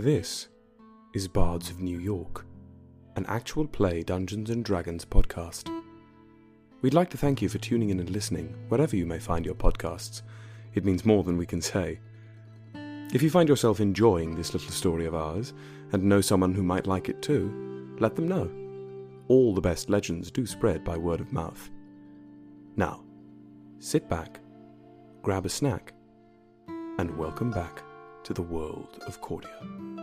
This is Bards of New York, an actual play Dungeons and Dragons podcast. We'd like to thank you for tuning in and listening wherever you may find your podcasts. It means more than we can say. If you find yourself enjoying this little story of ours and know someone who might like it too, let them know. All the best legends do spread by word of mouth. Now, sit back, grab a snack, and welcome back to the world of Cordia.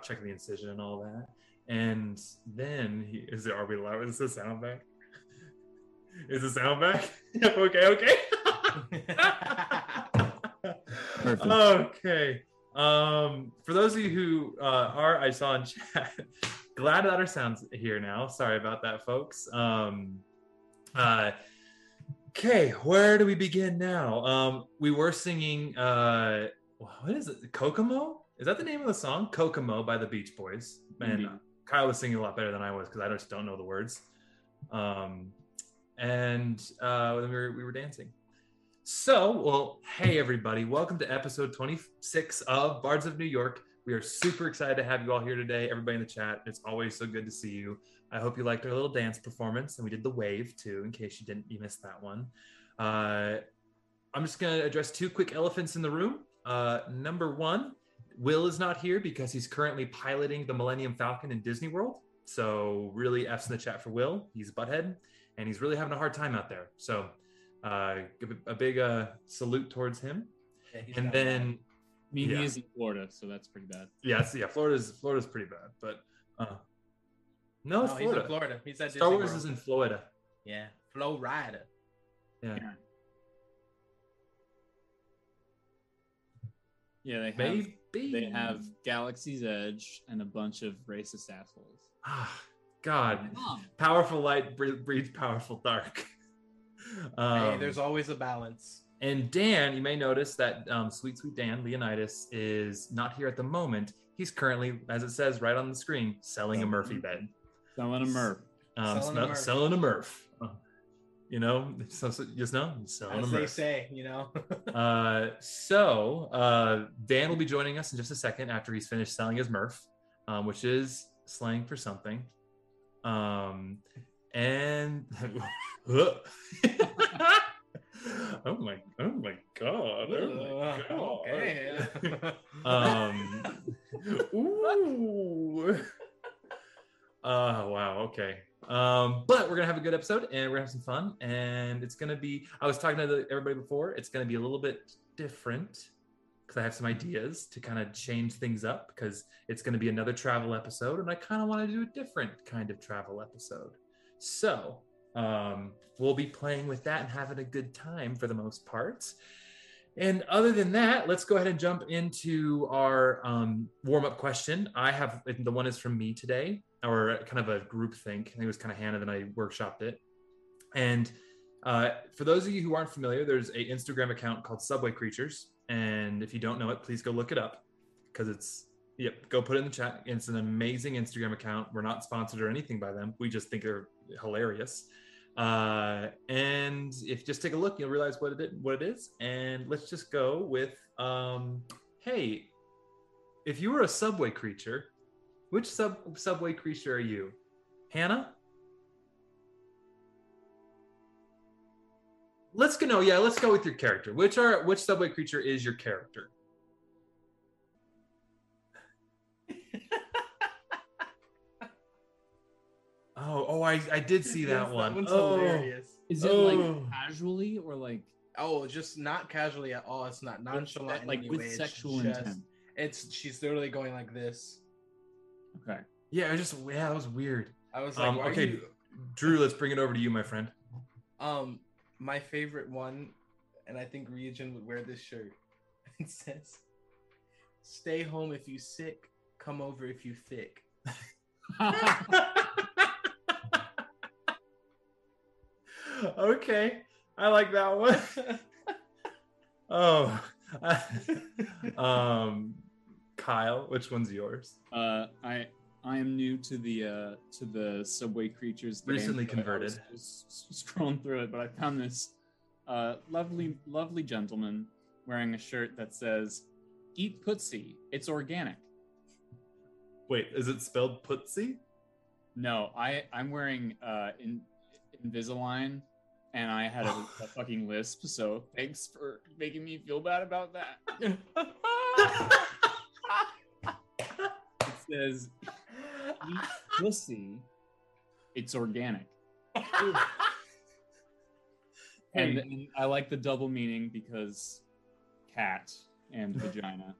out checking the incision and all that. And then he is it are we allowed is the sound back? Is the sound back? Yep, okay, okay. Perfect. okay. Um for those of you who uh are I saw in chat, glad that our sound's here now. Sorry about that, folks. Um uh okay, where do we begin now? Um we were singing uh what is it? Kokomo? Is that the name of the song? Kokomo by the Beach Boys. And Indeed. Kyle was singing a lot better than I was because I just don't know the words. Um, and uh, we, were, we were dancing. So, well, hey everybody, welcome to episode 26 of Bards of New York. We are super excited to have you all here today. Everybody in the chat, it's always so good to see you. I hope you liked our little dance performance, and we did the wave too, in case you didn't you missed that one. Uh, I'm just gonna address two quick elephants in the room. Uh, number one, Will is not here because he's currently piloting the Millennium Falcon in Disney World. So really F's in the chat for Will. He's a butthead and he's really having a hard time out there. So uh, give a big uh, salute towards him. And then I mean, Yeah. he is in Florida, so that's pretty bad. yes, yeah, Florida's Florida's pretty bad, but uh, no, it's No, he's Florida. in Florida. He's at Star Disney Wars World. is in Florida. Yeah, Flow Rider. Yeah, Yeah. Yeah, they have maybe they have Galaxy's Edge and a bunch of racist assholes. Ah, God, Mom. powerful light bre- breeds powerful dark. Um, hey, there's always a balance. And Dan, you may notice that um, sweet, sweet Dan Leonidas is not here at the moment. He's currently, as it says right on the screen, selling a Murphy bed. Selling a Murph. Um, Selling a selling, a Murph. selling a Murph. Uh, you know, so, so, just know, selling As a they say, you know. Uh, so uh, Dan will be joining us in just a second after he's finished selling his Murph, um, which is slang for something. Um, and oh my, oh my god, oh my god. okay. Um. Ooh. Uh. Wow. Okay. Um. But we're gonna have a good episode, and we're gonna have some fun, and it's gonna be. I was talking to the, everybody before. It's gonna be a little bit different because I have some ideas to kind of change things up because it's gonna be another travel episode, and I kind of want to do a different kind of travel episode. So. Um, we'll be playing with that and having a good time for the most part. And other than that, let's go ahead and jump into our um, warm up question. I have the one is from me today, or kind of a group think. I think it was kind of Hannah, then I workshopped it. And uh, for those of you who aren't familiar, there's a Instagram account called Subway Creatures, and if you don't know it, please go look it up because it's yep. Go put it in the chat. It's an amazing Instagram account. We're not sponsored or anything by them. We just think they're hilarious. Uh, and if just take a look, you'll realize what it what it is. And let's just go with um, hey, if you were a subway creature, which sub subway creature are you? Hannah? Let's go. No, yeah, let's go with your character. Which are which subway creature is your character? Oh, oh, I, I did see that Yes, one. That one's oh, hilarious. Is it Oh. like casually or like Oh, just not casually at all. It's not nonchalant. in like any with way. It's sexual just- intent? It's she's literally going like this. Okay. yeah, it was just yeah, that was weird. I was like, Um, okay, you- Drew, let's bring it over to you, my friend. Um, my favorite one, and I think Ryujin would wear this shirt. It says, "Stay home if you sick, come over if you thick." okay, I like that one. oh, um, Kyle, which one's yours? uh, I I am new to the uh, to the Subway Creatures. game, Recently but I was converted. just scrolling through it, but I found this uh, lovely lovely gentleman wearing a shirt that says "Eat Putzi, it's organic." Wait, is it spelled Putzi? No, I I'm wearing uh in, Invisalign, and I had a, a fucking lisp. So thanks for making me feel bad about that. It says "Eat pussy, it's organic," and, and I like the double meaning because cat and vagina.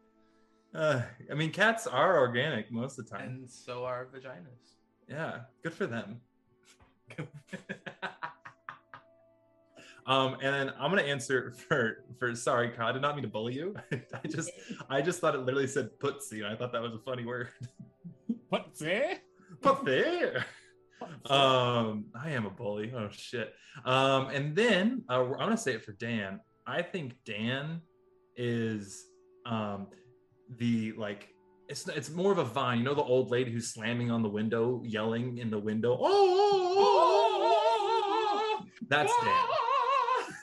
Uh, I mean, cats are organic most of the time. and so are vaginas. Yeah, good for them. Um, and then I'm gonna answer for for sorry, Kyle, I did not mean to bully you. I just I just thought it literally said putzi, and I thought that was a funny word. Putzi. Putzi. Um, I am a bully. Oh shit. Um, and then uh, I'm gonna say it for Dan. I think Dan is um the like it's it's more of a vine. You know the old lady who's slamming on the window, yelling in the window. Oh, oh, oh, oh, oh." that's Dan.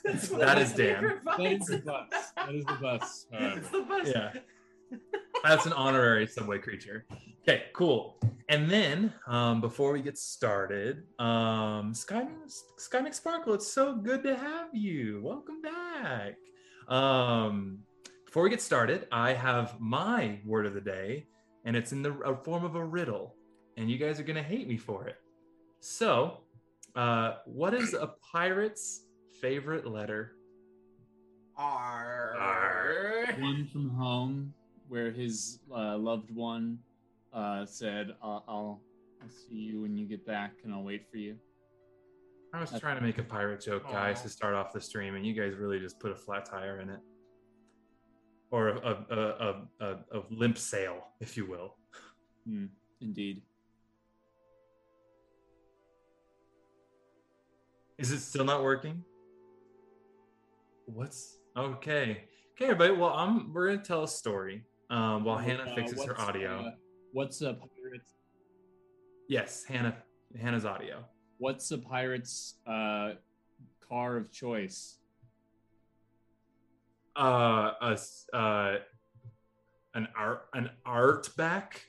That's one That of is my Dan. That is the bus. That is the bus. It's the best. Yeah. That's an honorary subway creature. Okay, cool. And then um, before we get started, um, Sky, Sky McSparkle, it's so good to have you. Welcome back. Um, before we get started, I have my word of the day, and it's in the form of a riddle, and you guys are gonna hate me for it. So, uh, what is a pirate's favorite letter? R. one from home where his uh, loved one uh, said, I'll, "I'll I'll see you when you get back, and I'll wait for you." I was trying to make a pirate joke, guys, Aw. to start off the stream, and you guys really just put a flat tire in it, or a a, a, a, a, a limp sail, if you will. Hmm, indeed. Is it still not working? What's okay? Okay, everybody. Well, I'm we're gonna tell a story um, while Hannah Uh, fixes her audio. uh, what's a pirate's yes, Hannah. Hannah's audio. What's a pirate's uh, car of choice? Uh, a uh, an art an art back.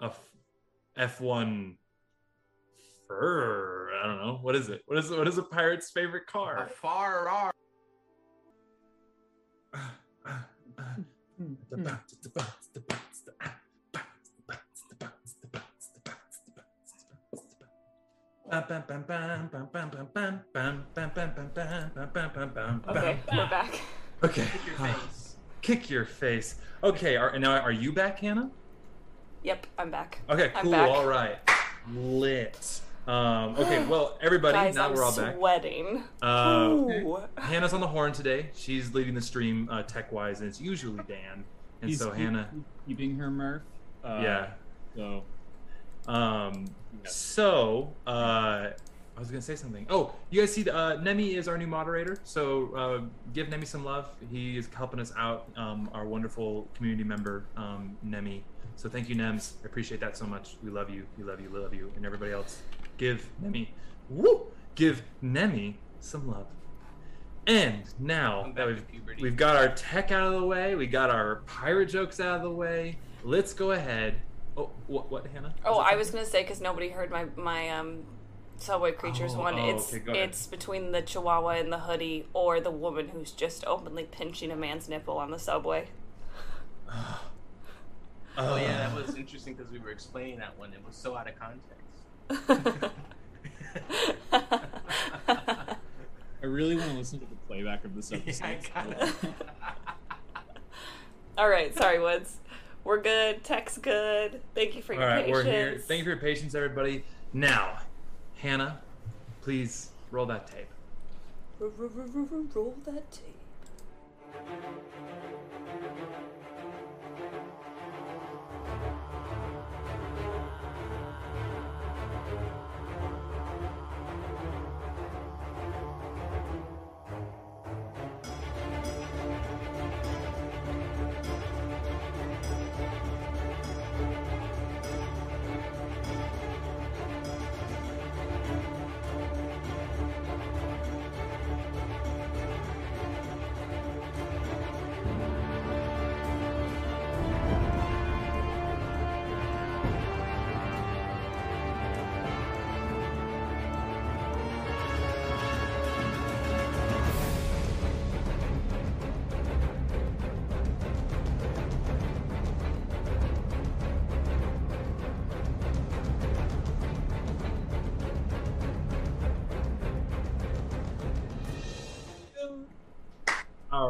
A F one fur. I don't know. What is it? What is what is a pirate's favorite A car? far R. Okay, we're back. Okay. Kick your face. Kick your face. Okay. Are, now, are you back, Hannah? Yep, I'm back. Okay, cool. back. All right. Lit. Um, okay, well, everybody, Guys, now I'm we're all back. sweating. Uh, Hannah's on the horn today. She's leading the stream uh, tech wise, and it's usually Dan. And He's so keep- Hannah, keeping her Murph. Uh, yeah. So Um, Yeah. so uh, I was gonna say something. Oh, you guys see, the, uh, Nemi is our new moderator. So uh, give Nemi some love. He is helping us out. Um, our wonderful community member, um, Nemi. So thank you, Nems. I appreciate that so much. We love you. We love you. We love you. And everybody else, give Nemi, woo, give Nemi some love. And now that back we've puberty. We've got our tech out of the way. We got our pirate jokes out of the way. Let's go ahead. Oh, what, what Hannah? Oh, I was gonna say because nobody heard my my um subway creatures Oh, one. oh, it's okay, it's between the chihuahua and the hoodie or the woman who's just openly pinching a man's nipple on the subway. Oh yeah, that was interesting because we were explaining that one. It was so out of context. I really want to listen to the playback of this episode. I kinda- All right, sorry, Woods. We're good. Tech's good. Thank you for All your right, patience. we're here. Thank you for your patience, everybody. Now, Hannah, please roll that tape. Roll that tape.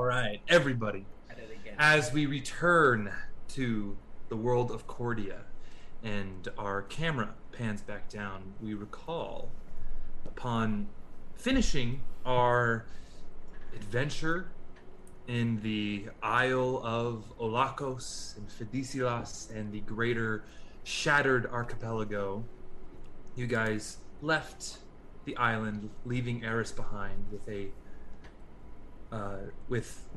All right, everybody. At it again. As we return to the world of Cordia and our camera pans back down, we recall upon finishing our adventure in the Isle of Olakos and Fidicilas and the greater Shattered Archipelago, you guys left the island, leaving Eris behind with a uh, with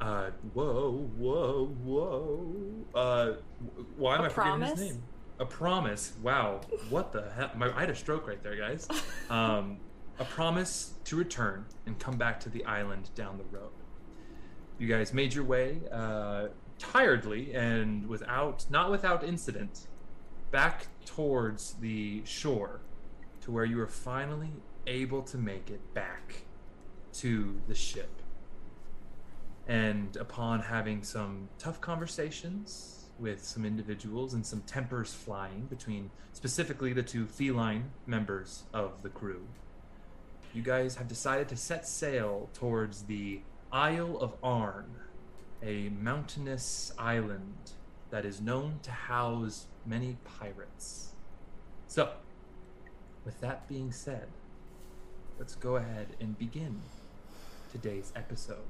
uh, whoa, whoa, whoa. Uh, why am I forgetting his name? A promise. Wow. What the hell? My, I had a stroke right there, guys. Um, a promise to return and come back to the island down the road. You guys made your way uh, tiredly and without, not without incident, back towards the shore to where you were finally able to make it back to the ship. And upon having some tough conversations with some individuals and some tempers flying between specifically the two feline members of the crew, you guys have decided to set sail towards the Isle of Arn, a mountainous island that is known to house many pirates. So, with that being said, let's go ahead and begin today's episode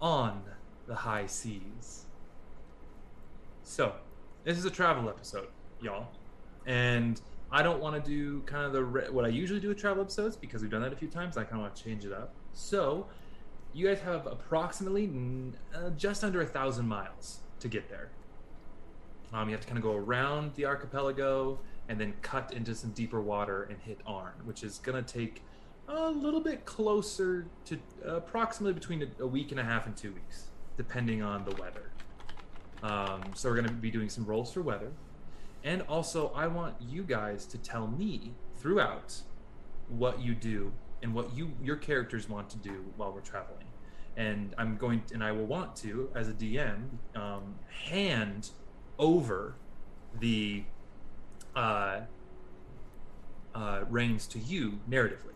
on the high seas. So, this is a travel episode, y'all. And I don't want to do kind of the re- what I usually do with travel episodes because we've done that a few times. I kind of want to change it up. So, you guys have approximately uh, just under a thousand miles to get there. Um, you have to kind of go around the archipelago and then cut into some deeper water and hit Arn, which is going to take a little bit closer to approximately between a, a week and a half and two weeks, depending on the weather. Um, so we're going to be doing some rolls for weather. And also, I want you guys to tell me throughout what you do and what you your characters want to do while we're traveling. And I'm going, and I will want to, as a DM, um, hand over the uh, uh, reins to you narratively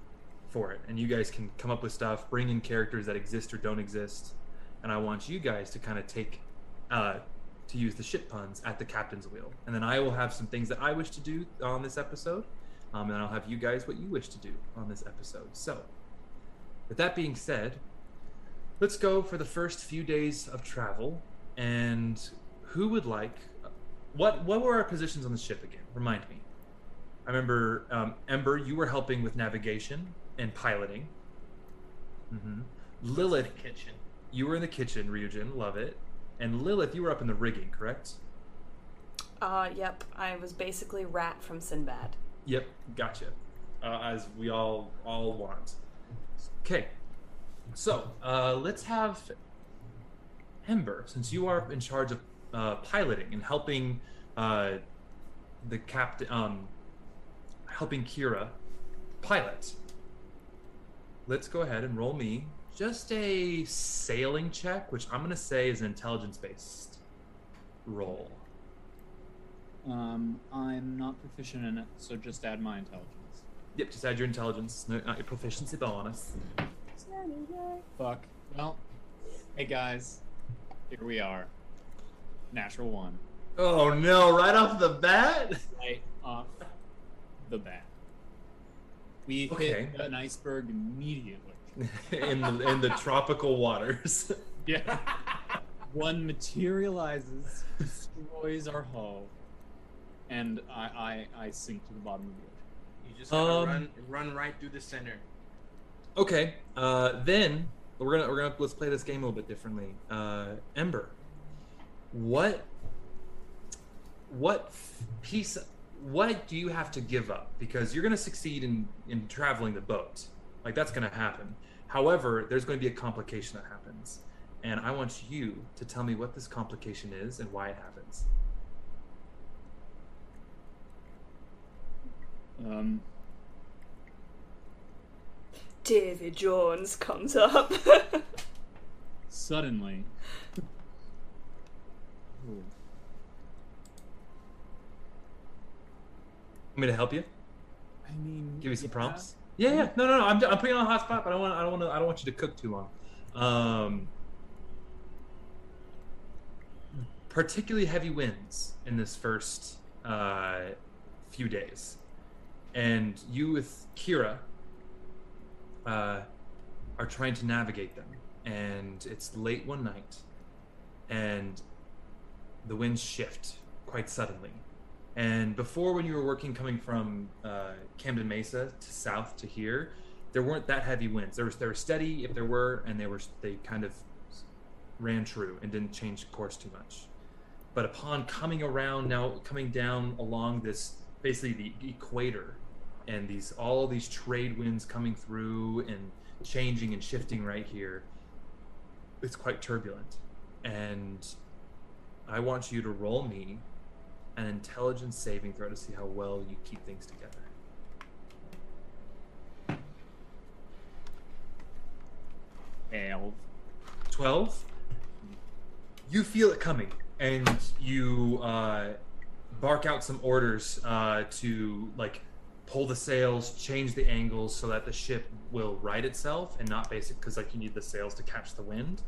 for it, and you guys can come up with stuff, bring in characters that exist or don't exist, and I want you guys to kind of take, uh, to use the shit puns at the captain's wheel, and then I will have some things that I wish to do on this episode, um, and I'll have you guys what you wish to do on this episode. So, with that being said, let's go for the first few days of travel, and who would like, what what were our positions on the ship again? Remind me. I remember um, Ember, you were helping with navigation and piloting. hmm Lilith, kitchen. you were in the kitchen, Ryujin, love it. And Lilith, you were up in the rigging, correct? Uh, yep. I was basically Rat from Sinbad. Yep, gotcha. Uh, as we all all want. Okay, so uh, let's have Ember, since you are in charge of uh, piloting and helping uh, the captain, um, helping Kira pilot. Let's go ahead and roll me just a sailing check, which I'm going to say is an intelligence based roll. Um, I'm not proficient in it, so just add my intelligence. Yep, just add your intelligence, no, not your proficiency bonus. Fuck. Well, hey guys, here we are. Natural one. Oh no! Right off the bat. Right off the bat. We Okay. hit an iceberg immediately. in the in the tropical waters. Yeah. one materializes, destroys our hull, and I, I, I sink to the bottom of the ocean. You just gotta Um, run run right through the center. Okay. Uh, then we're gonna we're gonna let's play this game a little bit differently. Uh, Ember, what what piece what do you have to give up because you're gonna succeed in in traveling the boat like that's gonna happen. However, there's going to be a complication that happens, and I want you to tell me what this complication is and why it happens. Um, David Jones comes up. suddenly. Ooh. Me to help you? I mean, Give you some yeah. prompts. Yeah, yeah. No, no, no. I'm, I'm putting you on a hot spot, but I want I don't want to I don't want you to cook too long. Um, particularly heavy winds in this first uh, few days, and you with Kira uh, are trying to navigate them. And it's late one night, and the winds shift quite suddenly. And before, when you were working coming from uh, Camden Mesa to south to here, there weren't that heavy winds. There was they were steady if there were, and they were they kind of ran true and didn't change course too much. But upon coming around now, coming down along this basically the equator, and these all these trade winds coming through and changing and shifting right here, it's quite turbulent. And I want you to roll me an intelligence saving throw to see how well you keep things together. Elf. 12 you feel it coming and you uh, bark out some orders uh, to like pull the sails change the angles so that the ship will right itself and not basic because like you need the sails to catch the wind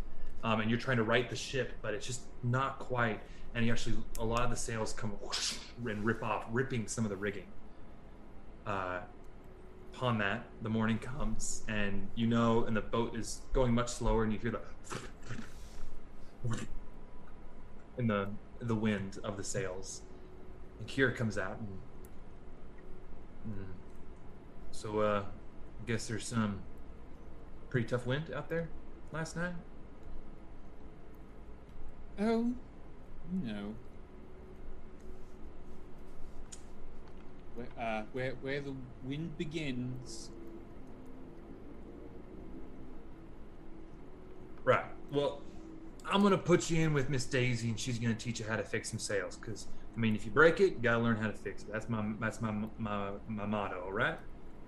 um, and you're trying to right the ship but it's just not quite and you actually a lot of the sails come whoosh and rip off ripping some of the rigging uh, upon that, the morning comes, and you know, and the boat is going much slower, and you hear the in the the wind of the sails. And Kira comes out, and, and so uh, I guess there's some pretty tough wind out there last night. Oh, no. Where, uh, where, where the wind begins. Right. Well, I'm gonna put you in with Miss Daisy, and she's gonna teach you how to fix some sails. Because I mean, if you break it, you gotta learn how to fix it. That's my that's my my my motto. All right.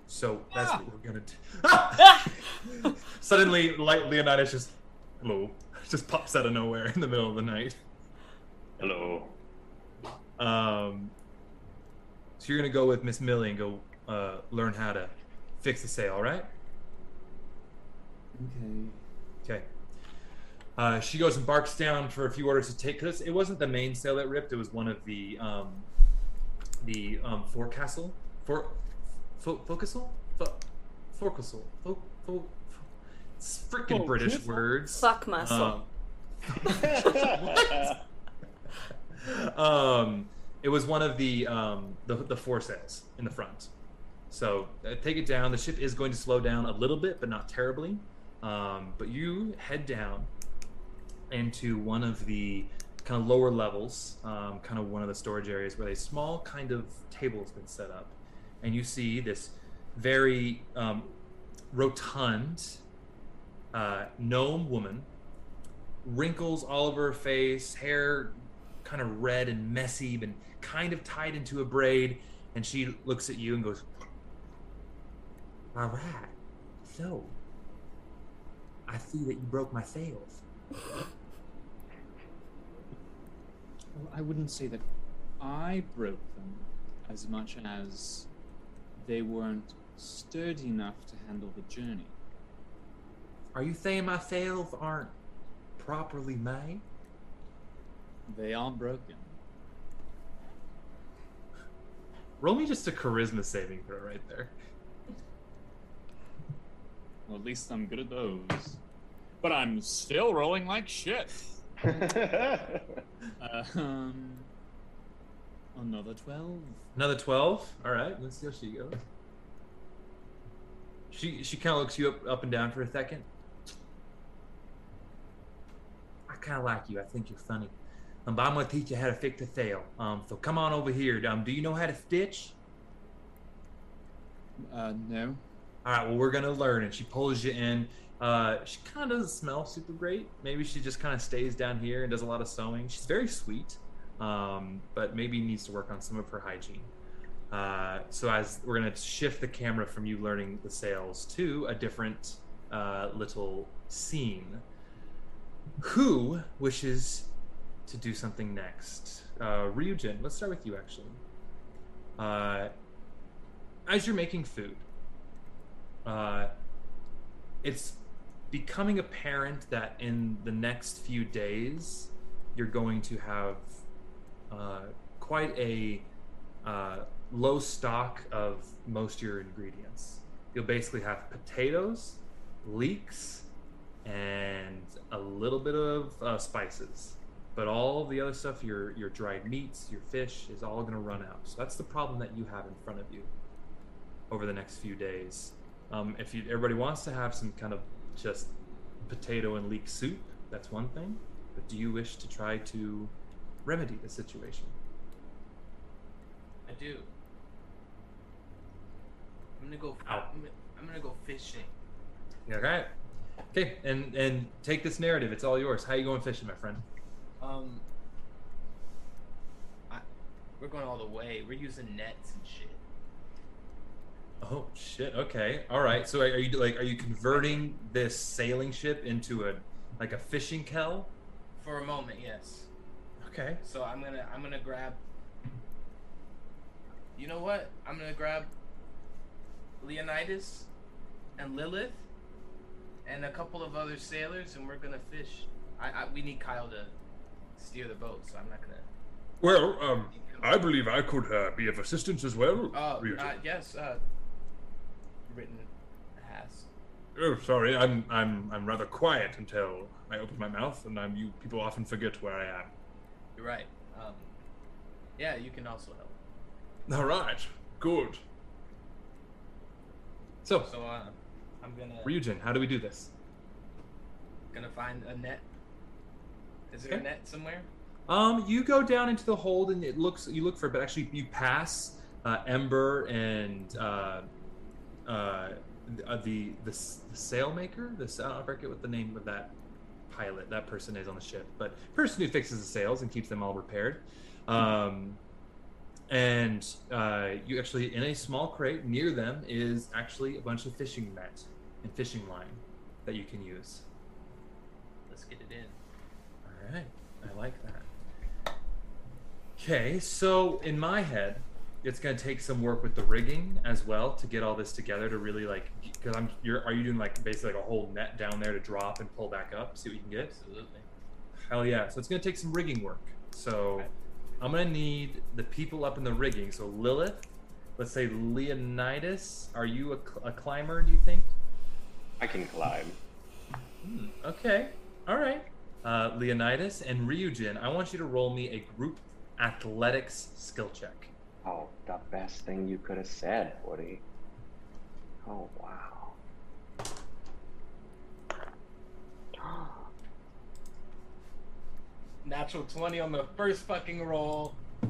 So that's Ah. what we're gonna do. Suddenly, like Leonidas just hello, just pops out of nowhere in the middle of the night. Hello. Um, so you're gonna go with Miss Millie and go uh, learn how to fix the sail, all right? Okay. Okay. Uh, she goes and barks down for a few orders to take because it wasn't the main sail that ripped; it was one of the um, the um, forecastle, for, fo- forecastle, fo- forecastle, fo- fo- fo- it's freaking British words. Fuck muscle. Um, um, it was one of the um, the, the foresails in the front. So uh, take it down. The ship is going to slow down a little bit, but not terribly. Um, but you head down into one of the kind of lower levels, um, kind of one of the storage areas where a small kind of table has been set up, and you see this very um, rotund uh, gnome woman wrinkles all over her face, hair kind of red and messy, and kind of tied into a braid. And she looks at you and goes, All right. So, I see that you broke my sails. Well, I wouldn't say that I broke them as much as they weren't sturdy enough to handle the journey. Are you saying my sails aren't properly made? They are broken. Roll me just a charisma saving throw right there. Well, at least I'm good at those. But I'm still rolling like shit. Um, another 12. Another 12. All right, let's see how she goes. She she kind of looks you up, up and down for a second. I kind of like you. I think you're funny. Um, but I'm going to teach you how to fix a sail. Um, so come on over here. Um, do you know how to stitch? Uh, no. All right, well, we're going to learn. And she pulls you in. Uh, she kind of doesn't smell super great. Maybe she just kind of stays down here and does a lot of sewing. She's very sweet, um, but maybe needs to work on some of her hygiene. Uh, so as we're going to shift the camera from you learning the sails to a different uh, little scene. Who wishes to do something next? Uh, Ryujin, let's start with you actually. Uh, as you're making food, uh, it's becoming apparent that in the next few days you're going to have uh, quite a uh, low stock of most of your ingredients. You'll basically have potatoes, leeks, and a little bit of uh, spices. But all the other stuff, your your dried meats, your fish, is all going to run out. So that's the problem that you have in front of you over the next few days. Um, if you, everybody wants to have some kind of just potato and leek soup, that's one thing. But do you wish to try to remedy the situation? I do. I'm gonna go. Ow. I'm, I'm gonna go fishing. Yeah, okay. Okay, and and take this narrative. It's all yours. How you going fishing, my friend? Um, I, we're going all the way. We're using nets and shit. Oh shit. Okay. All right. So are you like are you converting this sailing ship into a like a fishing kell? For a moment, yes. Okay. So I'm gonna I'm gonna grab. You know what? I'm gonna grab Leonidas and Lilith and a couple of other sailors, and we're gonna fish. I, I we need Kyle to steer the boat, so I'm not gonna. Well, um, I believe I could uh, be of assistance as well. Oh, uh, yes. Uh, written has. oh, sorry, I'm I'm I'm rather quiet until I open my mouth, and I'm you people often forget where I am. You're right. Um, yeah, you can also help. All right, good. So, So uh, I'm gonna Ryujin, how do we do this? gonna find a net. Is there Okay. a net somewhere? Um, you go down into the hold and it looks you look for it, but actually you pass uh, Ember and uh, uh, the, the the s- the sailmaker. This I don't know, I forget what the name of that pilot that person is on the ship, but person who fixes the sails and keeps them all repaired. Um, and uh, you actually in a small crate near them is actually a bunch of fishing net and fishing line that you can use. Let's get it in. All right, I like that. Okay, so in my head, it's gonna take some work with the rigging as well to get all this together to really like. Because I'm, you're, are you doing like basically like a whole net down there to drop and pull back up, see what you can get? Absolutely. Hell yeah! So it's gonna take some rigging work. So Okay. I'm gonna need the people up in the rigging. So Lilith, let's say Leonidas, are you a, cl- a climber? Do you think? I can climb. Hmm, okay. All right. Uh, Leonidas and Ryujin, I want you to roll me a group athletics skill check. Oh, the best thing you could have said, Woody. Oh, wow. Natural 20 on the first fucking roll.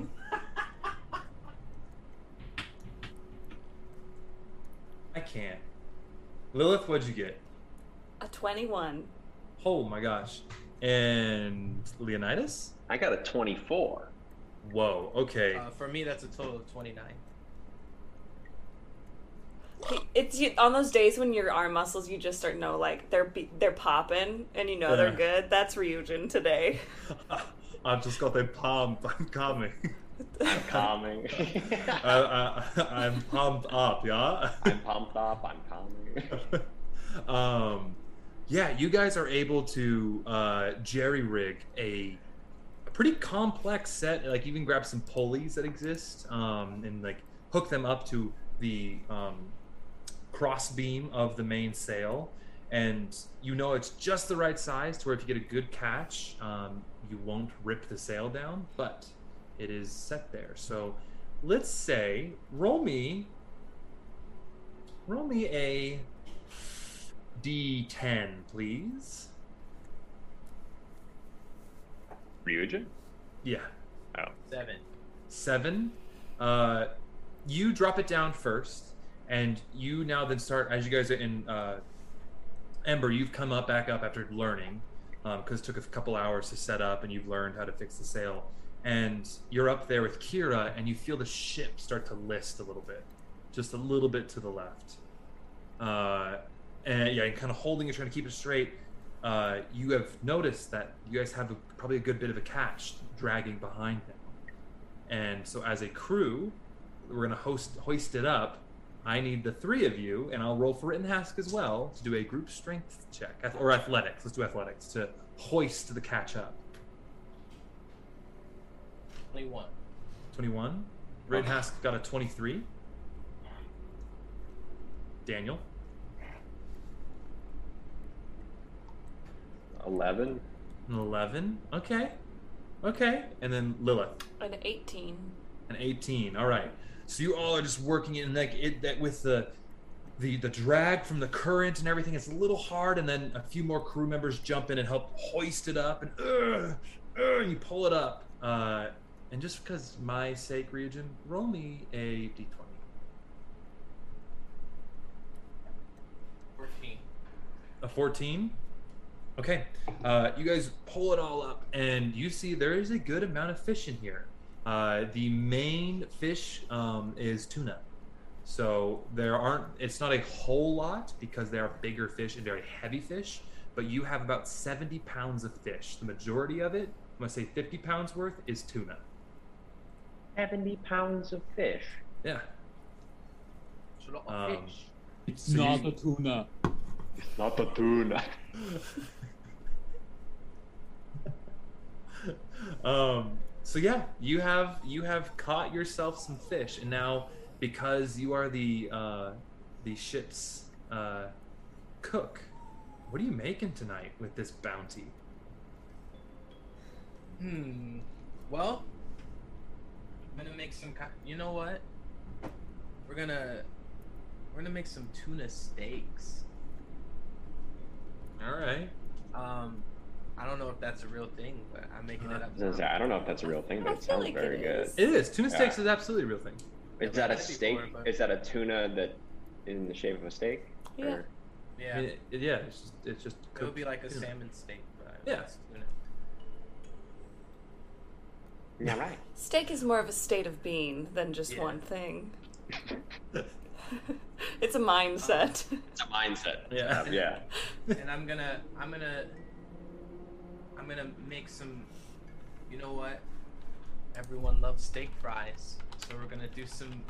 I can't. Lilith, what'd you get? A 21. Oh my gosh. And Leonidas? I got a 24. Whoa, okay. Uh, for me, that's a total of 29. It's you, on those days when your arm muscles, you just start know like they're they're popping, and you know they're good. That's Ryujin today. I've just got the pump. I'm coming. I'm calming. I, I, I'm pumped up, yeah? I'm pumped up. I'm calming. um, yeah, you guys are able to uh, jerry rig a, a pretty complex set. Like even grab some pulleys that exist um, and like hook them up to the um, cross beam of the main sail. And you know it's just the right size to where if you get a good catch, um, you won't rip the sail down, but it is set there. So let's say roll me roll me a d10 please Ryujin? yeah Oh. Seven. seven uh you drop it down first and you now then start as you guys are in uh ember you've come up back up after learning because it took a couple hours to set up and you've learned how to fix the sail and you're up there with kira and you feel the ship start to list a little bit just a little bit to the left uh and yeah and kind of holding it trying to keep it straight uh, you have noticed that you guys have a, probably a good bit of a catch dragging behind them and so as a crew we're going to host hoist it up I need the three of you, and I'll roll for Written Task as well to do a group strength check or athletics. Let's do athletics to hoist the catch up. 21. 21. Written Task got a 23. Daniel. 11. An 11. Okay. Okay. And then Lilith. An 18. An 18. All right. So you all are just working in like it that with the the the drag from the current and everything. It's a little hard, and then a few more crew members jump in and help hoist it up, and uh, uh, you pull it up. Uh, and just because my sake, Ryujin, roll me a d20. 14. A 14? Okay. Uh, you guys pull it all up, and you see there is a good amount of fish in here. Uh, the main fish um, is tuna. So there aren't, it's not a whole lot because they are bigger fish and very heavy fish, but you have about 70 pounds of fish. The majority of it, I'm going to say 50 pounds worth, is tuna. 70 pounds of fish. Yeah. It's a lot of Um, fish. It's So not you- a tuna. Not the tuna. um so yeah you have you have caught yourself some fish and now because you are the uh the ship's uh cook what are you making tonight with this bounty Hmm. Well, I'm gonna make some. You know what? We're gonna we're gonna make some tuna steaks. all right Um, I don't know if that's a real thing, but I'm making it up. I say, I don't know if that's a real thing, but I it sounds like very it good. is. it is tuna Yeah. steaks is absolutely a real thing Is that a I've had it steak? before, but- Is that a tuna that in the shape of a steak? Yeah. Or- Yeah, It- it- yeah it's just it's just it would be like a tuna. salmon steak, but Yeah. it's tuna. Yeah, right. Steak is more of a state of being than just Yeah. one thing. it's a mindset. It's a mindset. Yeah. Yeah. and I'm gonna I'm gonna I'm gonna make some you know what? Everyone loves steak fries. So we're gonna do some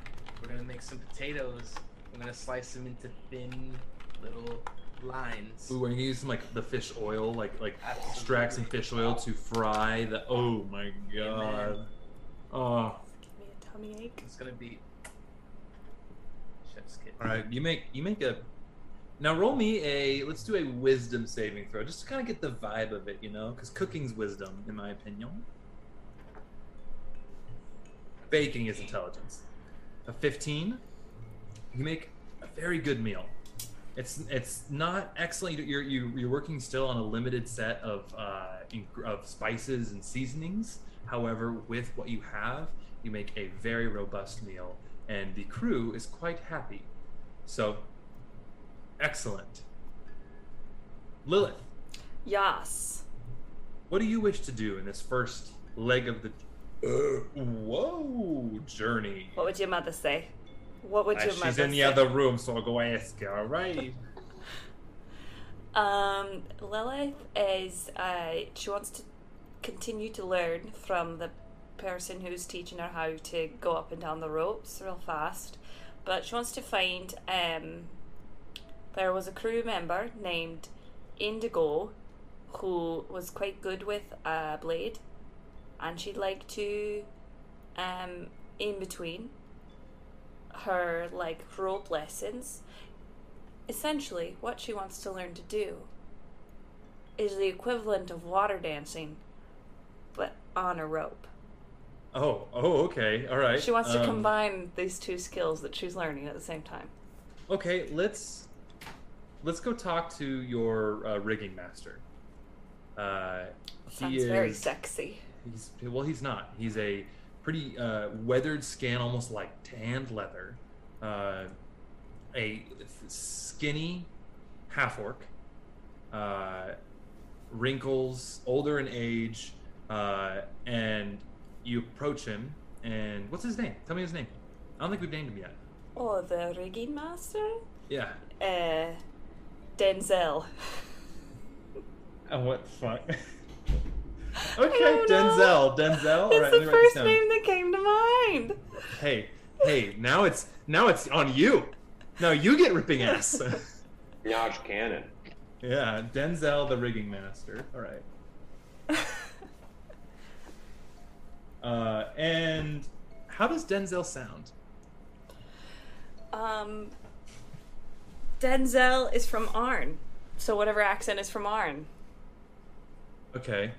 we're gonna make some potatoes. I'm gonna slice them into thin little lines. Ooh, and you use some like the fish oil, like like Absolutely. extract some fish oil to fry the. Oh my god! Oh, Give me a tummy ache. It's gonna be chef's kit. all right. You make you make a. Now roll me a. Let's do a wisdom saving throw, just to kind of get the vibe of it, you know, because cooking's wisdom, in my opinion. Baking is intelligence. A fifteen. You make a very good meal. It's it's not excellent. You're you you're working still on a limited set of uh, of spices and seasonings. However, with what you have, you make a very robust meal, and the crew is quite happy. So, excellent. Lilith, Yes. what do you wish to do in this first leg of the uh, whoa journey? What would your mother say? What would your Uh, your she's in the say? other room, so I'll go ask her. All right. Um, Lilith is uh, she wants to continue to learn from the person who's teaching her how to go up and down the ropes real fast, but she wants to find um. There was a crew member named Indigo, who was quite good with a blade, and she'd like to, um, in between her like rope lessons, essentially what she wants to learn to do is the equivalent of water dancing but on a rope Oh, oh, okay, all right. she wants to Um, combine these two skills that she's learning at the same time Okay, let's let's go talk to your uh, rigging master. Uh, sounds he very sexy He's well, he's not. He's a pretty uh, weathered skin, almost like tanned leather. Uh, a skinny half orc. Uh, wrinkles, older in age, uh, and you approach him. And what's his name? Tell me his name. I don't think we've named him yet. oh the rigging master Yeah. Denzel And what fuck? Okay. Denzel. Denzel. It's right, the me write this first name that came to mind Hey, hey, now it's now it's on you. No, you get ripping ass. Nyaj Cannon. yeah, Denzel, the rigging master. All right. Uh, and how does Denzel sound? Um, Denzel is from Arn, so whatever accent is from Arn. Okay.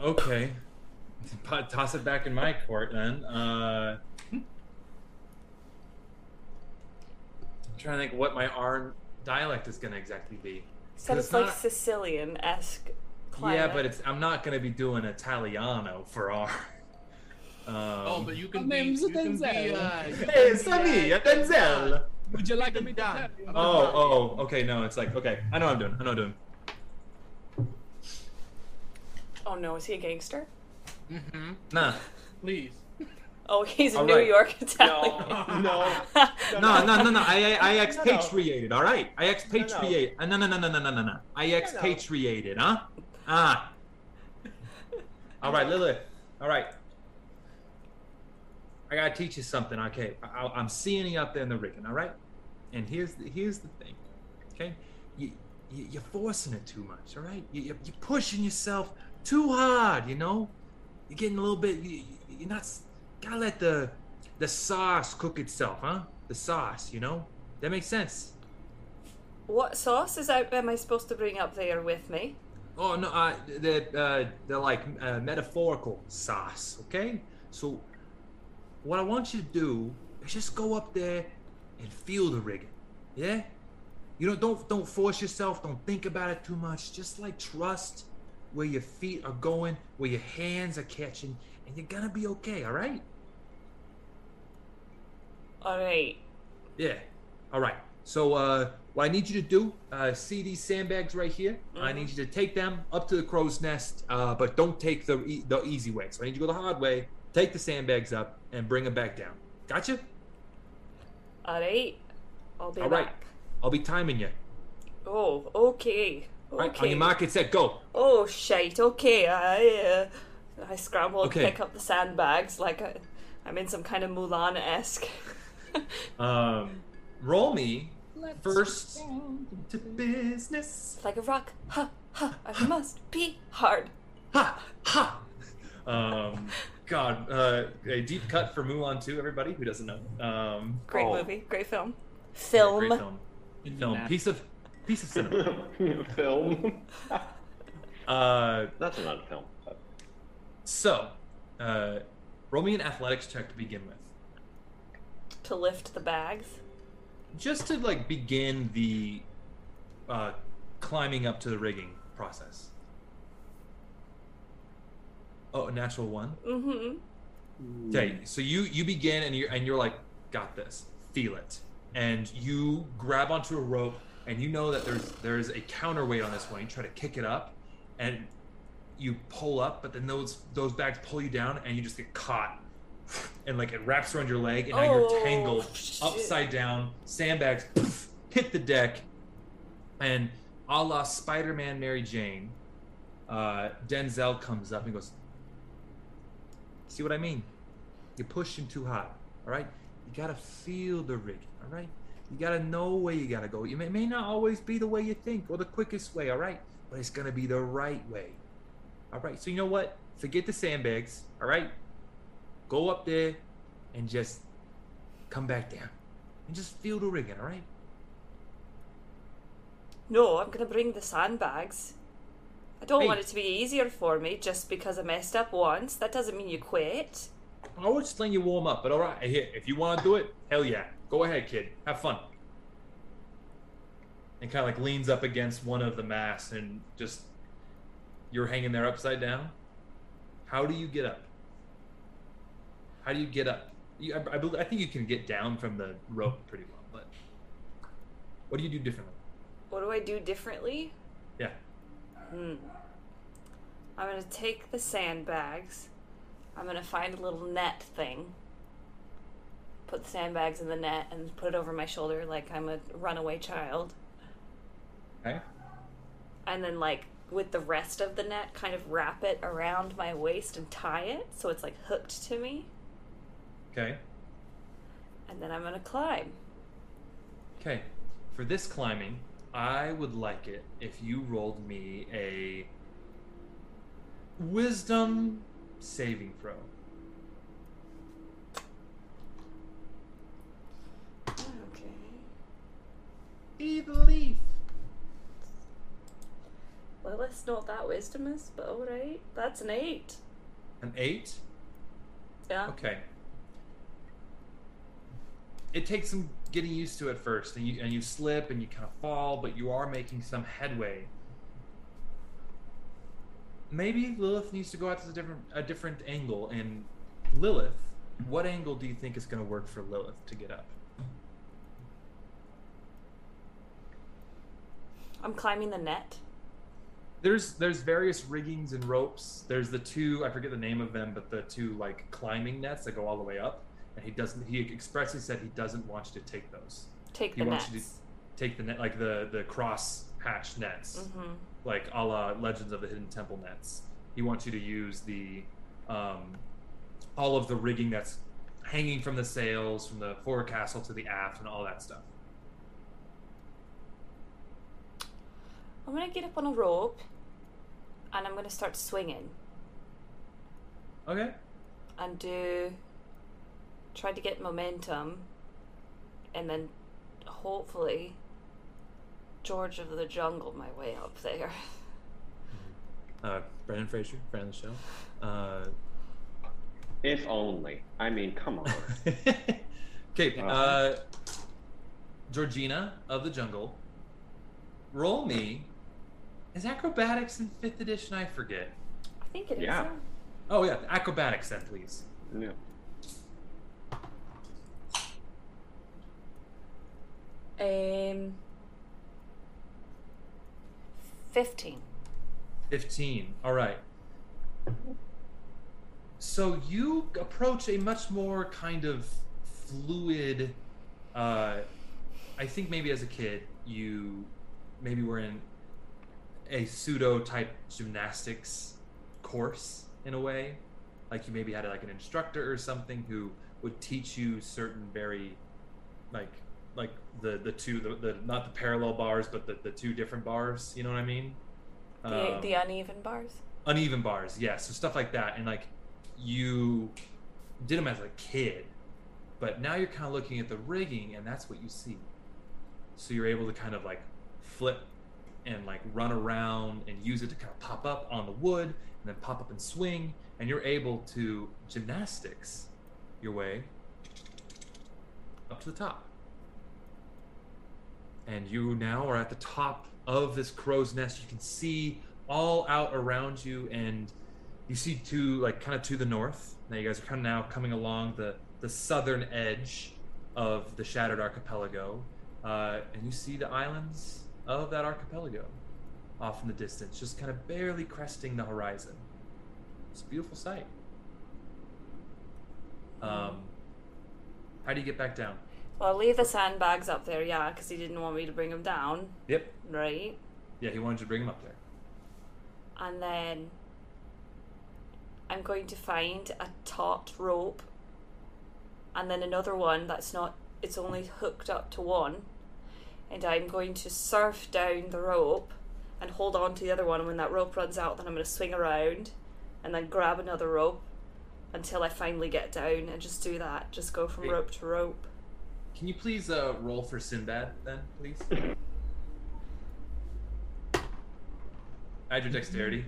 Okay. Toss it back in my court then. Uh, I'm trying to think what my Arn dialect is going to exactly be. Said It's it's like not- Sicilian esque. Yeah, but it's I'm not going to be doing Italiano for Arn. Um, Oh, but you can My be. name's You can be. Denzel. Uh, you can Hey, be, it's me, uh, uh, Denzel. Would you like Good me to done. tell you? Oh, oh, okay. No, it's like okay. I know what I'm doing. I know what I'm doing. Oh no, is he a gangster? Mm-hmm. Nah. Please. Oh, he's a All New right. York Italian. No. No, no, no, no. I, I, I No, no. expatriated. All right. I expatriated. Uh, No, no, no, no, no, no, no, no. I expatriated. Huh? Ah. All right, Lilith. All right. I gotta teach you something. Okay. I, I'm seeing you up there in the rigging. All right. And here's the, here's the thing. Okay. You, you you're forcing it too much. All right. You, you're, you're pushing yourself too hard. You know. You're getting a little bit. You, you- you're not. Gotta let the the sauce cook itself, huh? The sauce, you know? That makes sense. what sauce is I, am I supposed to bring up there with me? Oh no, uh, the uh, the like uh, metaphorical sauce, okay? So, what I want you to do is just go up there and feel the rigging, yeah? You don't don't don't force yourself. Don't think about it too much. Just like trust where your feet are going, where your hands are catching, and you're gonna be okay. All right? All right. Yeah. All right. So uh, what I need you to do, uh, see these sandbags right here. I need you to take them up to the crow's nest, uh, but don't take the e- the easy way. So I need you to go the hard way. Take the sandbags up and bring them back down. Gotcha. All right. I'll be All right. back. I'll be timing you. Oh, okay. All right. On Okay. your mark, get set, go. Oh shite. Okay. I uh, I scramble and Okay. pick up the sandbags like I, I'm in some kind of Mulan esque. Um, roll me first to business. like a rock. Ha ha. I must be hard. Ha ha. Um, God, uh, a deep cut for Mulan 2, everybody who doesn't know. Um, Great Oh. movie. Great film. Film. Great film. Film. Piece of piece of cinema. film. Uh, That's not a film. so, uh, roll me an athletics check to begin with, To lift the bags. just to like begin the uh, climbing up to the rigging process. Oh, a natural one. Mm-hmm. Okay, so you you begin and you are and you're like, got this, feel it, and you grab onto a rope and you know that there's there's a counterweight on this one. You try to kick it up, and you pull up, but then those those bags pull you down, and you just get caught, and like it wraps around your leg, and now Oh, you're tangled shit. upside down. Sandbags hit the deck, and a la Spider-Man Mary Jane, uh, Denzel comes up and goes, See what I mean? You're pushing too hard. All right. You gotta feel the rigging. All right. You gotta know where you gotta go. It may, may not always be the way you think or the quickest way. All right. But it's gonna be the right way. All right. So you know what? Forget the sandbags. All right. Go up there and just come back down and just feel the rigging. All right. No, I'm gonna bring the sandbags. I don't Hey. want it to be easier for me just because I messed up once. That doesn't mean you quit. I was just letting you warm up, but all right. Here, if you want to do it, hell yeah. Go ahead, kid. Have fun. And kind of like leans up against one of the masts and just you're hanging there upside down. How do you get up? How do you get up? You, I, I, I think you can get down from the rope pretty well, but what do you do differently? What do I do differently? Yeah. Hmm. I'm gonna take the sandbags. I'm gonna find a little net thing. Put the sandbags in the net and put it over my shoulder like I'm a runaway child. Okay. And then, like, with the rest of the net, kind of wrap it around my waist and tie it so it's like hooked to me. Okay. And then I'm gonna climb. Okay. For this climbing, I would like it if you rolled me a wisdom saving throw. Okay. Leaf. Well, it's not that wisdomous, but alright. That's an eight. An eight. Yeah. Okay. It takes some getting used to it first, and you and you slip and you kind of fall, but you are making some headway. Maybe Lilith needs to go out to a different a different angle. And Lilith, what angle do you think is going to work for Lilith to get up? I'm climbing the net. There's there's various riggings and ropes. There's the two I forget the name of them, but the two like climbing nets that go all the way up. And he doesn't. He expressly said he doesn't want you to take those. Take He the wants nets. you to take the net like the the cross hatch nets, Mm-hmm. like a la Legends of the Hidden Temple nets. He wants you to use the um, all of the rigging that's hanging from the sails, from the forecastle to the aft, and all that stuff. I'm gonna get up on a rope and I'm gonna start swinging Okay. and do try to get momentum and then hopefully George of the Jungle my way up there. Uh, Brendan Fraser, friend of the show. Uh, If only. I mean, come on. okay, uh, Georgina of the Jungle. Roll me. Is acrobatics in fifth edition? I forget. I think it is. Yeah. Oh yeah, acrobatics then, please. yeah. Um, fifteen. Fifteen. All right. So you approach a much more kind of fluid. Uh, I think maybe as a kid you maybe were in a pseudo type gymnastics course in a way. Like you maybe had like an instructor or something who would teach you certain very like like the the two the, the not the parallel bars but the, the two different bars you know what i mean? The Um, the uneven bars. uneven bars yeah so stuff like that and like you did them as a kid but now you're kind of looking at the rigging and that's what you see. So you're able to kind of like flip and like run around and use it to kind of pop up on the wood and then pop up and swing and you're able to gymnastics your way up to the top and you now are at the top of this crow's nest. You can see all out around you and you see to like kind of to the north. Now you guys are kind of now coming along the the southern edge of the shattered archipelago. Uh, and you see the islands of that archipelago off in the distance just kind of barely cresting the horizon. It's a beautiful sight. Um, how do you get back down Well, I'll leave the sandbags up there, yeah, because he didn't want me to bring them down, yep right? yeah he wanted you to bring him up there And then I'm going to find a taut rope and then another one that's not, it's only hooked up to one. And I'm going to surf down the rope and hold on to the other one. And when that rope runs out, then I'm going to swing around and then grab another rope until I finally get down and just do that. Just go from rope to rope. Can you please uh, roll for Sinbad then, please? Add your dexterity.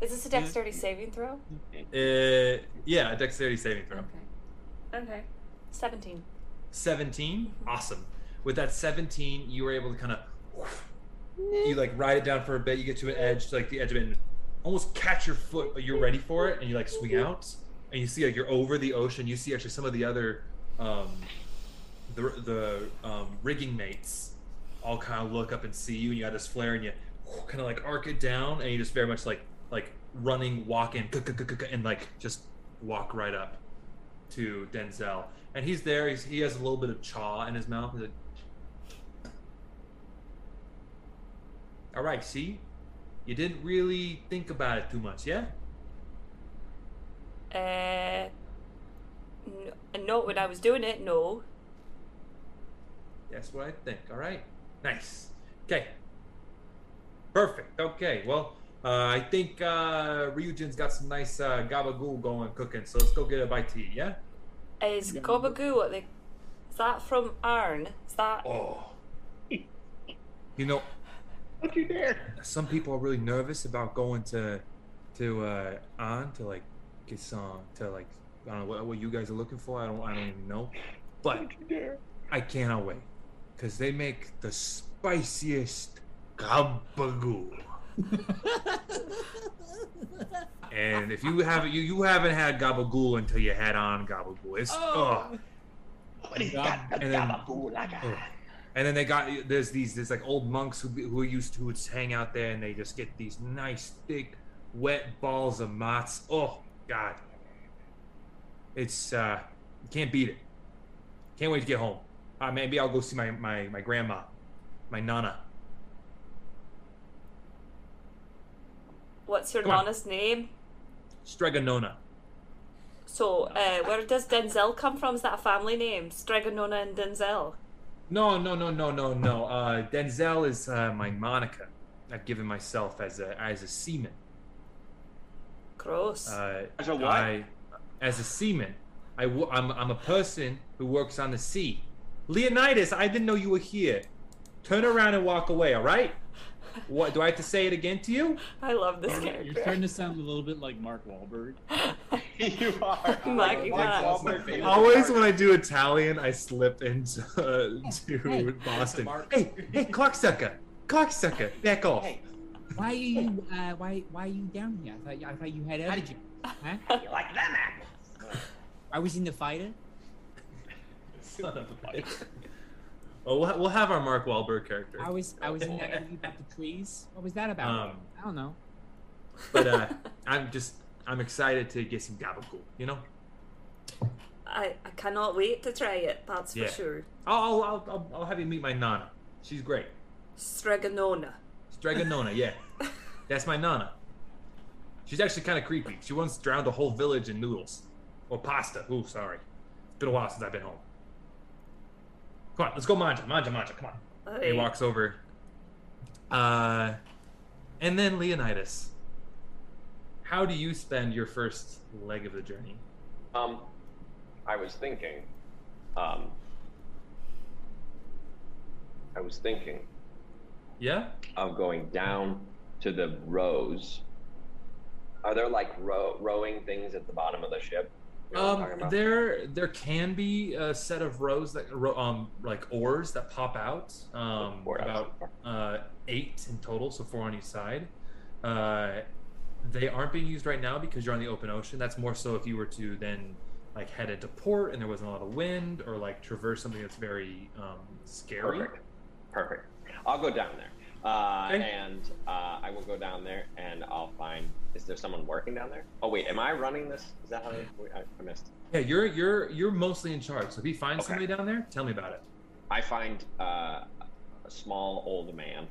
Is this a dexterity saving throw? Uh, yeah, a dexterity saving throw. Okay. Okay. 17. 17. Awesome. With that 17, you were able to kind of you like ride it down for a bit. You get to an edge, to like the edge of it, and almost catch your foot, but you're ready for it, and you like swing out, and you see like you're over the ocean. You see actually some of the other um, the the um, rigging mates all kind of look up and see you, and you got this flare, and you kind of like arc it down, and you just very much like like running, walking, and like just walk right up to Denzel, and he's there. He's, he has a little bit of chaw in his mouth. He's like, All right. See, you didn't really think about it too much, yeah? Uh, n- not when I was doing it, no. That's what I think. All right. Nice. Okay. Perfect. Okay. Well, uh, I think uh, Ryujin's got some nice uh, gabagool going cooking, so let's go get a bite to eat. Yeah. Is Gobagoo what they. Is that from Arn? Is that. Oh. You know, Don't you dare. some people are really nervous about going to to uh on to like get some to like I don't know what, what you guys are looking for. I don't I don't even know, but Don't you dare. I cannot wait because they make the spiciest gabagool. and if you haven't you you haven't had gabagool until you had on gabagool. It's oh. What is that? Gabagool, like Oh. And then they got there's these there's like old monks who who used to hang out there and they just get these nice thick wet balls of mats. Oh God, it's uh you can't beat it. Can't wait to get home. Uh, maybe I'll go see my my my grandma, my nana. What's your Come on. nana's name? Stregonona. So, uh, where does Denzel come from? Is that a family name? Stregonona and Denzel. No, no, no, no, no, no. Uh, Denzel is uh, my Monica. I've given myself as a as a seaman. Gross. Uh, As a what? I, as a seaman, I w- I'm, I'm a person who works on the sea. Leonidas, I didn't know you were here. Turn around and walk away, all right? What do I have to say it again to you? I love this character. You're character. starting to sound a little bit like Mark Wahlberg. you are. Maggie Mike Max. Wahlberg, Always when I do Italian, I slip into uh, to Hey. Boston. Mark. Hey, hey, cocksucker, cocksucker, back off. Hey, Why are you? Uh, why? Why are you down here? I thought, you- I thought you had How other did you- jobs. Huh? you like them apples? I was in the fighter. Son of a bitch. Well, we'll, we'll have our Mark Wahlberg character. I was. I was in that movie about the trees. What was that about? Um, I don't know. But uh, I'm just I'm excited to get some gabagool. You know, I, I cannot wait to try it, that's Yeah. for sure. I'll I'll, I'll I'll have you meet my nana. She's great. Stregonona. Stregonona, yeah, that's my nana. She's actually kind of creepy. She once drowned a whole village in noodles or pasta. Ooh, sorry. It's been a while since I've been home. Come on, let's go manja, manja, manja. Come on. He walks over. Uh, and then Leonidas. How do you spend your first leg of the journey? Um, I was thinking, um, I was thinking Yeah. of going down to the rows. Are there like row, rowing things at the bottom of the ship? You know what I'm talking Um, there there can be a set of rows that um like oars that pop out. Um, Four about uh, eight in total, so four on each side. Uh, they aren't being used right now because you're on the open ocean. That's more so if you were to then like head into port and there wasn't a lot of wind, or like traverse something that's very um, scary. Perfect. Perfect. I'll go down there. Uh, Okay. And uh, I will go down there and I'll find. Is there someone working down there? Oh wait, am I running this? Is that how I, I missed? Yeah, you're you're you're mostly in charge. So if you find Okay. somebody down there, tell me about it. I find uh, a small old man.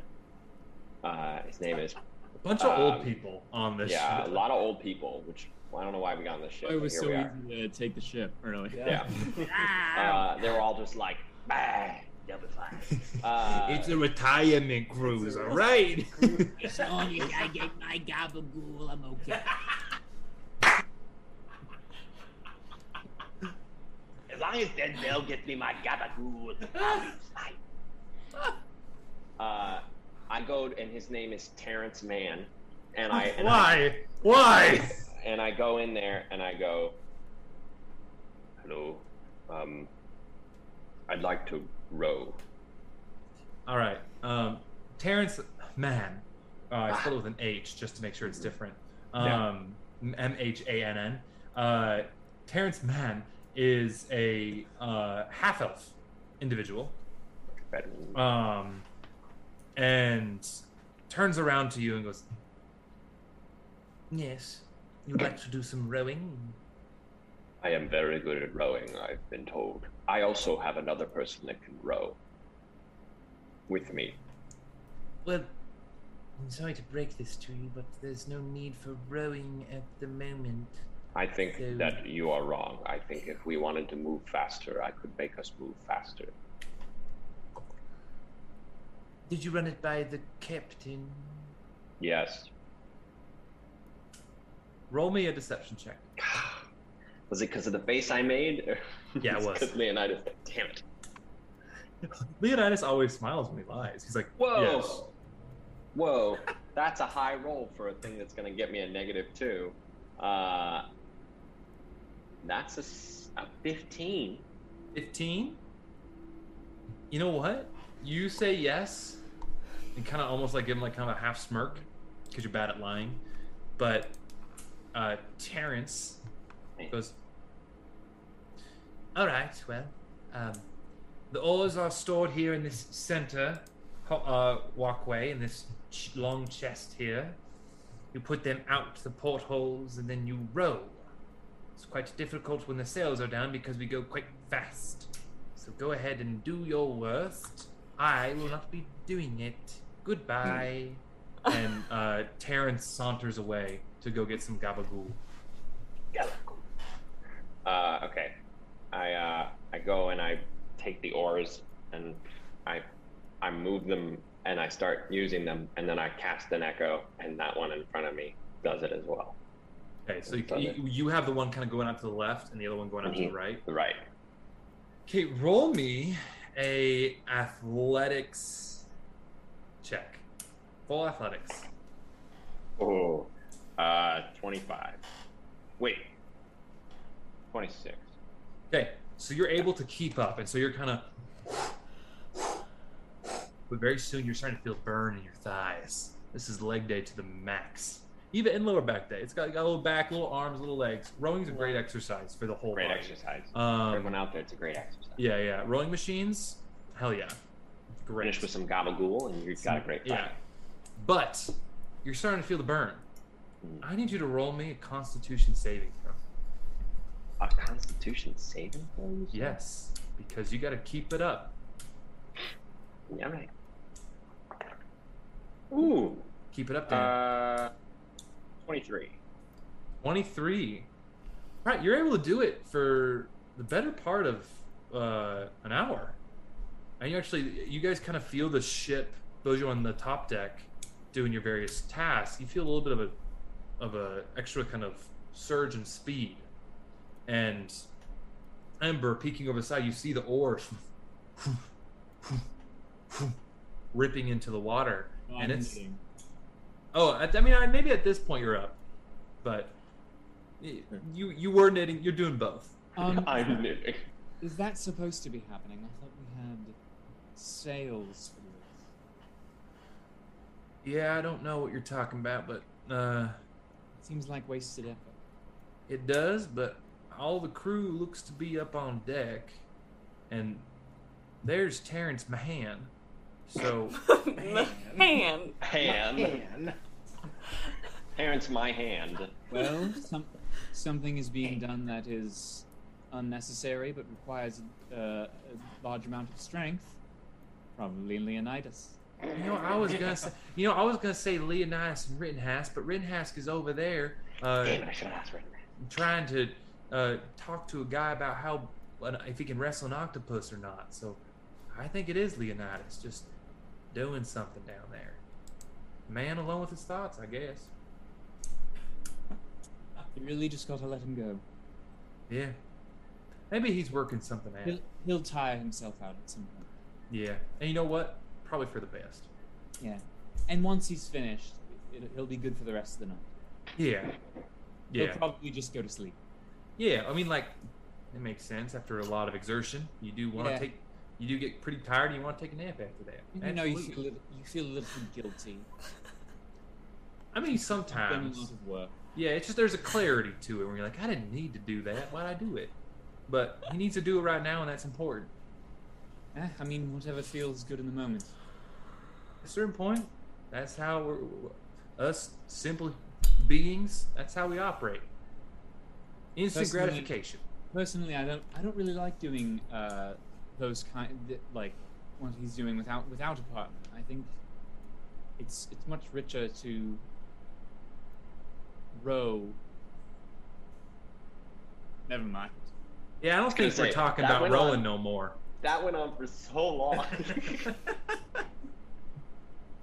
Uh, his name is A bunch of old Um, people on this. Ship. Yeah, a lot of old people, which well, I don't know why we got on this ship. it was so easy to take the ship early. Yeah. uh, they were all just like, bah, they'll be fine. Uh, it's a retirement cruise, all right. As long as I get my gabagool, I'm okay. As long as Denzel gets me my gabagool, I'll be fine. Uh, I go, and his name is Terrence Mann, and I and I, Why? Why? and I go in there and I go, hello, um, I'd like to row. All right. Um, Terrence Mann. Uh, I spelled it with an H just to make sure it's different. Yeah. Um, M H A N N. Uh, Terrence Mann is a uh, half elf individual. Um, and turns around to you and goes, Yes, you'd like to do some rowing? I am very good at rowing, I've been told. I also have another person that can row with me. Well, I'm sorry to break this to you, but there's no need for rowing at the moment. I think So- that you are wrong. I think if we wanted to move faster, I could make us move faster. Did you run it by the captain? Yes. Roll me a deception check. Was it because of the face I made? Yeah, it was. Because Leonidas, damn it. Leonidas always smiles when he lies. He's like, Whoa. Yes. Whoa. That's a high roll for a thing that's going to get me a negative two. Uh, that's a 15. 15? You know what? You say yes, and kind of almost like give him like kind of a half smirk because you're bad at lying. But uh, Terrence goes, All right, well, um, the oars are stored here in this center ho- uh, walkway in this ch- long chest here. You put them out the portholes and then you row. It's quite difficult when the sails are down because we go quite fast. So go ahead and do your worst. I will not be doing it. Goodbye. and uh, Terrence saunters away to go get some gabagool. Uh, okay. I uh, I go and I take the oars and I I move them and I start using them and then I cast an echo and that one in front of me does it as well. Okay, so you, you, you have the one kind of going out to the left and the other one going out to the Mhm. right. Right. Okay, roll me a athletics check. Full athletics. Oh, uh, 25. Wait. 26. Okay, so you're able to keep up, and so you're kind of. But very soon you're starting to feel burn in your thighs. This is leg day to the max. Even in lower back day, it's got, got a little back, little arms, little legs. Rowing's a great exercise for the whole Great body. exercise. Um, Everyone out there, it's a great exercise. Yeah, yeah. Rowing machines, hell yeah, great. Finish with some gabagool and you've got a great Yeah, but you're starting to feel the burn. Mm. I need you to roll me a Constitution saving. A constitution saving throw? you? Yes, because you got to keep it up. Yeah, right. Ooh. Keep it up, Dan. Uh, 23. 23. Right, you're able to do it for the better part of uh, an hour. And you actually, you guys kind of feel the ship, those you on the top deck, doing your various tasks. You feel a little bit of a, of a extra kind of surge in speed. And Ember peeking over the side, you see the oars ripping into the water, Oh, and I'm it's kidding. Oh, at- I mean, I- maybe at this point you're up, but you you were knitting. You're doing both. Um, I'm knitting. is that supposed to be happening? I thought we had sails for this. Yeah, I don't know what you're talking about, but uh, It seems like wasted effort. it does. But all the crew looks to be up on deck, and there's Terrence Mahan. So Man. Hand. Parents, my hand. Well, some, something is being done that is unnecessary but requires uh, a large amount of strength. Probably Leonidas. you know, I was gonna say, you know, I was gonna say Leonidas and Rittenhouse, but Rittenhouse is over there. Uh, Damn it, I should have asked right now. trying to uh, talk to a guy about how if he can wrestle an octopus or not. So I think it is Leonidas just doing something down there. Man alone with his thoughts, I guess. You really just gotta let him go. Yeah. Maybe he's working something out. He'll, he'll tire himself out at some point. Yeah. And you know what? Probably for the best. Yeah. And once he's finished, it, he'll be good for the rest of the night. Yeah. Yeah. He'll probably just go to sleep. Yeah. I mean, like, it makes sense after a lot of exertion. You do want to Yeah. take. You do get pretty tired. and You want to take a nap after that. You know, you feel, a little, you feel a little guilty. I mean, sometimes. lot of work. Yeah, it's just there's a clarity to it where you're like, I didn't need to do that. Why'd I do it? But he needs to do it right now, and that's important. Eh, I mean, whatever feels good in the moment. At a certain point, that's how we're, us simple beings. That's how we operate. Instant Personally- gratification. Personally, I don't. I don't really like doing uh, those kind, th- like what he's doing without without a partner. I think it's it's much richer to row. Never mind. Yeah, I don't was think we're say, talking about went rowing on- no more. That went on for so long.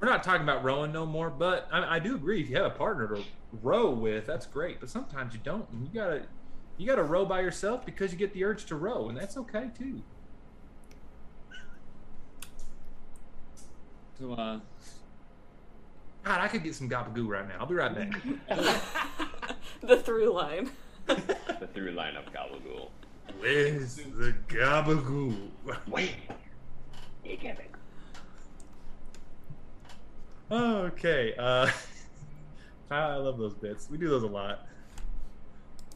We're not talking about rowing no more, but I, I do agree. If you have a partner to row with, that's great. But sometimes you don't, and you gotta you gotta row by yourself because you get the urge to row, and that's okay too. So uh, God, I could get some gabagoo right now. I'll be right back. the through line. the through line of Gabagool. Where's the gabagoo? Wait. You give it. Okay. Uh, I love those bits. We do those a lot.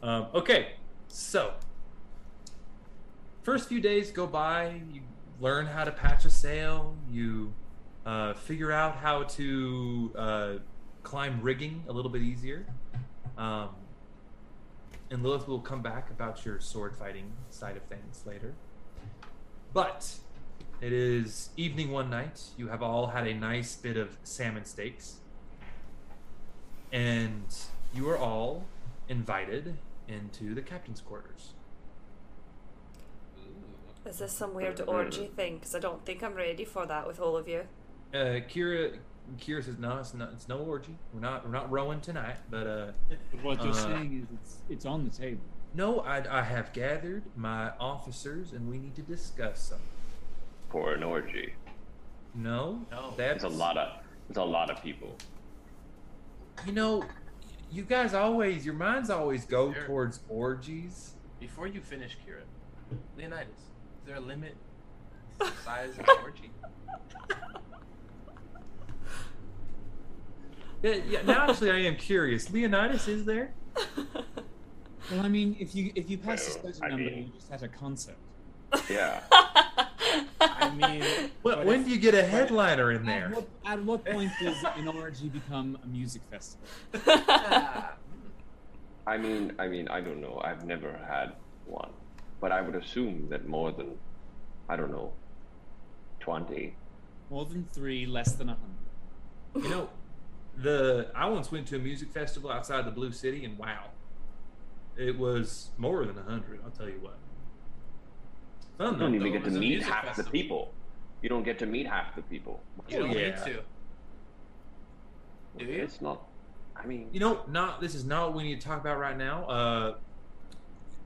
Um, okay, so first few days go by. You learn how to patch a sail. You uh, figure out how to uh, climb rigging a little bit easier. Um, and Lilith will come back about your sword fighting side of things later. But it is evening one night. You have all had a nice bit of salmon steaks. And you are all invited into the captain's quarters. Is this some weird orgy thing? Because I don't think I'm ready for that with all of you. Uh, Kira, Kira says, "No, it's not. It's no orgy. We're not. We're not rowing tonight. But uh, what you're Uh, saying is it's it's on the table. no, I, I have gathered my officers, and we need to discuss something. For an orgy. No, No. that's There's a lot of there's a lot of people. You know, you guys always your minds always go Sure. towards orgies. Before you finish, Kira, Leonidas, is there a limit to the size of the orgy? Yeah, yeah. Now, actually, I am curious. Leonidas is there? Well, I mean, if you if you pass a Well, certain I number, mean- you just had a concert. Yeah. I mean, Well, but when if- do you get a headliner in At there? what, at what point does an orgy become a music festival? I mean I mean I don't know. I've never had one. But I would assume that more than I don't know twenty. More than three, less than a hundred. You know, the I once went to a music festival outside the Blue City, and wow, it was more than a hundred. I'll tell you what. Fun You don't even get to meet music half the people. You don't get to meet half the people. you don't yeah. need to. Do you? It's not I mean You know, not this is not what we need to talk about right now. Uh,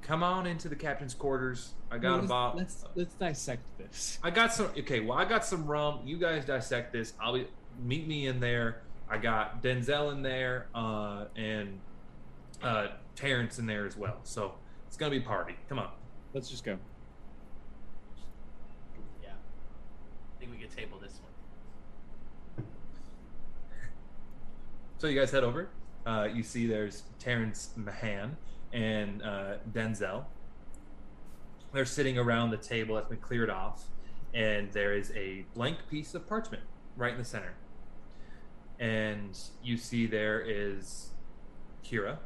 come on into the captain's quarters. I got let's, about. let's let's dissect this. I got some. Okay, well, I got some rum. You guys dissect this. I'll be meet me in there. I got Denzel in there, uh, and uh, Terrence in there as well. So it's gonna be party. Come on. Let's just go. Table this one. So you guys head over. Uh, you see there's Terrence Mahan and uh, Denzel. They're sitting around the table that's been cleared off, and there is a blank piece of parchment right in the center. And you see there is Kira,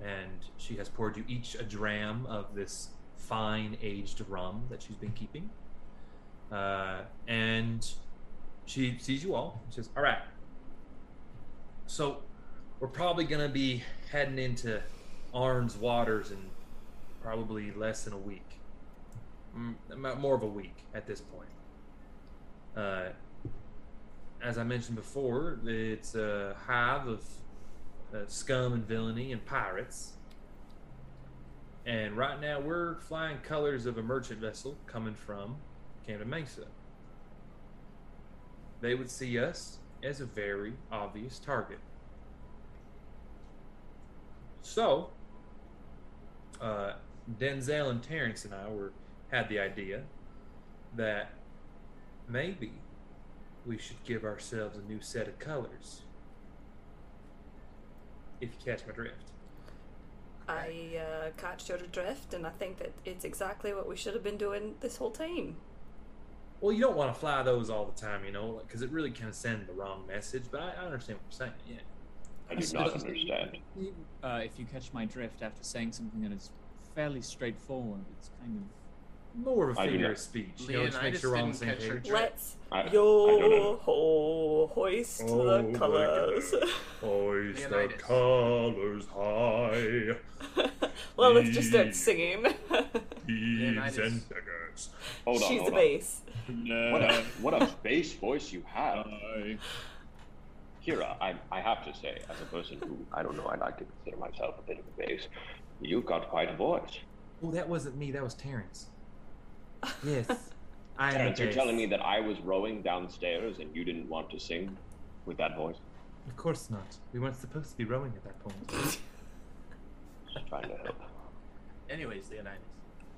and she has poured you each a dram of this fine aged rum that she's been keeping. Uh, and she sees you all. She says, "All right, so we're probably gonna be heading into Arn's waters in probably less than a week, Mm, more of a week at this point. Uh, as I mentioned before, it's a hive of uh, scum and villainy and pirates. And right now, we're flying colors of a merchant vessel coming from Camden Mesa. They would see us as a very obvious target. So, uh, Denzel and Terrence and I were had the idea that maybe we should give ourselves a new set of colors. If you catch my drift. I uh, catch your drift, and I think that it's exactly what we should have been doing this whole time. Well, you don't want to fly those all the time, you know, because it really can send the wrong message. But I, I understand what you're saying. Yeah. I do not understand. Uh, if you catch my drift after saying something that is fairly straightforward, it's kind of more of a figure of speech. You know, which Leonidas makes sure we're all the didn't same catch page. Let's I, I yo know. ho hoist Oh, the colours. Hoist the colors high, well, let's just start singing. thieves Leonidas. and beggars. Hold on, She's hold the on. bass. What a what a bass voice you have, I- Kira. I I have to say, as a person who I don't know, I like to consider myself a bit of a bass. You've got quite a voice. Oh, that wasn't me. That was Terrence. Yes, I am. Terrence, you're telling me that I was rowing downstairs and you didn't want to sing with that voice? Of course not. We weren't supposed to be rowing at that point. Just trying to help. Anyways, Leonidas,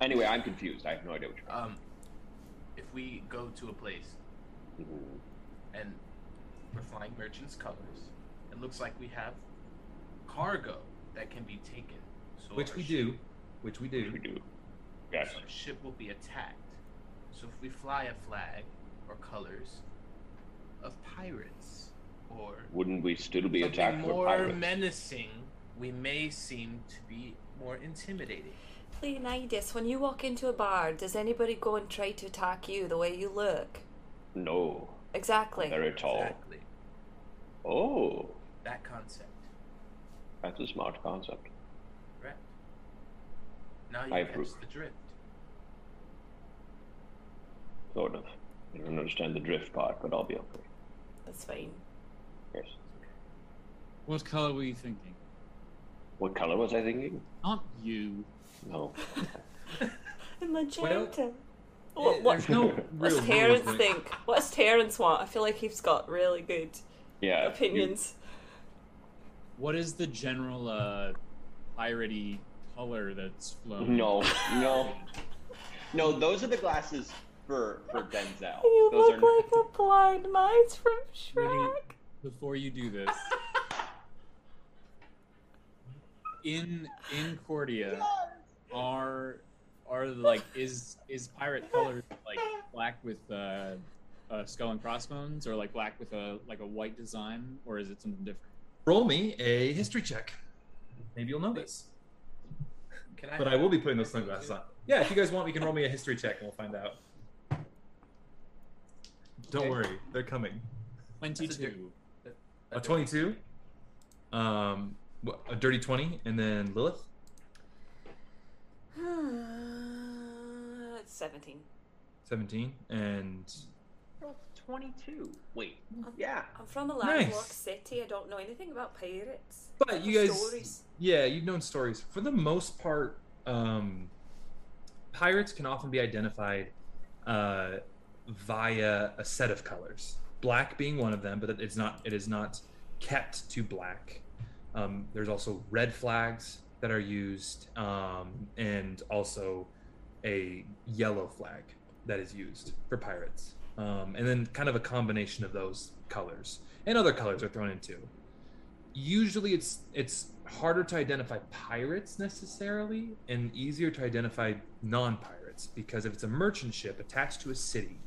Anyway, I'm confused. I have no idea what you're. um, if we go to a place Mhm. and we're flying merchants' colors, it looks like we have cargo that can be taken. So Which our we ship- do. Which we Which do. we do. Yes. Our ship will be attacked. So if we fly a flag or colors of pirates or Wouldn't we still be something attacked more with pirates? menacing, we may seem to be more intimidating. Leonidas, when you walk into a bar, does anybody go and try to attack you the way you look? No. Exactly. Very tall. Exactly. Oh, That concept. that's a smart concept. Correct. Now you I catch the drift. Sort of. I don't understand the drift part, but I'll be okay. That's fine. Yes. What color were you thinking? What color was I thinking? Not you. No. Magenta. Well, what, what, There's no what's real Terrence think? What's Terrence want? I feel like he's got really good Yeah. opinions. What is the general uh, piratey color that's you- flown? no, no. No, those are the glasses for for Denzel. You those look are like a blind mouse from Really? Shrek. Before you do this, in in Cordia, are are like is is pirate color like black with uh, uh, skull and crossbones, or like black with a like a white design, or is it something different? Roll me a history check. Maybe you'll know this. Can I But I will be putting those sunglasses on. Yeah, if you guys want, we can roll me a history check and we'll find out. Don't Okay. worry, they're coming. Twenty-two. A 22, um, wh- a dirty 20, and then Lilith. It's 17. 17 and Oh, 22. Wait. Yeah. I'm from a Nice. landlocked city. I don't know anything about pirates. but you guys. Stories. Yeah, you've known stories for the most part um pirates can often be identified uh via a set of colors black being one of them but it's not it is not kept to black um there's also red flags that are used um and also a yellow flag that is used for pirates. Um and then kind of a combination of those colors. And other colors are thrown in too. Usually it's it's harder to identify pirates necessarily and easier to identify non-pirates because if it's a merchant ship attached to a city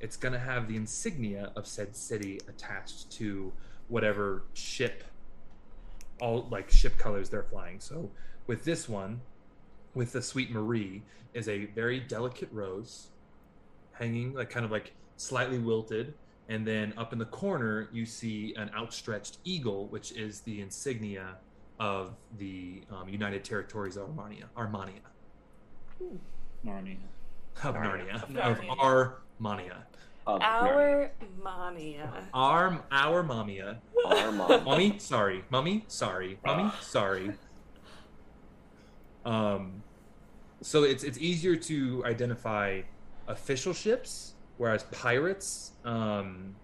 it's going to have the insignia of said city attached to whatever ship all like ship colors they're flying. So with this one with the sweet marie is a very delicate rose hanging like kind of like slightly wilted. And then up in the corner you see an outstretched eagle which is the insignia of the um, united territories of armenia armenia Narnia. of Narnia. narnia. Of of armania Of Our mania. our our mamia Armand. mummy sorry. Mommy, sorry. Mommy, sorry. Um so it's it's easier to identify official ships whereas pirates um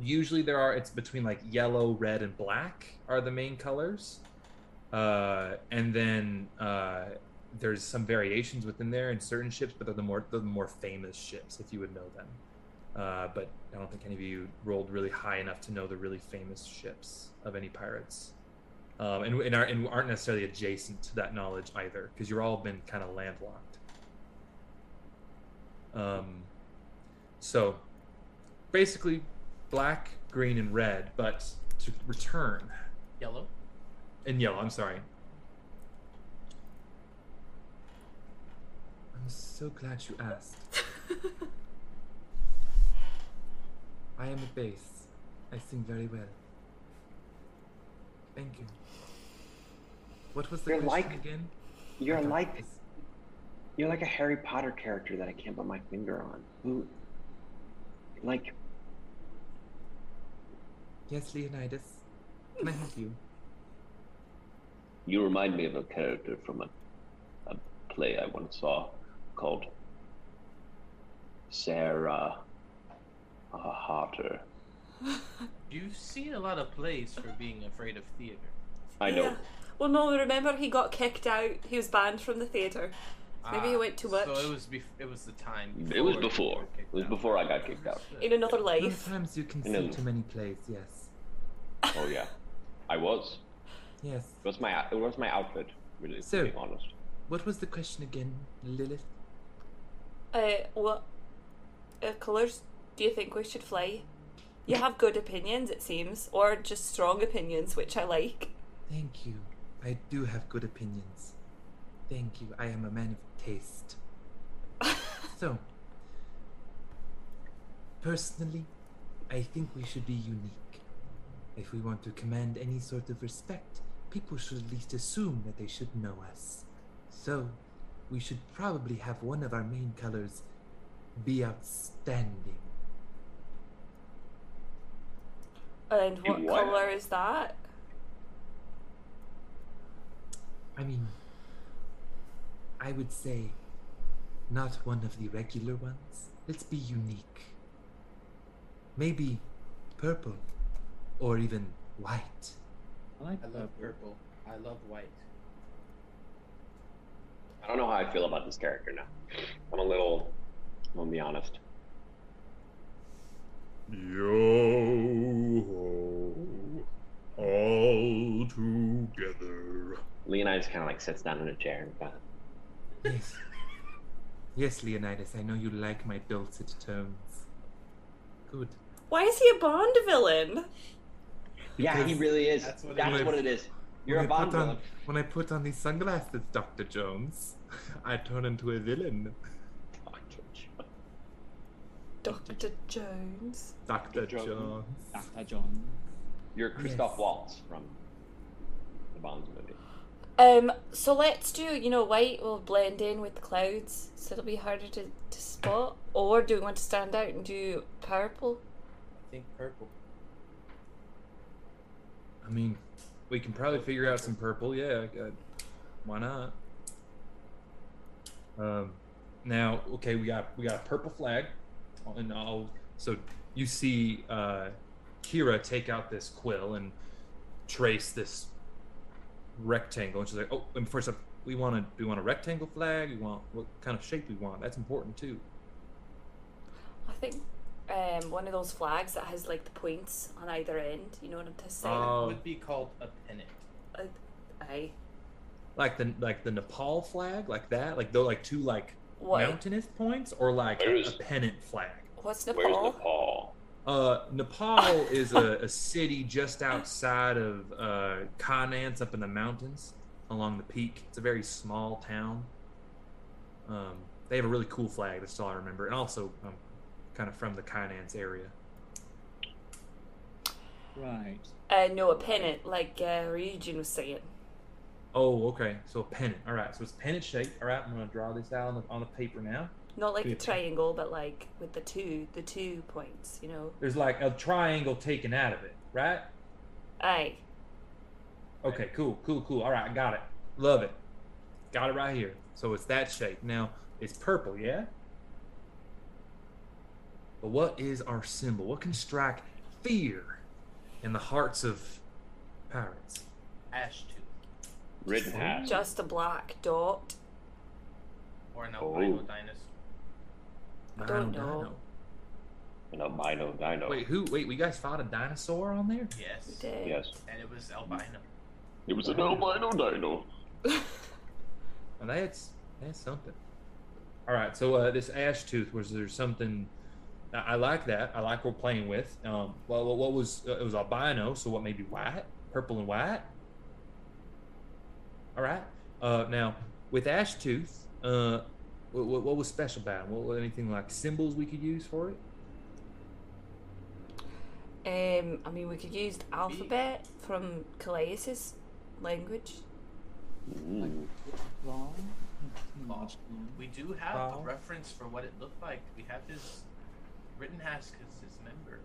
usually there are it's between like yellow red and black are the main colors. Uh and then uh there's some variations within there in certain ships but they're the more the more famous ships if you would know them uh, but I don't think any of you rolled really high enough to know the really famous ships of any pirates, um, and and, are, and aren't necessarily adjacent to that knowledge either, because you're all been kind of landlocked. Um, so basically, black, green, and red, but to return Yellow. and yellow. I'm sorry. I'm so glad you asked. I am a bass. I sing very well. Thank you. What was the You're question like- again? You're like it was- you're like a Harry Potter character that I can't put my finger on. Who like Yes, Leonidas. Can I help you? You remind me of a character from a, a play I once saw called Sarah Harter. You've seen a lot of plays for being afraid of theater. I know. Yeah. Well, no, remember he got kicked out. He was banned from the theatre. Maybe he Ah, went too much. So it was bef- it was the time. Before It was before. It was out. before I got kicked out. In another life. Sometimes you can In see a- too many plays, yes. Oh yeah, I was. Yes. It was my it was my outfit. Really, So- to be honest. What was the question again, Lilith? Uh, what uh, colours do you think we should fly? You have good opinions, it seems, or just strong opinions, which I like. Thank you. I do have good opinions. Thank you. I am a man of taste. so, personally, I think we should be unique. If we want to command any sort of respect, people should at least assume that they should know us. So, we should probably have one of our main colors be outstanding. And what what? colour is that? I mean, I would say not one of the regular ones. Let's be unique. Maybe purple or even white. I like I love purple. I love white. I don't know how I feel about this character now. I'm a little I'm gonna be honest. Yo ho, all together. Leonidas kinda like sits down in a chair and kinda Yes. yes, Leonidas, I know you like my dulcet tones. Good. Why is he a Bond villain? Yeah, he really is. That's That's what what, it it is. You're when a I Bond on, villain. When I put on these sunglasses, Dr. Jones, I turn into a villain. Dr. Jones. Dr. Jones. Jones. Dr. Jones. You're Christoph Yes. Waltz from the Bonds movie. Um, so let's do, you know, white will blend in with the clouds, so it'll be harder to, to spot. Or do we want to stand out and do purple? I think purple. I mean, we can probably figure out some purple. Yeah, uh, why not? Um, now, okay, we got we got a purple flag, and I'll so you see uh, Kira take out this quill and trace this rectangle, and she's like, "Oh, and first up, we want to we want a rectangle flag? We want what kind of shape we want? That's important too." I think um, one of those flags that has like the points on either end. You know what I'm saying? Oh. Would be called a pennant. Uh, aye. Like the like the Nepal flag, like that, like though like two like What? mountainous points, or like a, Where's- a pennant flag. What's Nepal? Where's Nepal? Nepal? Uh, Nepal is a, a city just outside of uh, Kanance, up in the mountains along the peak. It's a very small town. Um, they have a really cool flag. That's all I remember. And also, I'm kind of from the Kanance area. Right. Uh, no, a pennant, like uh, Ryujin was saying. Oh, okay. So a pennant. All right. So it's pennant shaped. All right. I'm gonna draw this out on the on the paper now. Not like a Good. triangle, but like with the two, the two points. You know. There's like a triangle taken out of it, right? Aye. Okay, cool, cool, cool. All right, I got it. Love it. Got it right here. So it's that shape. Now it's purple, yeah? But what is our symbol? What can strike fear in the hearts of pirates? Ash tooth. Rittenhouse. Just a black dot. Or an Oh. albino dinosaur. I don't know. An albino dino. Wait, who? Wait, we guys fought a dinosaur on there? Yes. We did. Yes. And it was albino. It was an albino dino. Well, that's that's something. All right, so uh, this ash tooth was there something? I, I like that. I like what we're playing with. Um, well, what, what was uh, it was albino? So what? Maybe white, purple and white. All right. Uh, now with ash tooth, uh, What, what, what was special about it? What, what anything like symbols we could use for it? Um, I mean, we could use the alphabet from Kallias's language. Wrong. Well, we do have Wow. a reference for what it looked like. We have his Rittenhouse as his member.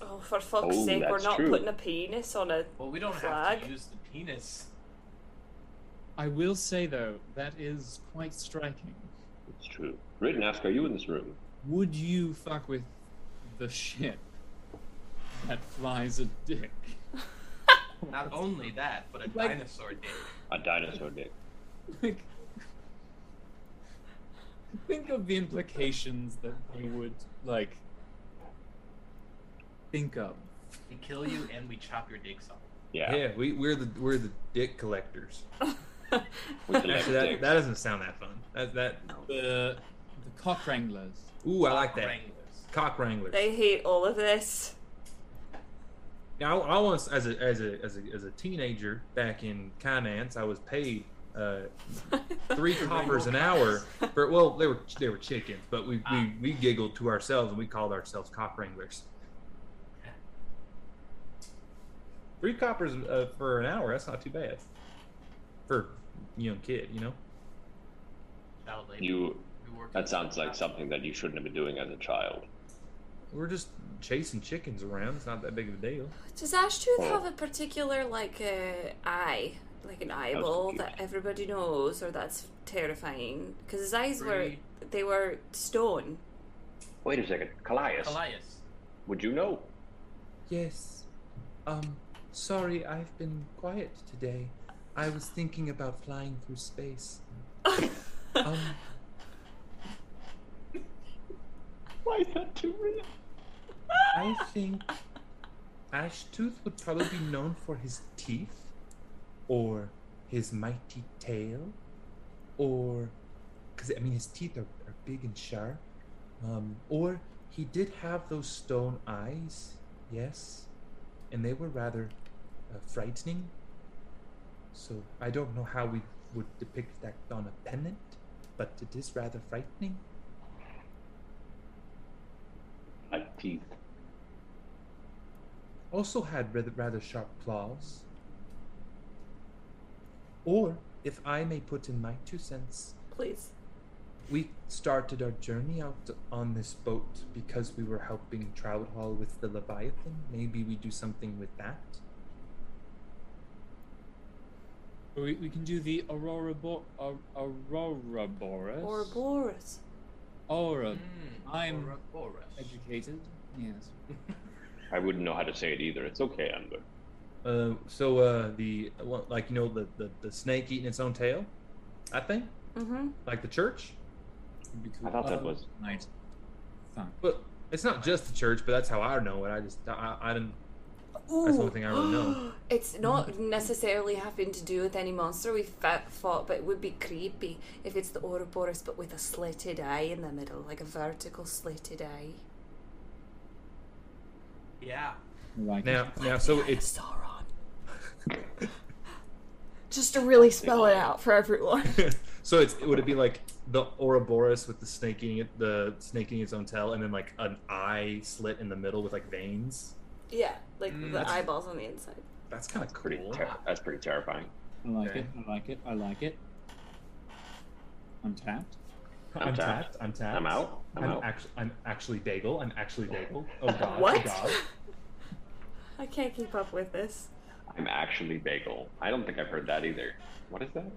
Oh, for fuck's Oh, sake, we're not true. putting a penis on a. Well, we don't have to use the penis. I will say though, that is quite striking. It's true. Ridden, ask, are you in this room? Would you fuck with the ship that flies a dick? Not only that, but a Like- dinosaur dick. A dinosaur dick. Like, think of the implications that they would like think of. We kill you and we chop your dicks off. Yeah. Yeah, we we're the we're the dick collectors. We collect Actually, that, that doesn't sound that fun. That that The the cock wranglers. ooh, I like that. Wranglers. Cock wranglers. I hate all of this. Now, I once, as a as a as a as a teenager back in finance, I was paid uh, three coppers an hour for well, they were they were chickens, but we, we we giggled to ourselves and we called ourselves cock wranglers. Three coppers uh, for an hour. That's not too bad for a young kid, you know. Child labor. You. That sounds like something that you shouldn't have been doing as a child. We're just chasing chickens around. It's not that big of a deal. Does Ashtooth Oh. have a particular like uh, eye, like an eyeball that confused. everybody knows, or that's terrifying? Because his eyes were they were stone. Wait a second, Kallias. Elias. Would you know? Yes. Um, sorry, I've been quiet today. I was thinking about flying through space. Um, Why is that too real? I think Ashtooth would probably be known for his teeth, or his mighty tail, or because I mean his teeth are, are big and sharp. Um, or he did have those stone eyes, yes, and they were rather uh, frightening. So I don't know how we would depict that on a pennant, but it is rather frightening. Like teeth. also had rather, rather sharp claws. Or, if I may put in my two cents, Please. we started our journey out on this boat because we were helping Trout Hall with the Leviathan. Maybe we do something with that. We, we can do the Aurora Bo- Au- Aurora Boris. Or Boris. Aura. Mm, I'm Ouroboros. educated. Yes. I wouldn't know how to say it either. It's okay, Ember. Uh, so, uh, the, well, like, you know, the, the, the snake eating its own tail? That thing? Mm-hmm. Like the church? Be cool. I thought that Um, was- Right. Fine. But it's not just the church, but that's how I know it. I just, I, I didn't, That's the only thing I really know. it's not necessarily having to do with any monster we fa- fought, but it would be creepy if it's the Ouroboros, but with a slitted eye in the middle, like a vertical slitted eye. Yeah. I like now, it. now, so it's, Sauron. Just to really spell it out for everyone. so it's would it be like the Ouroboros with the snake eating it, the snake eating its own tail, and then like an eye slit in the middle with like veins? Yeah, like Mm, the eyeballs on the inside. That's kind of Pretty. cool. Ter- that's pretty terrifying. I like Okay. it. I like it. I like it. I'm tapped. I'm I'm tapped. tapped. I'm tapped. I'm out. I'm, I'm out. actually I'm actually bagel. I'm actually bagel. Oh god. Oh What? god. I can't keep up with this. I'm actually bagel. I don't think I've heard that either. What is that?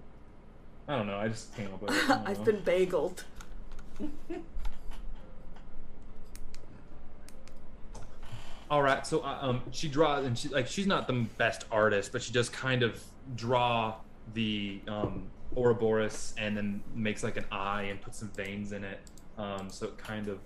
I don't know. I just came up with it. I've know. been bageled. All right. So uh, um, she draws, and she like she's not the best artist, but she does kind of draw the um Ouroboros, and then makes like an eye and puts some veins in it. Um, so it kind of.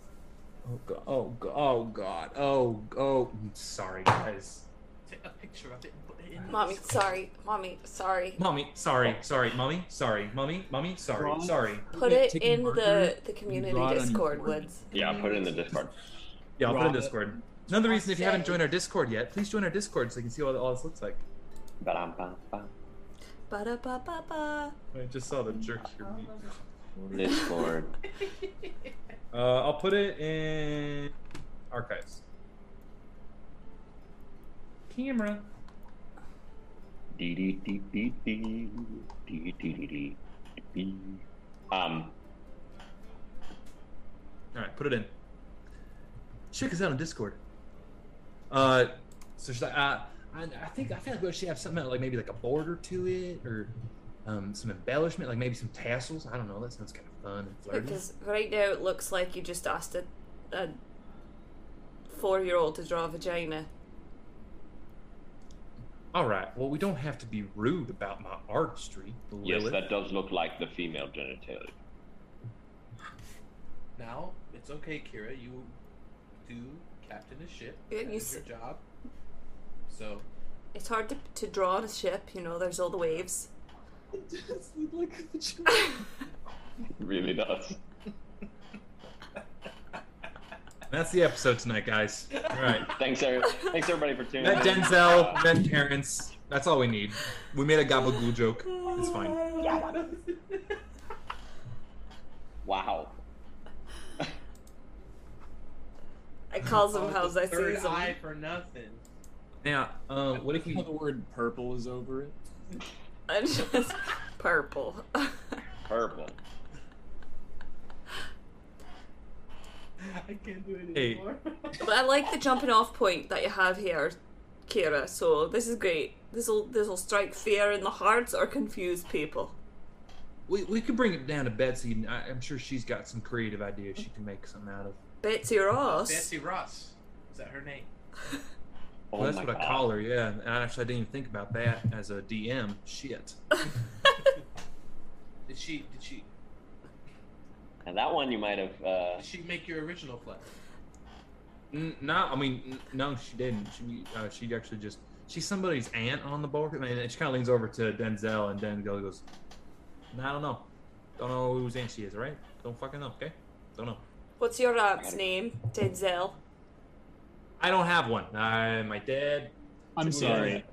Oh god. Oh god. Oh god. Oh oh. Sorry guys. Take a picture of it and put it in. Mommy, sorry. Mommy, sorry. Mommy, sorry, sorry, mommy, sorry, mommy, mommy, sorry, Draw. sorry. Put it in marker the, the community draw it on your Discord. Woods. Yeah, put it in the Discord. Yeah, I'll put it in Discord. Another reason, if you haven't joined our Discord yet, please join our Discord so you can see what all this looks like. Ba-dum-bum-bum. Ba da ba ba ba. I just saw the jerk here. Discord. Uh, I'll put it in archives. Camera. Dee dee dee dee dee dee dee dee dee dee. Um, All right, put it in. Check us out on Discord. Uh, so should I, uh, I, I think I feel like we should have something like maybe like a border to it, or um, some embellishment, like maybe some tassels. I don't know. That sounds kind of fun and flirty. Because right now it looks like you just asked a, a four year old to draw a vagina. All right. Well, we don't have to be rude about my artistry. yes, Lilith. that does look like the female genitalia. Now it's okay, Kira. You do captain a ship. Yeah, That you is your s- job. So It's hard to, to draw on a ship, you know, there's all the waves. It does look like a vagina. really does. That's the episode tonight, guys. All right. Thanks, er- thanks everybody for tuning Met in. Denzel, Uh, met Terrence. That's all we need. We made a gabagool joke. It's fine. Yeah. wow. It calls them it's how's I third sees them. eye for nothing. Now, um, what if How we? the word purple is over it? And just purple. Purple. I can't do it Hey. anymore. but I like the jumping off point that you have here, Kira. So this is great. This will this will strike fear in the hearts or confuse people. We, we could bring it down to Betsy. and I, I'm sure she's got some creative ideas she can make something out of. Betsy Ross. Betsy Ross. Is that her name? Oh Well, that's my what I call her. Yeah, and actually, I didn't even think about that as a DM. Shit. Did she? Did she? And that one you might have. Uh, Did she make your original flag? N- No, I mean, n- no, she didn't. She uh, she actually just she's somebody's aunt on the board, and she kind of leans over to Denzel, and Denzel goes, I don't know, don't know whose aunt she is, right? Don't fucking know, okay? Don't know. What's your aunt's name? Denzel. I don't have one. Uh, my dad. I'm Yeah. sorry.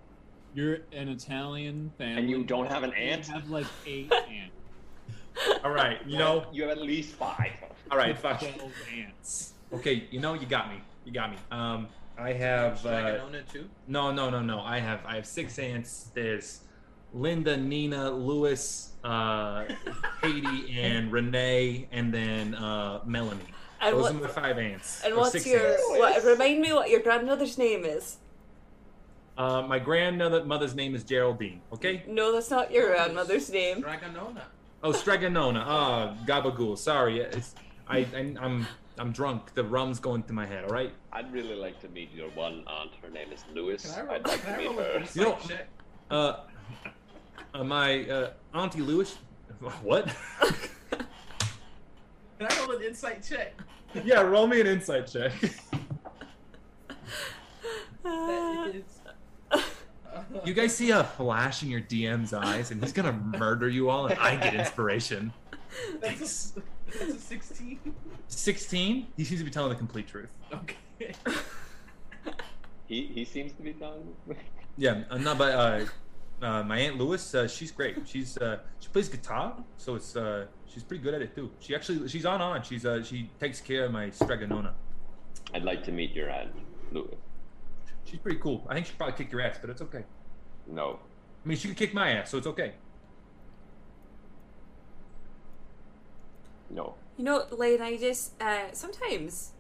You're an Italian family. and you don't have an You aunt? have like eight aunts. All right, you know. You have at least five. All right, fuck. Twelve aunts. Okay, you know, you got me. You got me. Um, I have. Uh, Dragonona too. no, no, no, no. I have. I have six aunts. There's Linda, Nina, Lewis, uh, Katie, and Renee, and then uh, Melanie. And Those what- are my five aunts. And what's your aunts. what? Remind me what your grandmother's name is. Uh, my grandmother's name is Geraldine. Okay. No, that's not your grandmother's name. Dragonona. Oh, Stregonona. Ah, Gabagool. Sorry, it's I, I I'm I'm drunk. The rum's going to my head. All right. I'd really like to meet your one aunt. Her name is Lewis. Can I roll, I'd like can to I meet her. You know- Uh, uh my uh, auntie Lewis. What? Can I roll an insight check? yeah, roll me an insight check. That is. You guys see a flash in your DM's eyes, and he's gonna murder you all, and I get inspiration. That's a, that's a 16. Sixteen. He seems to be telling the complete truth. Okay. He he seems to be telling. Yeah, uh, no, but uh, uh, my aunt Lewis, uh, she's great. She's uh, she plays guitar, so it's uh, she's pretty good at it too. She actually she's on on. She's uh, she takes care of my Stregonona. I'd like to meet your aunt, Lewis. She's pretty cool. I think she'd probably kick your ass, but it's okay. No, I mean, she could kick my ass, so it's okay. no. You know, Lane, I just uh, sometimes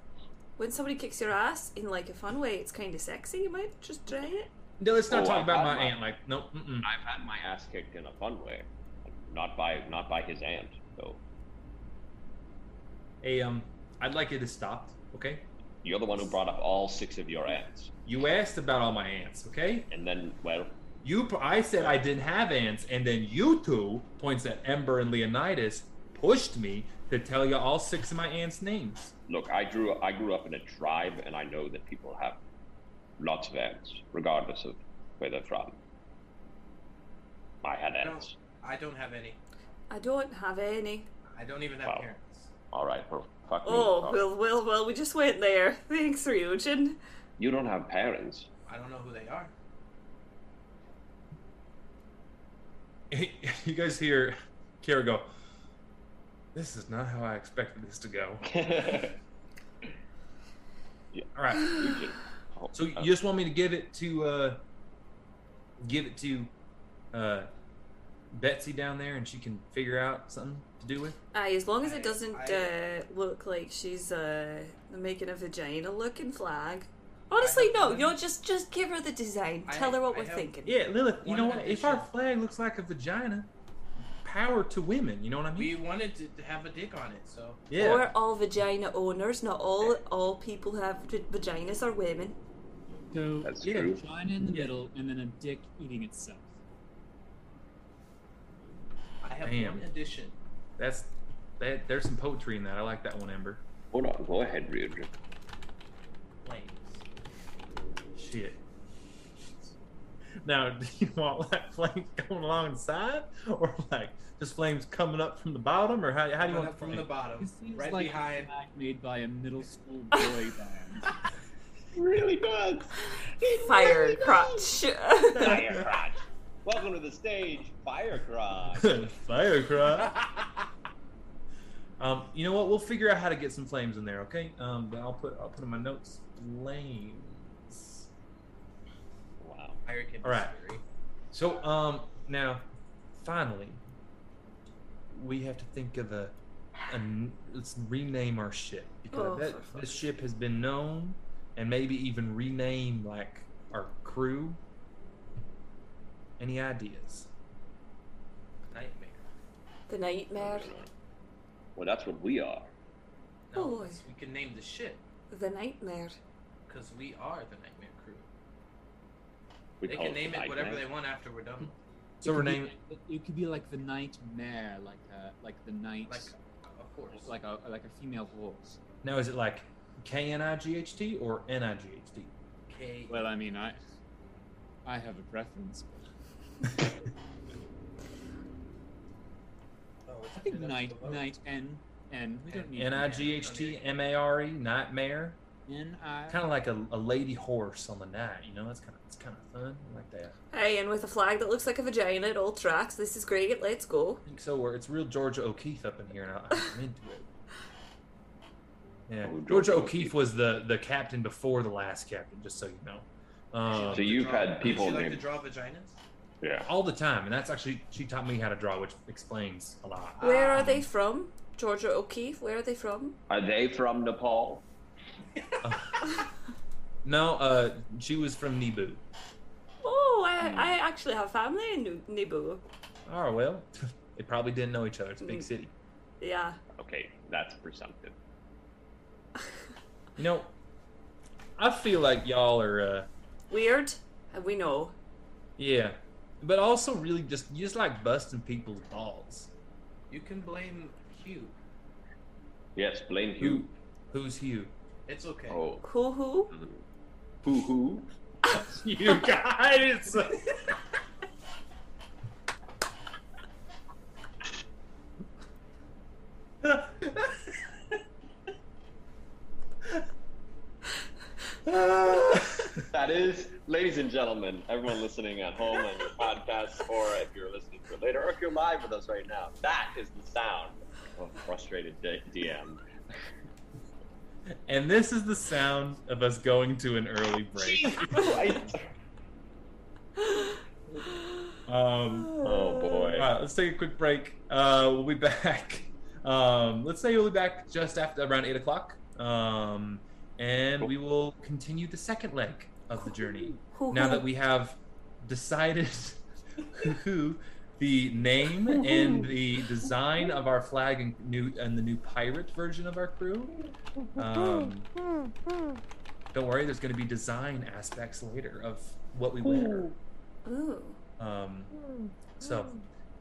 when somebody kicks your ass in like a fun way, it's kind of sexy. You might just try it. No, let's not Oh, talk I've about my my- aunt. Like, no, mm-mm. I've had my ass kicked in a fun way, not by not by his aunt though. Hey, um, I'd like you to stop, okay? You're the one who brought up all six of your aunts, You asked about all my aunts, okay? and then well, You, I said I didn't have aunts, and then you two points at Ember and Leonidas pushed me to tell you all six of my aunts' names. look, I grew I grew up in a tribe, and I know that people have lots of aunts, regardless of where they're from. I had I don't. I don't have any. I don't have any. I don't even have Wow. parents. All right, well, fuck me. Oh, fuck. well, well, well, we just went there. Thanks, Ryujin. You don't have parents. I don't know who they are. you guys hear Kira go, This is not how I expected this to go. yeah. All right. You can- oh, So uh, you just want me to give it to uh give it to uh Betsy down there and she can figure out something to do with? Aye, as long as it doesn't I- uh, look like she's uh, making a vagina looking flag. Honestly, no. one- You know, just just give her the design. I- Tell her what I we're have- thinking. Yeah, Lilith, you One know what? If our addition. flag looks like a vagina, power to women, you know what I mean? We wanted to, to have a dick on it, so yeah. Or all vagina owners. Not all all people who have v- vaginas are women. So That's Yeah. true. vagina in the Yeah. middle, and then a dick eating itself. I have Damn. one addition. That's that there's some poetry in that. I like that one, Ember. Hold on. Go ahead, Ryudra. Flames. Shit. Now, do you want like flames going along the side, or like just flames coming up from the bottom, or how, how do you want up from the bottom, This seems right like behind. made by a middle school boy band. Really does. Fire crotch. Fire crotch. Welcome to the stage, Fire crotch. Fire crotch. um, you know what? We'll figure out how to get some flames in there, okay? Um, but I'll put I'll put in my notes flames. Wow. Fire can be All right. scary. So um now, finally, we have to think of a, a n- let's rename our ship because Oh, I bet for fuck's this ship has been known and maybe even rename like our crew. Any ideas? Nightmare. the nightmare. Well, that's what we are. No, Oh. we can name the ship The nightmare. because we are the Nightmare Crew. We They can name the it whatever they want after we're done. So It we're naming. It, it could be like the nightmare, like uh, like the night, Like, of course. like a like a female horse. Now is it like K N I G H T or N I G H T? K. Well, I mean, I I have a preference. Oh, I think that's night below. night N N. We don't need N I G H T M A R E nightmare. N I. Kind of like a, a lady horse on the night, you know. That's kind of it's kind of fun. I like that. Hey, and with a flag that looks like a vagina, it all tracks. This is great. Let's go. I think so. Where it's real Georgia O'Keeffe up in here, and I- I'm into it. Yeah, Oh, Georgia Georgia O'Keeffe O'Keeffe. was the the captain before the last captain, just so you know. Um, So you've Draw- had people Would you like to draw vaginas? Yeah. all the time, and that's actually she taught me how to draw, which explains a lot. Where are Ah. they from? Georgia O'Keeffe? Where are they from? Are they from Nepal? No, uh, she was from Nibu. Oh, I, I actually have family in Nibu. Oh well, they probably didn't know each other. It's a big Mm. city. Yeah. Okay, that's presumptive. You know, I feel like y'all are, uh, Weird. We know. yeah, but also really just you just like busting people's balls. You can blame Hugh. Yes, blame Who, Hugh. who's Hugh? It's okay. Oh, Who who? who who? you guys. That is, ladies and gentlemen, everyone listening at home on your podcast, or if you're listening to it later, or if you're live with us right now, that is the sound of a frustrated D- DM. and this is the sound of us going to an early break. Um, Oh boy. All right, let's take a quick break. Uh, we'll be back. Um, let's say we'll be back just after around eight o'clock. Um, and we will continue the second leg of the journey. Now that we have decided who the name and the design of our flag and new and the new pirate version of our crew. Um, don't worry, there's going to be design aspects later of what we wear. Ooh. Um, so,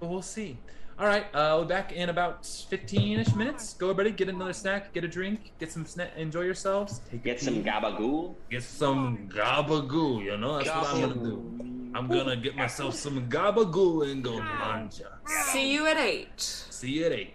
but we'll see. All right, uh, we're back in about 15ish minutes. Go, everybody, get another snack, get a drink, get some snack, enjoy yourselves. Take Get some tea, gabagool. get some gabagoo. You know, that's what I'm gonna do. I'm gonna get myself some gabagoo and go manja. See you at eight. See you at eight.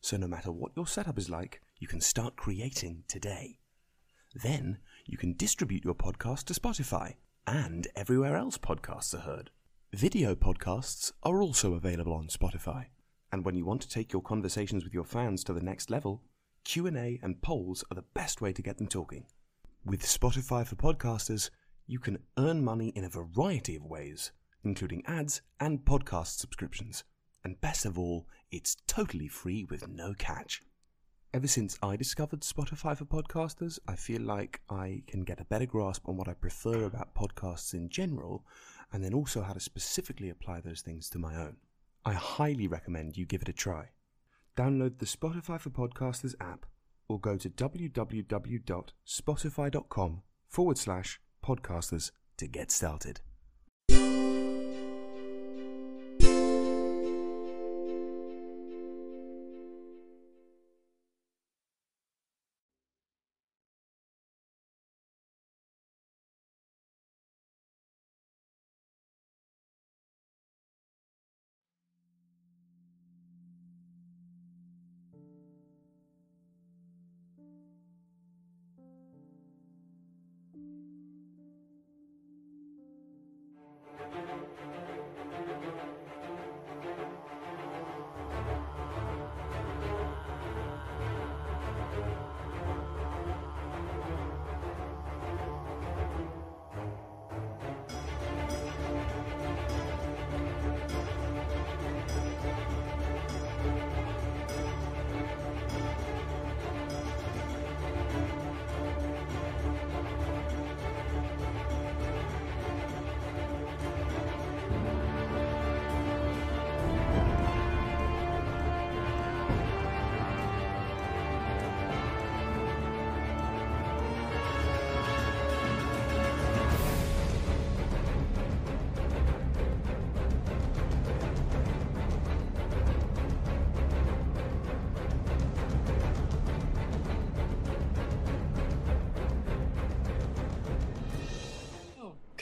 so no matter what your setup is like, you can start creating today. Then you can distribute your podcast to Spotify and everywhere else podcasts are heard. Video podcasts are also available on Spotify, and when you want to take your conversations with your fans to the next level, Q&A and polls are the best way to get them talking. With Spotify for Podcasters, you can earn money in a variety of ways, including ads and podcast subscriptions. And best of all, it's totally free with no catch. Ever since I discovered Spotify for podcasters, I feel like I can get a better grasp on what I prefer about podcasts in general, and then also how to specifically apply those things to my own. I highly recommend you give it a try. Download the Spotify for Podcasters app or go to www.spotify.com forward slash podcasters to get started.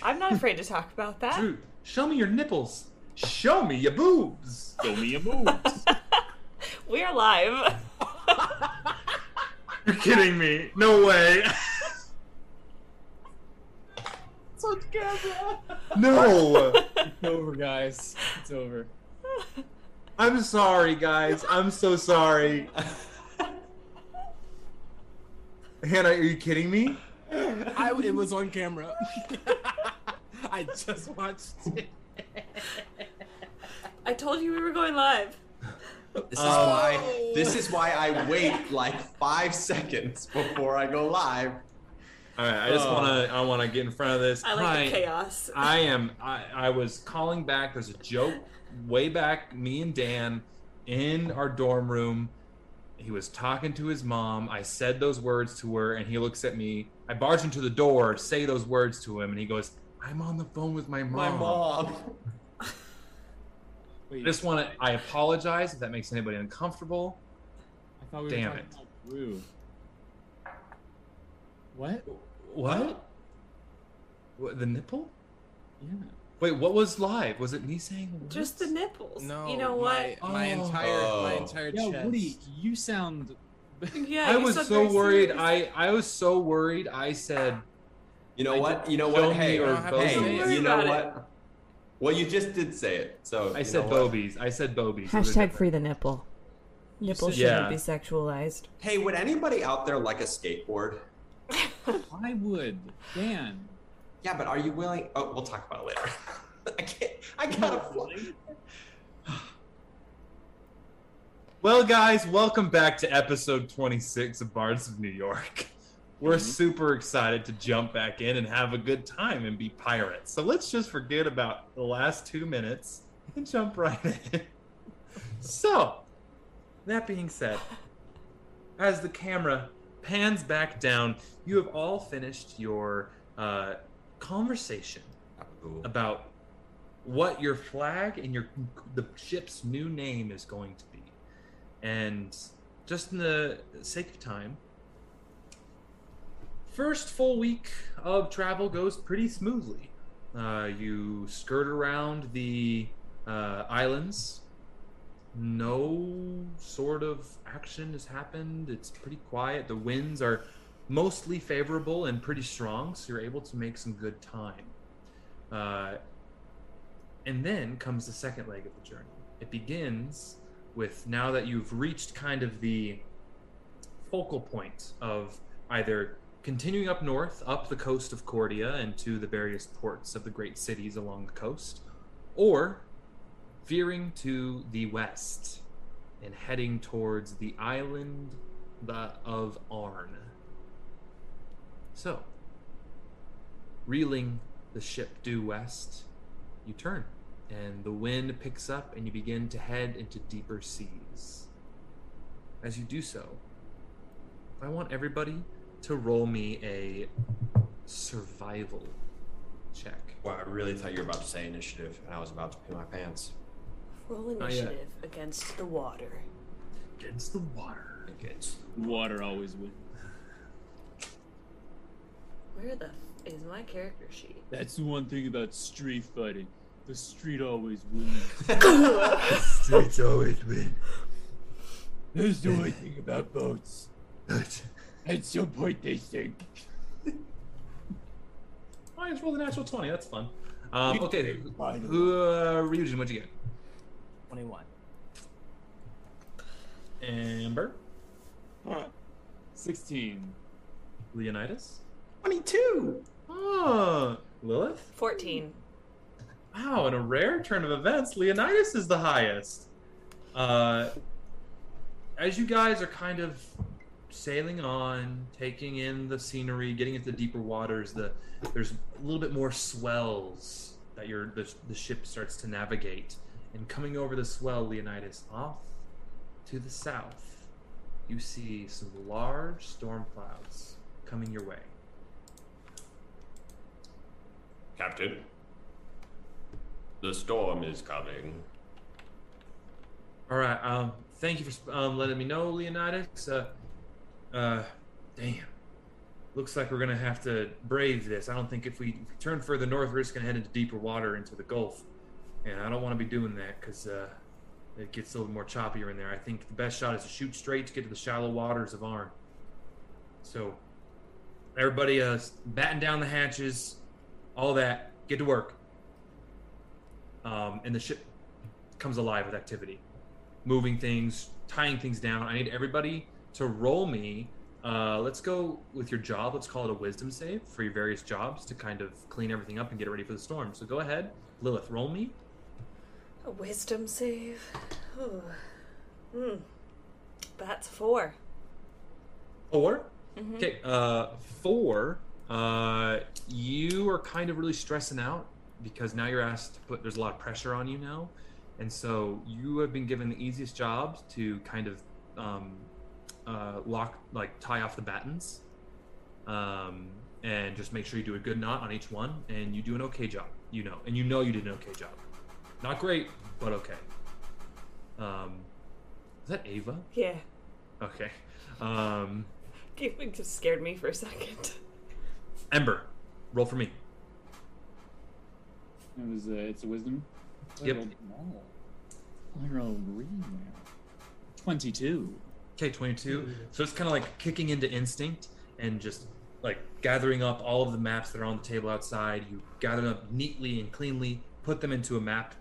I'm not afraid to talk about that. Drew, show me your nipples. Show me your boobs. Show me your boobs. We are live. You're kidding me. No way. It's on camera. No. it's over, guys. It's over. I'm sorry, guys. I'm so sorry. Hannah, are you kidding me? I, it was on camera. I just watched it. I told you we were going live. This is Oh. why this is why I wait like five seconds before I go live. All right, I just Oh. want to I want to get in front of this. I like Hi. the chaos. I am. I, I was calling back. There's a joke way back. Me and Dan in our dorm room. He was talking to his mom. I said those words to her, and he looks at me. I barge into the door, say those words to him, and he goes, "I'm on the phone with my mom." My mom. Wait, I just want to. I apologize if that makes anybody uncomfortable. I thought we were Damn talking it. about Drew. What? What? What? The nipple? Yeah. Wait, what was live? Was it me saying the Just the nipples. No, You know my, what? my Oh. entire my entire Yeah, chest. Woody, you sound. Yeah, I you was so worried. serious. I I was so worried. I said, You know I what? You know what? Hey, or don't have to hey, you know Don't worry what? Well, you just did say it. So I said bobies. I said bobies. Those are Hashtag free the nipple. Nipples said- shouldn't Yeah. be sexualized. Hey, would anybody out there like a skateboard? I would. Dan. Yeah, but are you willing? Oh, we'll talk about it later. I can't. I gotta. fly. Well, guys, welcome back to episode 26 of Bards of New York. We're super excited to jump back in and have a good time and be pirates. So let's just forget about the last two minutes and jump right in. So, that being said, as the camera pans back down, you have all finished your uh, conversation about what your flag and your the ship's new name is going to be. And just in the sake of time, first full week of travel goes pretty smoothly. Uh, you skirt around the uh, islands. No sort of action has happened. It's pretty quiet. The winds are mostly favorable and pretty strong, so you're able to make some good time. Uh, and then comes the second leg of the journey. It begins with now that you've reached kind of the focal point of either continuing up north, up the coast of Cordia and to the various ports of the great cities along the coast, or veering to the west and heading towards the island of Arn. So, reeling the ship due west, you turn, and the wind picks up, and you begin to head into deeper seas. As you do so, I want everybody to roll me a survival check. Well, I really thought you were about to say initiative, and I was about to pee my pants. Roll initiative against the water. Against the water. Against Water always wins. Where the f- is my character sheet? That's the one thing about street fighting. The street always wins. The streets always win. That's the only thing about boats. At some point they sink. I just rolled a natural 20. That's fun. Um, okay, did fine. who, uh, Ryujin, what'd you get? 21. Ember? Huh. 16. Leonidas? 22! Oh, Lilith? 14. Wow, in a rare turn of events, Leonidas is the highest. Uh, as you guys are kind of sailing on, taking in the scenery, getting into deeper waters, the there's a little bit more swells that your the, the ship starts to navigate. And coming over the swell, Leonidas, off to the south, you see some large storm clouds coming your way. Captain, the storm is coming. All right. Um, thank you for um, letting me know, Leonidas. Uh, uh, damn. Looks like we're gonna have to brave this. I don't think if we, turn further north, we're just gonna head into deeper water into the Gulf, and I don't want to be doing that because uh, it gets a little more choppier in there. I think the best shot is to shoot straight to get to the shallow waters of Arn. So, everybody, uh, batten down the hatches, all that. Get to work. Um, and the ship comes alive with activity moving things, tying things down. I need everybody to roll me. Uh, let's go with your job. Let's call it a wisdom save for your various jobs to kind of clean everything up and get it ready for the storm. So go ahead, Lilith, roll me. A wisdom save. Ooh. Hmm. That's four. 4 Mhm. Okay, uh, four. Uh, you are kind of really stressing out because now you're asked to put. There's a lot of pressure on you now, and so you have been given the easiest jobs to kind of um, uh, lock, like tie off the battens, um, and just make sure you do a good knot on each one, and you do an okay job. You know, and you know you did an okay job. Not great, but okay. Um, is that Ava? Yeah. Okay. Um, It just scared me for a second. Ember, roll for me. It was. Uh, it's a wisdom. I Yep. rolled normal. I rolled green now. Twenty-two. Okay, 22. So it's kind of like kicking into instinct and just like gathering up all of the maps that are on the table outside. You gather them up neatly and cleanly, put them into a map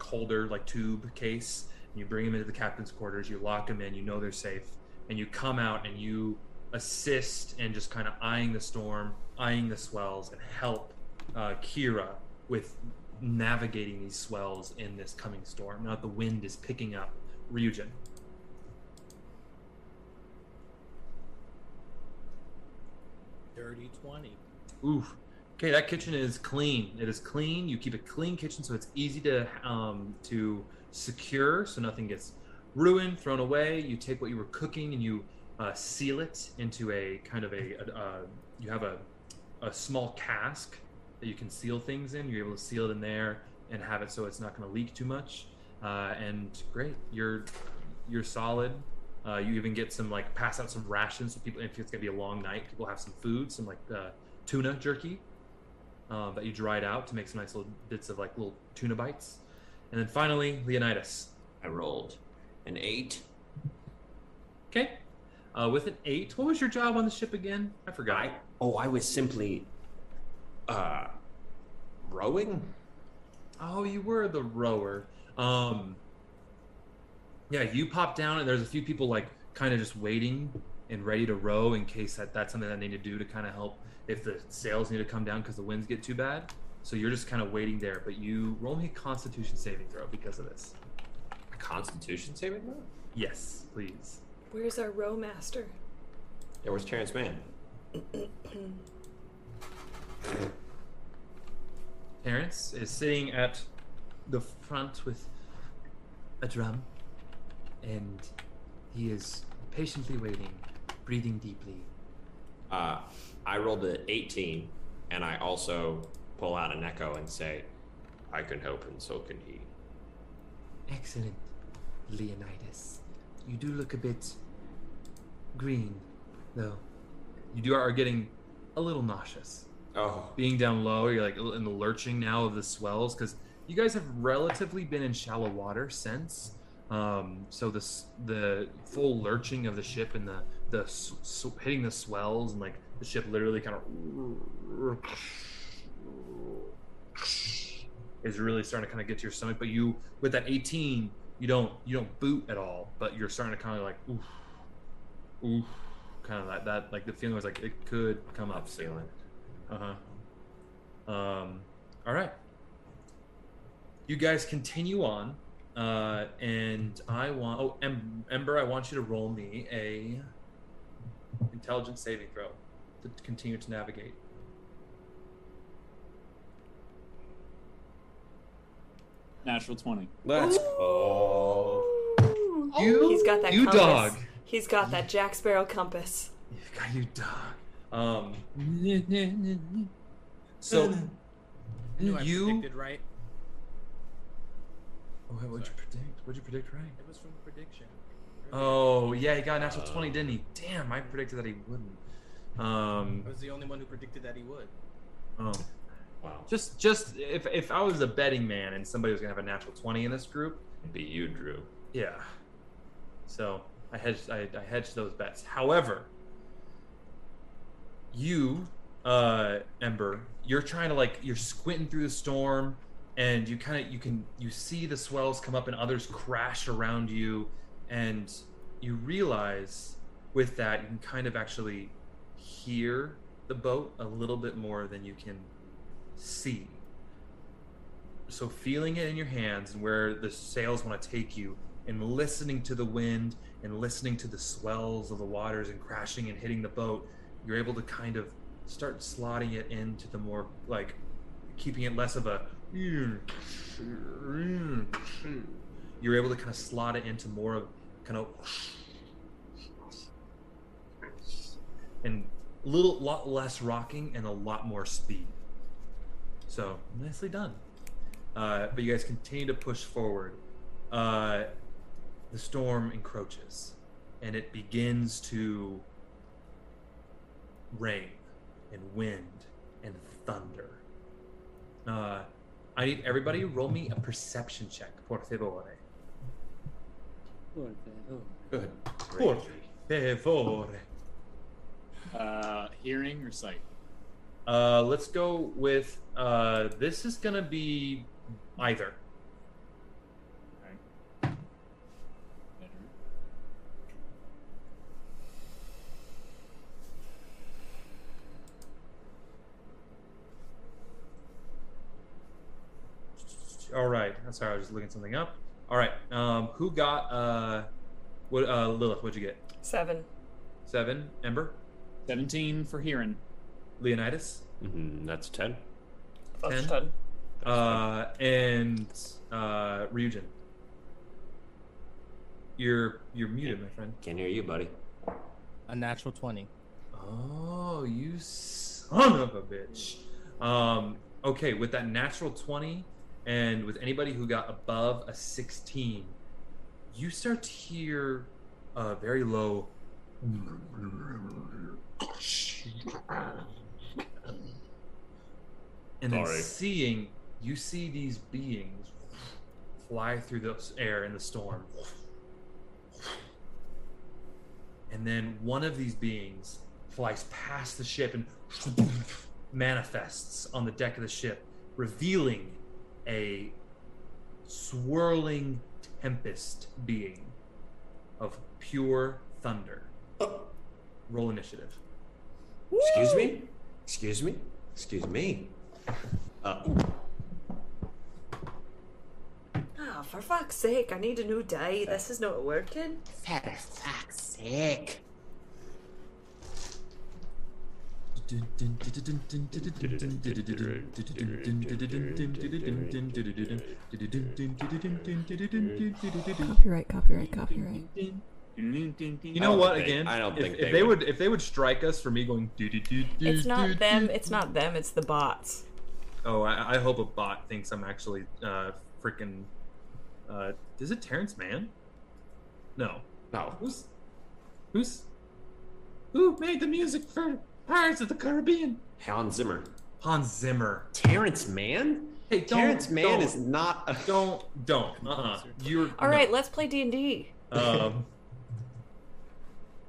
holder, like tube case, and you bring them into the captain's quarters. You lock them in, you know they're safe, and you come out and you assist and just kind of eyeing the storm, eyeing the swells, and help uh, Kira with navigating these swells in this coming storm. Now the wind is picking up, Ryujin. Dirty 20. Oof. Okay, that kitchen is clean. It is clean. You keep a clean kitchen so it's easy to um, to secure, so nothing gets ruined, thrown away. You take what you were cooking and you uh, seal it into a kind of a, a, you have a a small cask that you can seal things in. You're able to seal it in there, and have it so it's not going to leak too much. Uh, and great, you're you're solid. Uh, you even get some like pass out some rations so people if it's gonna be a long night, people have some food, some like uh, tuna jerky uh, that you dried out to make some nice little bits of like little tuna bites. And then finally, Leonidas. I rolled an eight. Okay. Uh, with an eight, what was your job on the ship again? I forgot. I, Oh, I was simply uh rowing. Oh, you were the rower. Um, yeah, you pop down, and there's a few people like kind of just waiting and ready to row in case that that's something that they need to do to kind of help if the sails need to come down because the winds get too bad. So you're just kind of waiting there, but you roll me a Constitution saving throw because of this. A Constitution saving throw? Yes, please. Where's our row master? Yeah, where's Terrence Mann? Terrence is sitting at the front with a drum, and he is patiently waiting, breathing deeply. Uh, I rolled an 18, and I also pull out an echo and say, I can help, and so can he. Excellent, Leonidas. You do look a bit green, though. You do are getting a little nauseous. Oh. Being down low, you're like in the lurching now of the swells because you guys have relatively been in shallow water since. Um, so this the full lurching of the ship and the the s- s- hitting the swells and like the ship literally kind of is really starting to kind of get to your stomach. But you with that 18, you don't you don't boot at all, but you're starting to kind of like oof, oof, kind of that that like the feeling was like it could come up soon. Uh huh. Um. All right. You guys continue on, uh, and I want. Oh, em- Ember, I want you to roll me a intelligence saving throw to continue to navigate. Natural 20. Let's go. You, He's got that you compass. dog. He's got that Jack Sparrow compass. You got you dog. Um. So I knew I you. predicted right. Oh, what'd you predict? What'd you predict right? It was from the prediction. Oh yeah, he got a natural twenty, didn't he? Damn, I predicted that he wouldn't. Um. I was the only one who predicted that he would. Oh. Wow. Just, just if if I was a betting man and somebody was gonna have a natural twenty in this group, it'd be you, Drew. Yeah. So I hedged, I, I hedged those bets. However, you, uh, Ember, you're trying to like you're squinting through the storm, and you kind of you can you see the swells come up and others crash around you, and you realize with that you can kind of actually hear the boat a little bit more than you can see. So feeling it in your hands and where the sails want to take you, and listening to the wind and listening to the swells of the waters and crashing and hitting the boat, you're able to kind of start slotting it into the more like keeping it less of a you're able to kind of slot it into more of kind of and a little lot less rocking and a lot more speed. So nicely done. Uh, but you guys continue to push forward. Uh, the storm encroaches, and it begins to rain and wind and thunder. Uh, I need everybody to roll me a perception check, por favor. Good. Por favor. Uh, hearing or sight? Uh, let's go with uh, this is gonna be either. All right. I'm sorry, I was just looking something up. All right. Um, who got uh, what? Uh, Lilith, what'd you get? Seven. Seven. Ember. Seventeen for hearing. Leonidas. Mm, that's ten. That's Ten. ten. Uh, and uh, Ryujin. You're you're muted, my friend. Can't hear you, buddy. A natural 20. Oh, you son of a bitch. Um, okay, with that natural 20, and with anybody who got above a 16, you start to hear a very low. And then Sorry. seeing, you see these beings fly through the air in the storm. And then one of these beings flies past the ship and manifests on the deck of the ship, revealing a swirling tempest being of pure thunder. Roll initiative. Excuse me? Excuse me? Excuse me. Uh, Ah, for fuck's sake, I need a new die. This is not working. For fuck's sake. Copyright, copyright, copyright. You know what? think Again, I don't if, think if they they would. would. if they would strike us for me going do do do do. It's not do, them. It's not them. It's the bots. Oh, I, I hope a bot thinks I'm actually uh, freaking. Uh, is it Terrence Mann? No. No. Who's who's who made the music for Pirates of the Caribbean? Hans Zimmer. Hans Zimmer. Terrence Mann? Hey, don't, Terrence Mann don't, is not a. Don't don't. Uh uh You're. All right, let's play D and D. Um,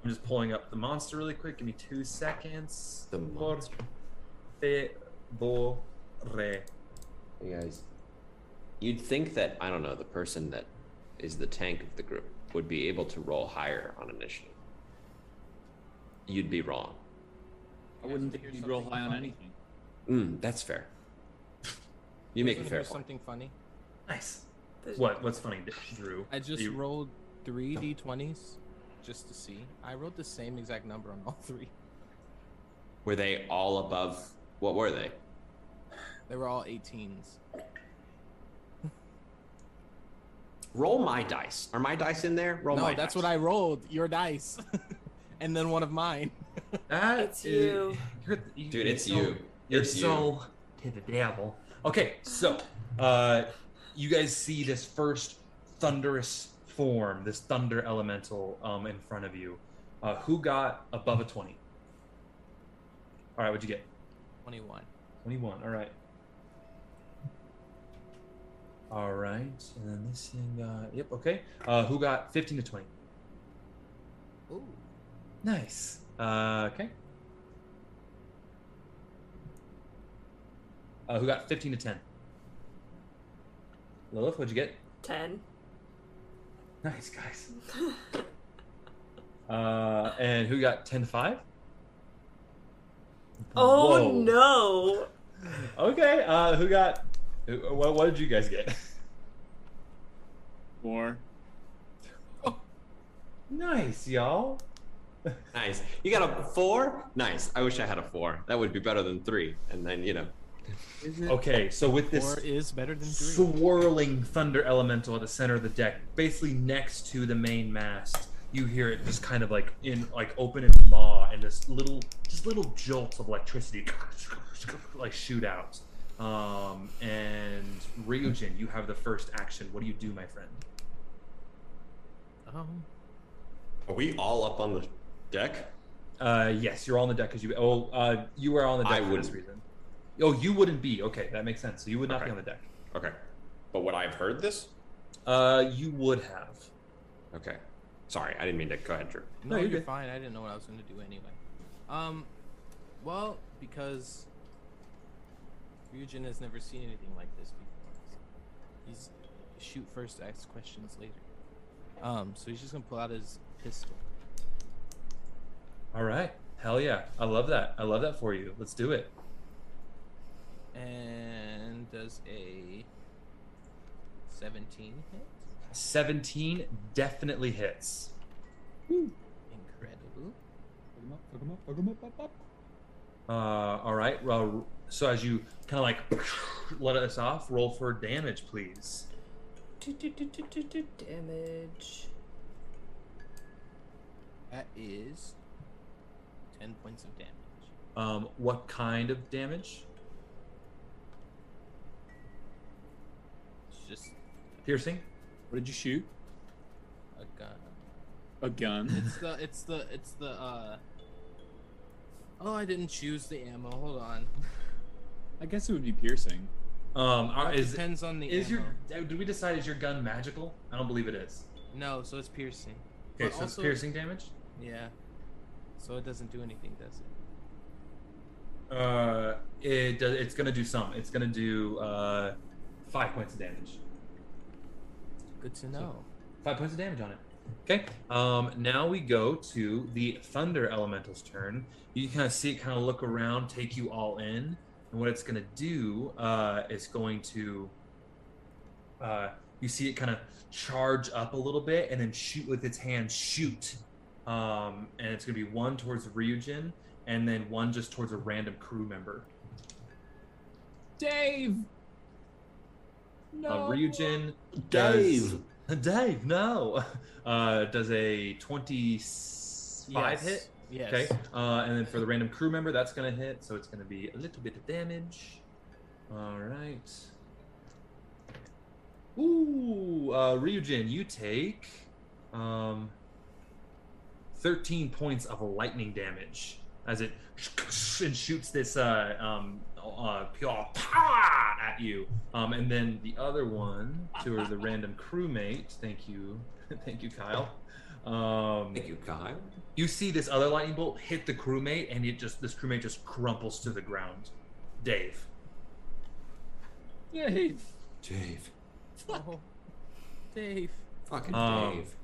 I'm just pulling up the monster really quick. Give me two seconds. The monster. Favore. You guys, you'd think that I don't know the person that is the tank of the group would be able to roll higher on initiative. You'd be wrong. I wouldn't think you'd roll high on anything. Mm, that's fair. You make a fair point. Something funny. Nice. What? What's funny, Drew? I just You- rolled three d20s just to see. I rolled the same exact number on all three. Were they all above? What were they? They were all 18s. Roll my dice. Are my dice in there? Roll no, my that's dice. what I rolled. Your dice, and then one of mine. That It's is- you. You're, you- Dude, it's so- you. You're It's you. so to the devil. Okay, so uh, you guys see this first thunderous form, this thunder elemental um, in front of you. Uh, who got above a twenty? All right, what'd you get? 21. Twenty-one. All right. All right, and then this thing got yep. Okay. Uh, who got fifteen to twenty? Ooh. Nice. Uh, okay. Uh, who got 15 to 10? Lilith, what'd you get? Ten. Nice, guys. Uh, and who got 10 to 5? Oh Whoa. no! Okay, uh, who got. who- What, what did you guys get? Four. Oh, Nice, y'all. Nice. You got a four? Nice. I wish I had a four. That would be better than three. And then, you know. Okay, so with this Four is better than three. swirling thunder elemental at the center of the deck, basically next to the main mast, you hear it just kind of like in like open its maw and this little just little jolts of electricity like shoot out. Um, and Ryujin, you have the first action. What do you do, my friend? Um, Are we all up on the deck? Uh, yes, you're on the deck because you. Oh, uh, you were on the deck I for this wouldn't. reason. Oh, you wouldn't be. Okay, that makes sense. So you would not be on the deck. Okay. But would I have heard this? Uh, you would have. Okay. Sorry, I didn't mean to. Go ahead, Drew. no, you're you're, good. fine. I didn't know what I was going to do anyway. Um, well, because Ryujin has never seen anything like this before. He's shoot first, ask questions later. Um, so he's just gonna pull out his pistol. All right. Hell yeah. I love that. I love that for you. Let's do it. And does a 17 hit? 17 definitely hits. Woo. Incredible. Uh, all right. Well, so as you kind of like let us off, roll for damage, please. Damage. That is 10 points of damage. Um, what kind of damage? It's just Piercing. What did you shoot? a gun. A gun. It's the it's the it's the uh. Oh, I didn't choose the ammo. Hold on. I guess it would be piercing. Um, are, It is depends on the is your did we decide is your gun magical? I don't believe it is. No, so it's piercing. Okay, But so it's also- piercing damage. Yeah. So it doesn't do anything, does it? Uh, it does. It's gonna do some. It's gonna do uh, five points of damage. Good to know. Five points of damage on it. Okay. Um, now we go to the Thunder Elemental's turn. You kind of see it kind of look around, take you all in, and what it's going to do uh, is going to. Uh, you see it kind of charge up a little bit and then shoot with its hand, shoot. Um, and it's going to be one towards Ryujin and then one just towards a random crew member. Dave. No. Uh, Ryujin does. Dave, no. Uh, does a 25 Yes. hit? Yes. Okay. Uh, and then for the random crew member, that's going to hit. So it's going to be a little bit of damage. All right. Ooh, uh, Ryujin, you take um, 13 points of lightning damage as it and shoots this uh, um, uh, at you. Um, and then the other one to the random crewmate. Thank you, thank you, Kyle. Um, Thank you, Kyle. You see this other lightning bolt hit the crewmate, and it just this crewmate just crumples to the ground. Dave. Dave. Dave. Oh, Dave. Fucking Um, Dave.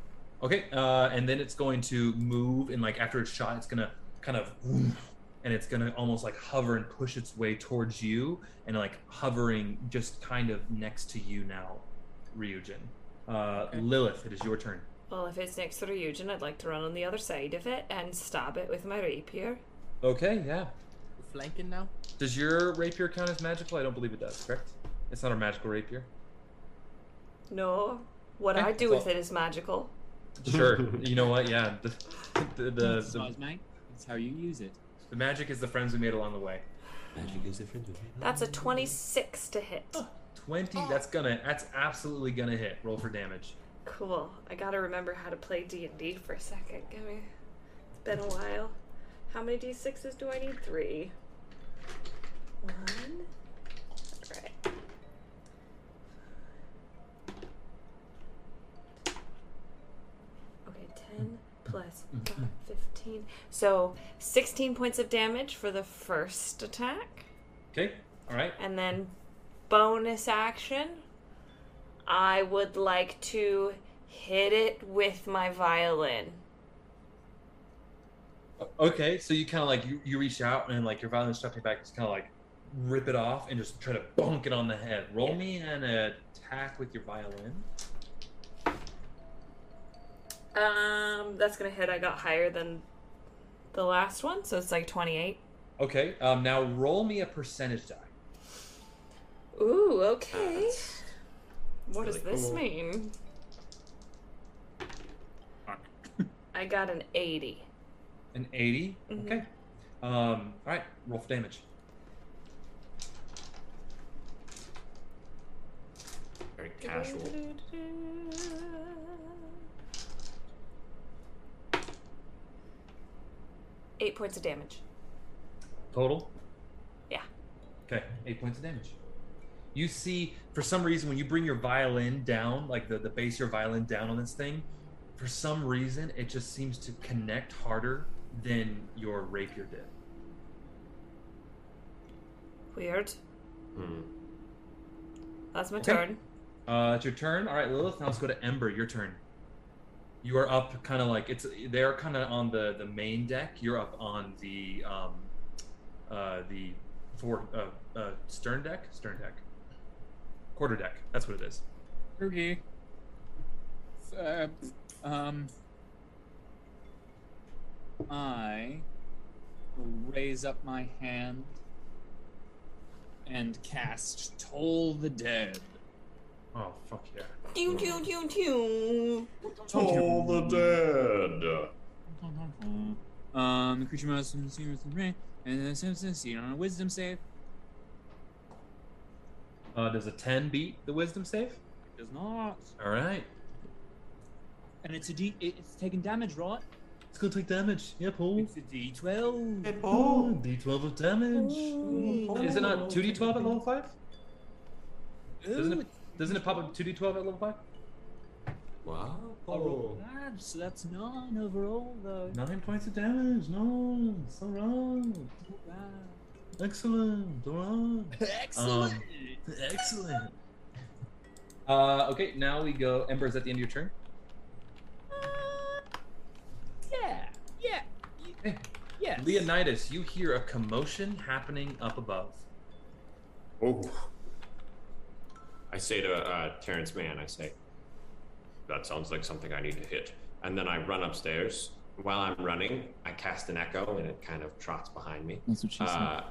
Okay, uh, and then it's going to move, and like after it's shot, it's gonna kind of, and it's gonna almost like hover and push its way towards you, and like hovering just kind of next to you now, Ryujin. Uh, Lilith, it is your turn. Well, if it's next to Ryujin, I'd like to run on the other side of it and stab it with my rapier. Okay, yeah. We're flanking now. Does your rapier count as magical? I don't believe it does. Correct? It's not a magical rapier. No, what Okay, I do so- with it is magical. Sure. you know what? Yeah. The the the, the, Cosmic. That's how you use it. the magic is the friends we made along the way. Magic is the friends we different. That's a 26 to hit. Twenty. That's gonna. That's absolutely gonna hit. Roll for damage. Cool. I gotta remember how to play D and D for a second. Give me. It's been a while. How many d6s do I need? Three. One. Alright. Okay, 10 plus Mm-hmm. 15. So 16 points of damage for the first attack. Okay. All right. And then bonus action, I would like to hit it with my violin. Okay, so you kind of like you, you reach out and like your violin stuff in your back, just kind of like rip it off and just try to bonk it on the head. Roll me an attack with your violin. Um, that's gonna hit. I got higher than the last one, so it's like 28. Okay. Um. Now roll me a percentage die. Ooh, okay. what does this cool. mean? I got an 80. An 80 Mhm. Okay. Um. All right. Roll for damage. Very casual. Eight points of damage. Total. Yeah. Okay. Eight points of damage. You see, for some reason, when you bring your violin down, like the the base of your violin down on this thing, for some reason, it just seems to connect harder than your rapier did. Weird. Hmm. That's my Okay. turn. Uh, it's your turn. All right, Lilith. Now let's go to Ember. Your turn. You are up, kind of like it's. They're kind of on the the main deck. You're up on the um, uh, the fore uh, uh, stern deck. Stern deck. Quarter deck. That's what it is. Okay. Uh, um, I raise up my hand and cast Toll the Dead. Oh fuck yeah! Pew, pew, pew, pew. Toll the dead. Um, the creature must see with the rain, and then succeed on a Wisdom save. Uh, does a ten beat the Wisdom save? It Does not. All right. And it's a D. It's taking damage, right? It's gonna take damage. Yeah, Paul. It's a D12. Oh, D12 of damage. Is it not 2d12 at level 5? Doesn't it, doesn't it pop up 2d12 at level 5? Wow. I rolled so that's nine overall, though. Nine points of damage. No, so wrong. Excellent. All right. Excellent. Um, excellent. Uh, okay, now we go. Ember, is that the end of your turn? Yeah. Yeah. Hey. Yes. Leonidas, you hear a commotion happening up above. Oh. I say to uh, Terrence Mann, I say, that sounds like something I need to hit. And then I run upstairs. While I'm running, I cast an echo and it kind of trots behind me. That's what she said. Uh,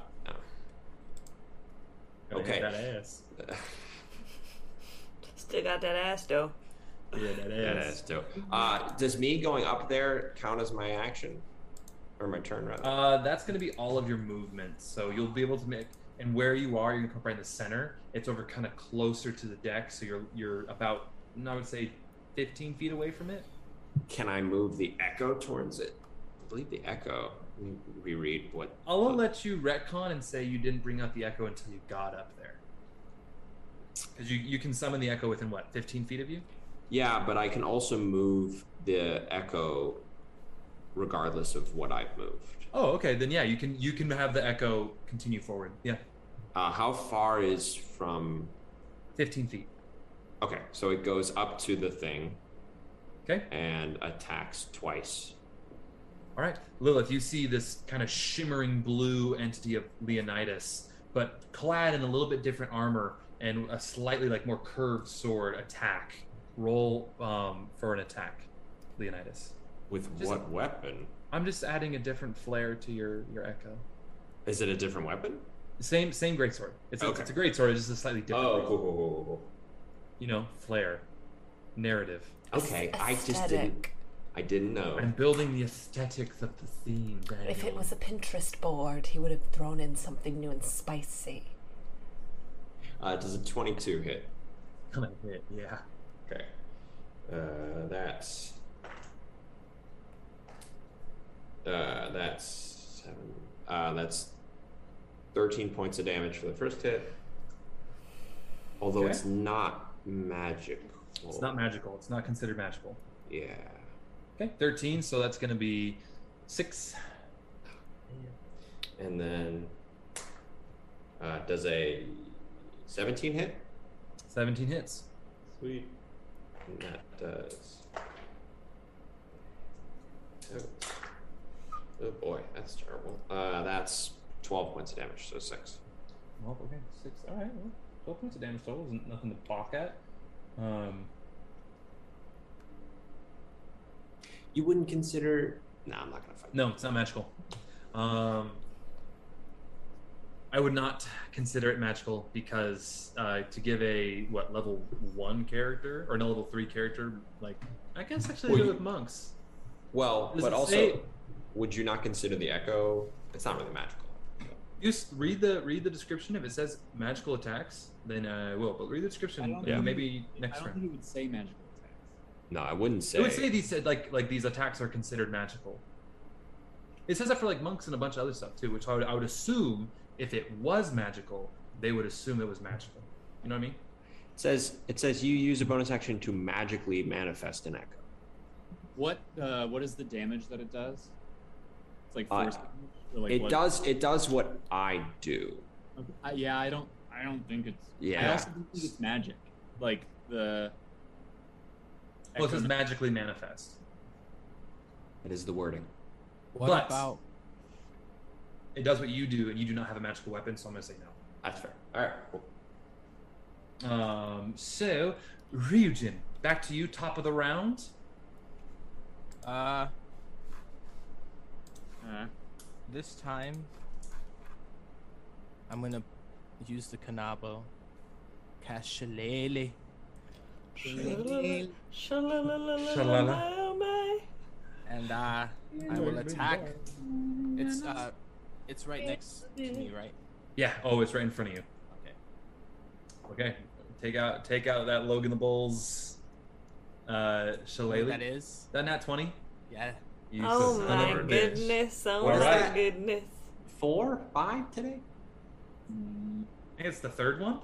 Gotta okay. that ass. Still got that ass though. Yeah, that That ass. is too. Uh, does me going up there count as my action? Or my turn, rather? Uh, that's going to be all of your movements. So you'll be able to make, and where you are, you're to come right in the center. It's over kind of closer to the deck, so you're you're about, I would say, 15 feet away from it. Can I move the echo towards it? I believe the echo. Let me reread what. I'll let you retcon and say you didn't bring out the echo until you got up there. Because you, you can summon the echo within what, 15 feet of you? Yeah, but I can also move the echo regardless of what I've moved. Oh, okay. Then yeah, you can you can have the echo continue forward. Yeah, Uh, how far is from 15 feet. Okay, so it goes up to the thing. Okay. And attacks twice. All right, Lilith, you see this kind of shimmering blue entity of Leonidas, but clad in a little bit different armor and a slightly like more curved sword attack. Roll um, for an attack, Leonidas. With Just- what weapon? I'm just adding a different flair to your your echo. Is it a different weapon? Same same greatsword. It's a, Okay. it's a greatsword. It's just a slightly different. Oh, greatsword. cool, cool, cool, cool, cool. You know, flair, narrative. Okay, I just didn't. I didn't know. I'm building the aesthetics of the theme. Daniel. If it was a Pinterest board, he would have thrown in something new and spicy. Uh, does a 22 hit? Gonna hit, yeah. Okay. Uh, that's. Uh, that's seven. Uh, that's 13 points of damage for the first hit. Although Okay. it's not magical. It's not magical. It's not considered magical. Yeah. Okay, 13, so that's going to be 6. And then uh, does a 17 hit? 17 hits. Sweet. And that does. Oh. Oh boy, that's terrible. Uh, that's 12 points of damage, so 6. Well, okay, 6. Alright, well, 12 points of damage total isn't nothing to balk at. Um, You wouldn't consider. No, I'm not going to fight. no, it's not magical. Um, I would not consider it magical because uh, to give a, what, level 1 character, or no, level 3 character, like, I guess actually Well, do it with monks. Well, Does but it also, say- would you not consider the echo? It's not really magical. You read the read the description. If it says magical attacks, then I will. But read the description. I don't and think maybe next I don't round. think it would say magical attacks. No, I wouldn't say. It would say these said like like these attacks are considered magical. It says that for like monks and a bunch of other stuff too, which I would I would assume if it was magical, they would assume it was magical. You know what I mean? It says it says you use a bonus action to magically manifest an echo. What uh, what is the damage that it does? It's like Uh, force damage. Or like it what- does it does what I do. Okay. Uh, yeah, I don't. I don't think it's. I Yeah. also think it's magic. Like the. Well, it says magically manifest. It is the wording. What But- about It does what you do, and you do not have a magical weapon, so I'm gonna say no. That's fair. All right. Cool. Um, so Ryujin, back to you, top of the round. uh Uh, this time I'm gonna use the Kanabo. Cast Shillelagh. Shalala. And uh I will attack. It's uh it's right next to me, right? Yeah. Oh, it's right in front of you. Okay. Okay. take out take out that Logan the Bulls. Uh, Shillelagh. That is. that nat twenty. Yeah. You Oh my of bitch. goodness! Oh What is my that? goodness! Four, five today. I think it's the third one.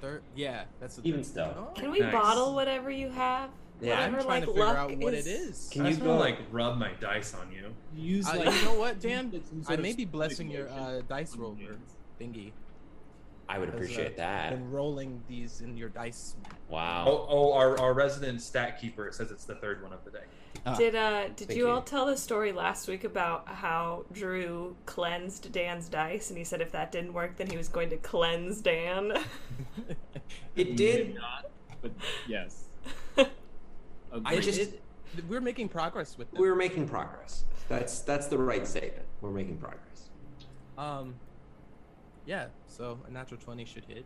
Third, yeah, that's the Even third. still. Can we Nice. bottle whatever you have? Yeah, I'm trying like to figure luck out what is... it is. Can I you just go like rub my dice on you. Use Uh, like you know what, Dan? I may be blessing your uh, dice roller thingy. I would Because, uh, appreciate that. And rolling these in your dice. Wow. Oh, oh, our, our resident stat keeper says it's the third one of the day. Did uh did you, you. all tell the story last week about how Drew cleansed Dan's dice and he said if that didn't work then he was going to cleanse Dan? It Maybe did. not, but yes. I just It- we're making progress with them. we're making progress. That's that's the right statement. We're making progress. Um, yeah. So a natural twenty should hit.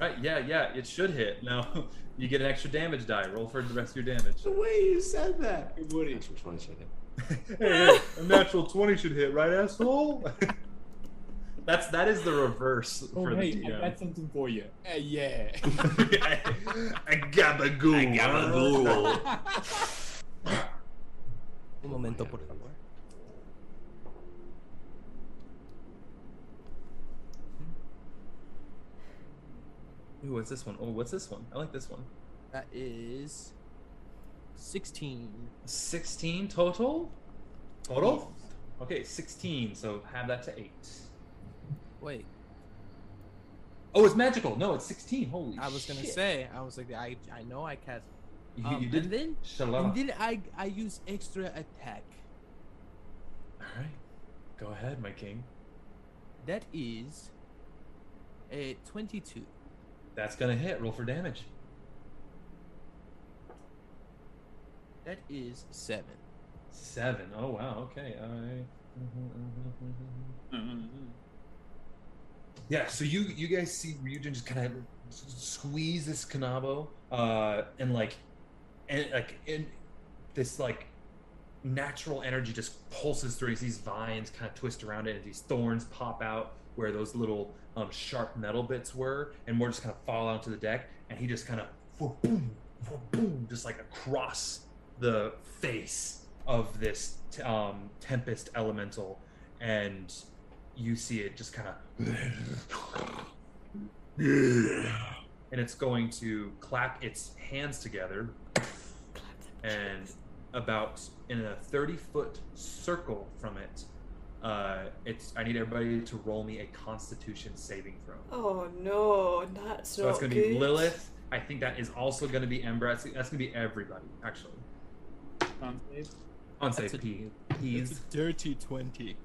Right? Yeah, yeah. It should hit. Now you get an extra damage die. Roll for the rest of your damage. The way you said that. Woody. Natural 20 should hit. hey, hey, a natural twenty should hit, right, asshole? That's that is the reverse Oh, for hey, the I got something for you. Uh, yeah. I gabagool. Un momento, por favor. Ooh, what's this one? Oh, what's this one? I like this one. That is sixteen. 16 total? Total? Okay, 16. So have that to 8. Wait, Oh, it's magical. No, it's 16. Holy I was gonna say. I was like, I I know I cast. You, Um, you did and then Shalala. and then I I use extra attack. All right. Go ahead, my king. That is a twenty-two. That's to hit. Roll for damage. That is seven. 7. Oh, wow. Okay. I Mm-hmm. Yeah, so you you guys see Ryujin just kind of squeeze this Kanabo, uh, and like, and like, in this like natural energy just pulses through. These vines kind of twist around it, and these thorns pop out where those little um, sharp metal bits were, and more just kind of fall onto the deck. And he just kind of boom, boom, just like across the face of this t- um, tempest elemental, and you see it just kind of and it's going to clap its hands together and about in a 30 foot circle from it uh it's i need everybody to roll me a constitution saving throw Oh no, that's so not it's going to good. be lilith i think that is also going to be ember that's, that's going to be everybody actually Con save? on That's save a- p It's dirty twenty.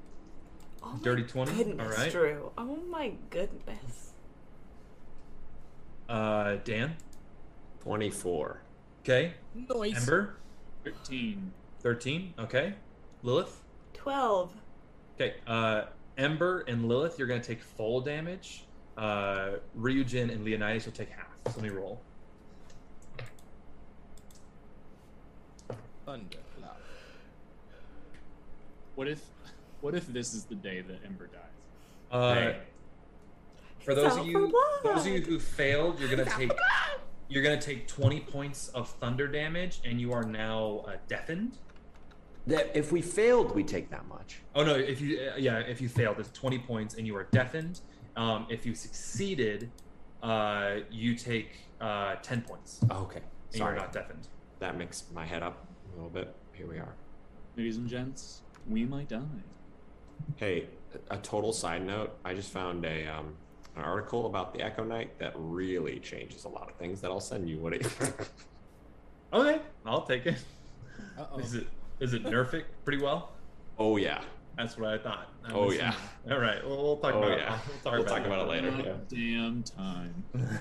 Oh my dirty 20 Goodness, all right Drew. Oh my goodness. uh dan 24. okay Nice. ember 13. 13 okay lilith Twelve. Okay, uh, Ember and Lilith, you're going to take full damage. Uh, Ryujin and Leonidas will take half. So let me roll. Thunder. What if what if this is the day that Ember dies? Uh, Hey. For those of you, those of you who failed, you're going to take you're going to take 20 points of thunder damage, and you are now uh, deafened. That if we failed, we take that much. Oh no! If you uh, yeah, if you failed, it's 20 points, and you are deafened. Um, if you succeeded, uh, you take uh, 10 points, and Okay. you're Sorry. not deafened. That makes my head up a little bit. Here we are. Ladies and gents, we might die. Hey, a total side note. I just found a um, an article about the Echo Knight that really changes a lot of things that I'll send you. What? Okay, I'll take it. Uh-oh. Is it is it nerf it pretty well? oh yeah. That's what I thought. I'm Oh, assuming. yeah. All right. Well, we'll talk Oh, about yeah. it. We'll talk We'll about, talk about it later. God Damn time.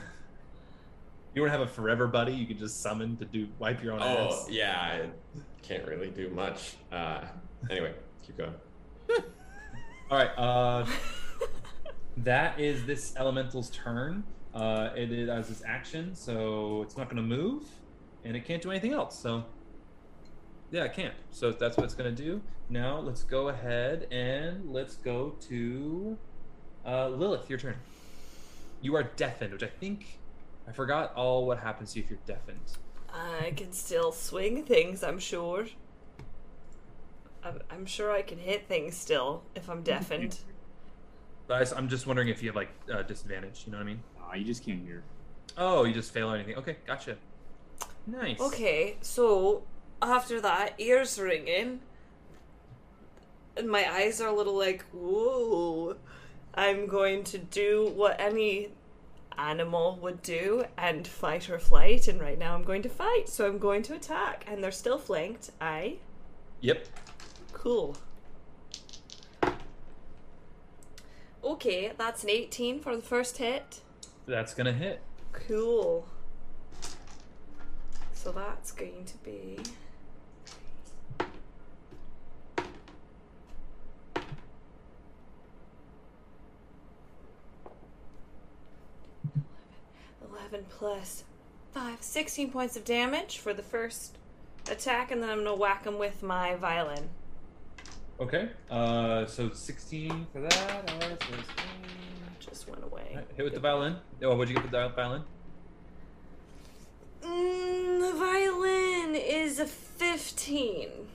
You want to have a forever buddy you can just summon to do wipe your own Oh ass. yeah. I can't really do much. Uh, anyway, keep going. All right. Uh, that is this elemental's turn. Uh, it is as its action, so it's not going to move, and it can't do anything else. So, yeah, it can't. So that's what it's going to do. Now let's go ahead and let's go to uh, Lilith. Your turn. You are deafened, which I think I forgot all what happens to you if you're deafened. I can still swing things, I'm sure. I'm, I'm sure I can hit things still if I'm deafened. But I s- I'm just wondering if you have like uh, disadvantage. You know what I mean? Ah, you just can't hear. Oh, you just fail or anything? Okay, gotcha. Nice. Okay, so after that, ears ringing, and my eyes are a little like, whoa. I'm going to do what any animal would do and fight or flight, and right now I'm going to fight, so I'm going to attack, and they're still flanked. I. Yep. Cool. Okay, that's an 18 for the first hit. That's gonna hit. Cool. So that's going to be. Eleven plus five, 16 points of damage for the first attack, and then I'm gonna whack him with my violin. Okay. Uh, so 16 for that. All right. So it's- Just went away. hit with the violin. Oh, what'd you get with the violin? Mm, the violin is a 15.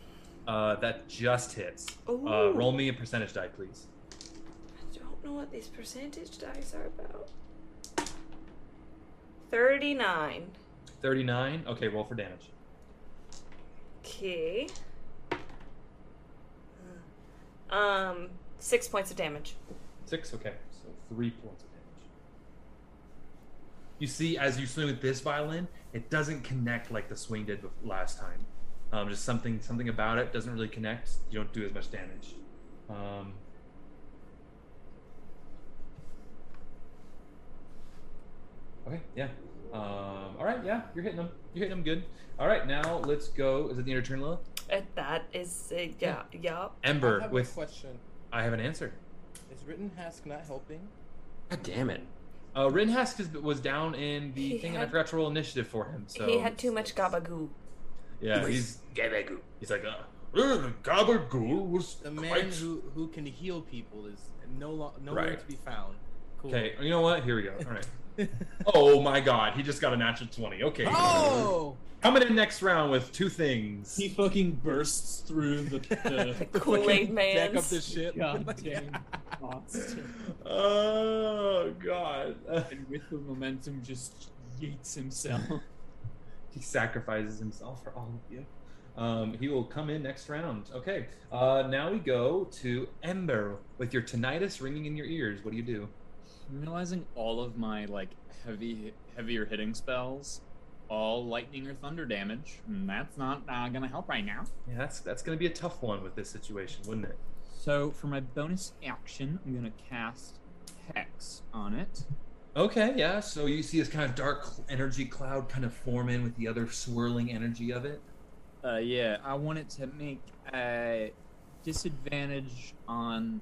Uh, that just hits. Uh, roll me a percentage die, please. I don't know what these percentage dice are about. 39. 39. Okay, roll for damage. Okay. Um, six points of damage. Six. Okay, so three points of damage. You see, as you swing with this violin, it doesn't connect like the swing did last time. Um, just something, something about it doesn't really connect. You don't do as much damage. Um, okay, yeah. Um, all right, yeah, you're hitting them. You're hitting them good. All right, now let's go. Is it the end of turn, Lila? Uh, that is, uh, yeah, yeah. Ember I have with. a question. I have an answer. Is Written Hask not helping? God damn it. Uh, Rinhask is, was down in the He thing, and I had- forgot to roll initiative for him. So He had too much gabagoo. Yeah, He he's Gabagoo. He's like, uh, Gabagool was The man quite- who who can heal people is no lo- nowhere Right. to be found. Cool. okay. You know what? Here we go. All right. oh my God, he just got a natural twenty. Okay. Oh! Coming in next round with two things. He fucking bursts through the, the Kool-Aid man. Deck up man's. this shit. goddamn monster. Oh God. And with the momentum, just yeets himself. he sacrifices himself for all of you. Um, he will come in next round. Okay. Uh, now we go to Ember with your tinnitus ringing in your ears. What do you do? I'm realizing all of my like heavy, heavier hitting spells, all lightning or thunder damage. And that's not uh, gonna help right now. Yeah, that's that's gonna be a tough one with this situation, wouldn't it? So for my bonus action, I'm gonna cast Hex on it. Okay, yeah. So you see this kind of dark energy cloud kind of form in with the other swirling energy of it. Uh, yeah, I want it to make a disadvantage on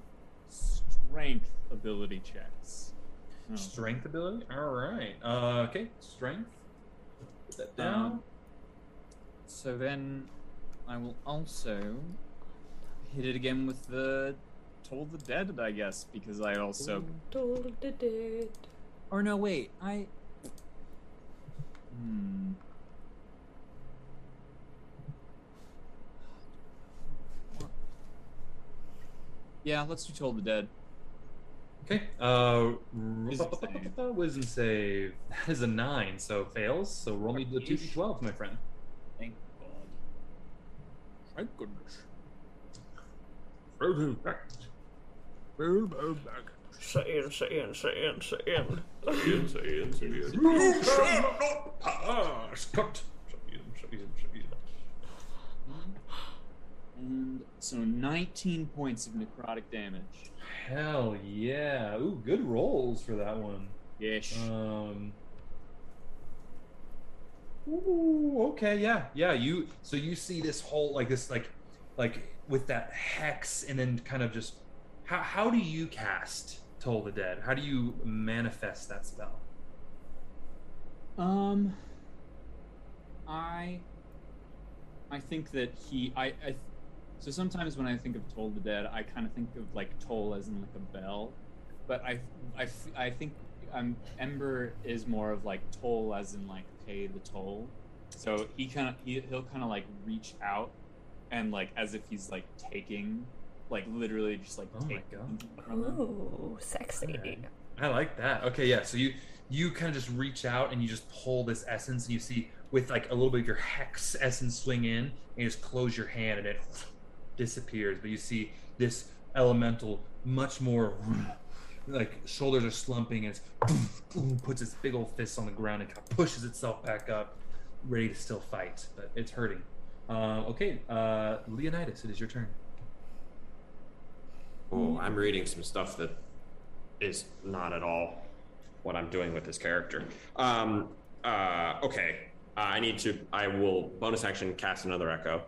strength ability checks. Oh. Strength ability. All right. Uh, okay. Strength. Put that down. Um, so then I will also hit it again with the Toll the Dead, I guess, because I also. Told the dead. Or no, wait, I. Hmm. Yeah, let's do Toll the Dead. Okay. Uh, Wisdom save. wisdom. That is a nine, so fails. So roll me the two d twelve, my friend. Thank God. Thank goodness. Frozen back. Frozen back. Say in, say in, say in, say in. Say in, say in, say in. You shall not pass. Cut. Say in, say in, say in. And so 19 points of necrotic damage. Hell yeah! Ooh, good rolls for that one. Yes. Um. Ooh, okay, yeah, yeah. You so you see this whole like this like like with that hex and then kind of just how how do you cast Toll the Dead? How do you manifest that spell? Um, I, I think that he, I, I, so sometimes when I think of Toll the Dead, I kind of think of like toll as in like a bell, but I, I, I think um, Ember is more of like toll, as in like pay the toll. So he kind of he, he'll kind of like reach out and like as if he's like taking, like literally just like Oh my taking God. Ooh, sexy. I like that. Okay, yeah. So you you kind of just reach out and you just pull this essence, and you see with like a little bit of your hex essence swing in, and you just close your hand, and it disappears. But you see this elemental much more like shoulders are slumping, and it's puts its big old fists on the ground and kind of pushes itself back up, ready to still fight, but it's hurting. Uh, okay, uh, Leonidas, it is your turn. Oh, I'm reading some stuff that is not at all what I'm doing with this character. Um, uh, okay, I need to. I will bonus action cast another echo,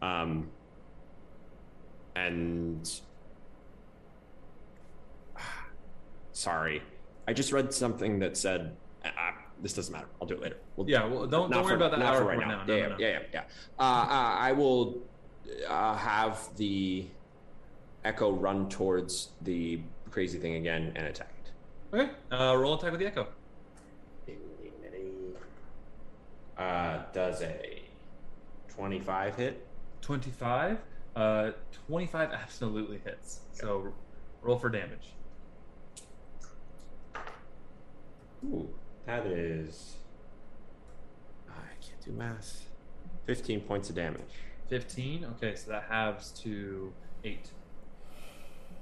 um, and sorry, I just read something that said. Uh, this doesn't matter. I'll do it later. We'll, Yeah, well, don't- don't worry for- about that hour right now. now. No, yeah, no, no. yeah, yeah, yeah. Uh, uh, I will uh, have the echo run towards the crazy thing again and attack it. Okay, uh, roll attack with the echo. Uh, does a 25 hit? 25 uh 25 absolutely hits so roll for damage Ooh, that is. I can't do math. 15 points of damage. 15 okay so that halves to 8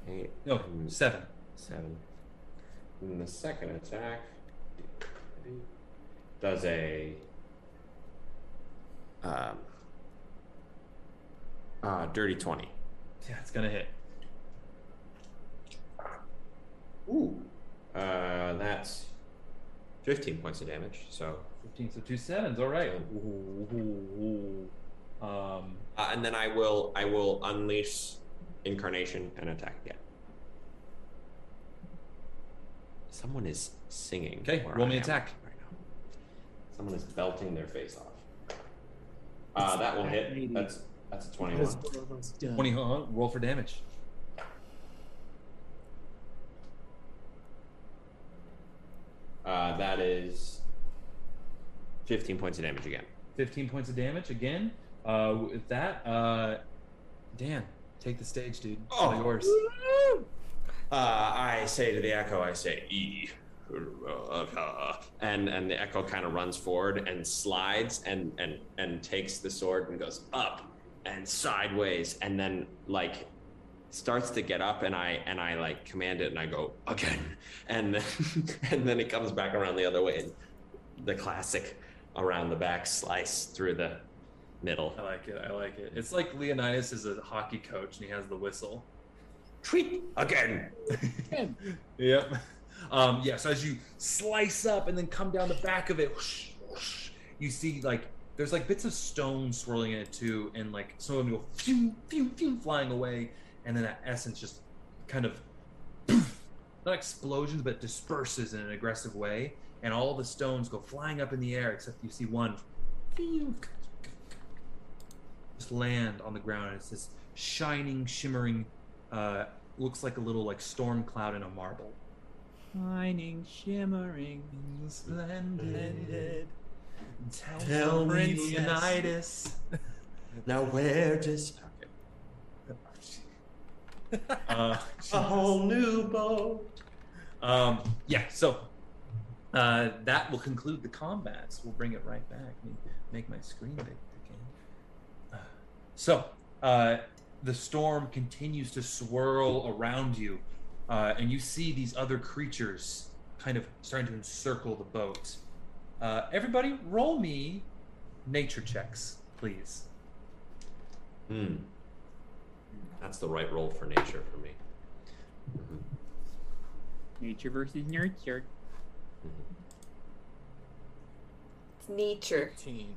Eight. no 7 Seven. And the second attack does a. Um, uh, dirty 20. yeah it's gonna hit Ooh. Uh, that's 15 points of damage. So. 15 so two sevens all right Ooh, ooh, ooh. um Uh, and then I will I will unleash incarnation and attack again. Someone is singing. Okay, roll me attack. Right now. Someone is belting their face off. Uh, that will hit. That's that's a twenty-one. 20 huh? roll for damage Uh, that is fifteen points of damage again. 15 points of damage again uh with that uh dan take the stage dude it's all Oh. yours Uh, I say to the echo, I say E. And and the echo kind of runs forward and slides and and and takes the sword and goes up and sideways and then like starts to get up and I and I like command it and I go again and then and then it comes back around the other way and the classic around the back slice through the middle. i like it i like it it's like leonidas is a hockey coach and he has the whistle Treat again. Yep. Um, yeah, so as you slice up and then come down the back of it, whoosh, whoosh, you see like there's like bits of stone swirling in it too, and like some of them go phew, phew, phew, flying away, and then that essence just kind of not explosions but disperses in an aggressive way, and all the stones go flying up in the air except you see one just land on the ground. And it's this shining, shimmering, uh, looks like a little like storm cloud in a marble. Shining, shimmering, splendid. Tell, Tell me, Prince Leonidas. Now where does Uh, a whole new boat? Um, yeah, so uh, that will conclude the combats. We'll bring it right back. Let me make my screen big again. So uh, the storm continues to swirl around you, uh, and you see these other creatures kind of starting to encircle the boat. Uh, everybody, roll me nature checks, please. Hmm. That's the right roll for nature for me. Mhm. Nature versus nurture. It's nature. 18.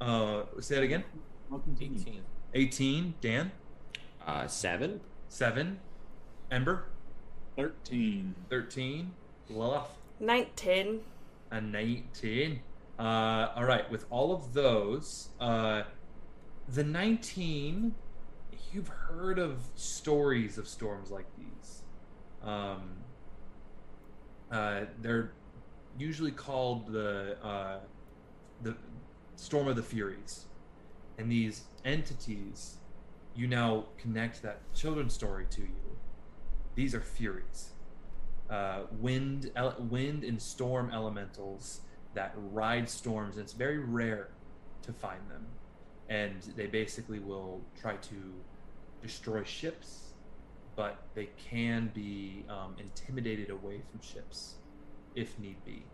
Uh, say that again. 18. 18. Dan. Uh, seven. Seven. Ember. Thirteen. Thirteen. Lilith. 19. A 19. Uh, all right, with all of those, uh, the 19, you've heard of stories of storms like these. Um, Uh, they're usually called the uh, the Storm of the Furies, and these entities, you now connect that children's story to you. These are Furies, uh, wind, ele- wind and storm elementals that ride storms. And it's very rare to find them, and they basically will try to destroy ships, but they can be um, intimidated away from ships if need be.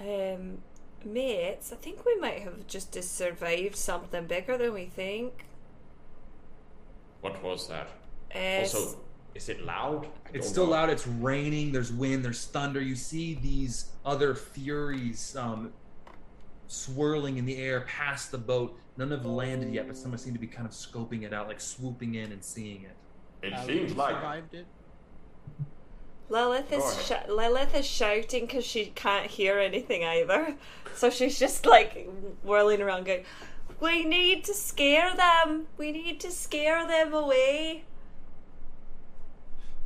Um, mates, I think we might have just survived something bigger than we think. What was that? Also, is it loud? It's still know. loud. It's raining. There's wind. There's thunder. You see these other furies um, swirling in the air past the boat. None have landed yet, but some seem to be kind of scoping it out, like swooping in and seeing it. It Uh, seems like survived it. Lilith is sh- Lilith is shouting because she can't hear anything either, so she's just like whirling around, going, "We need to scare them. We need to scare them away."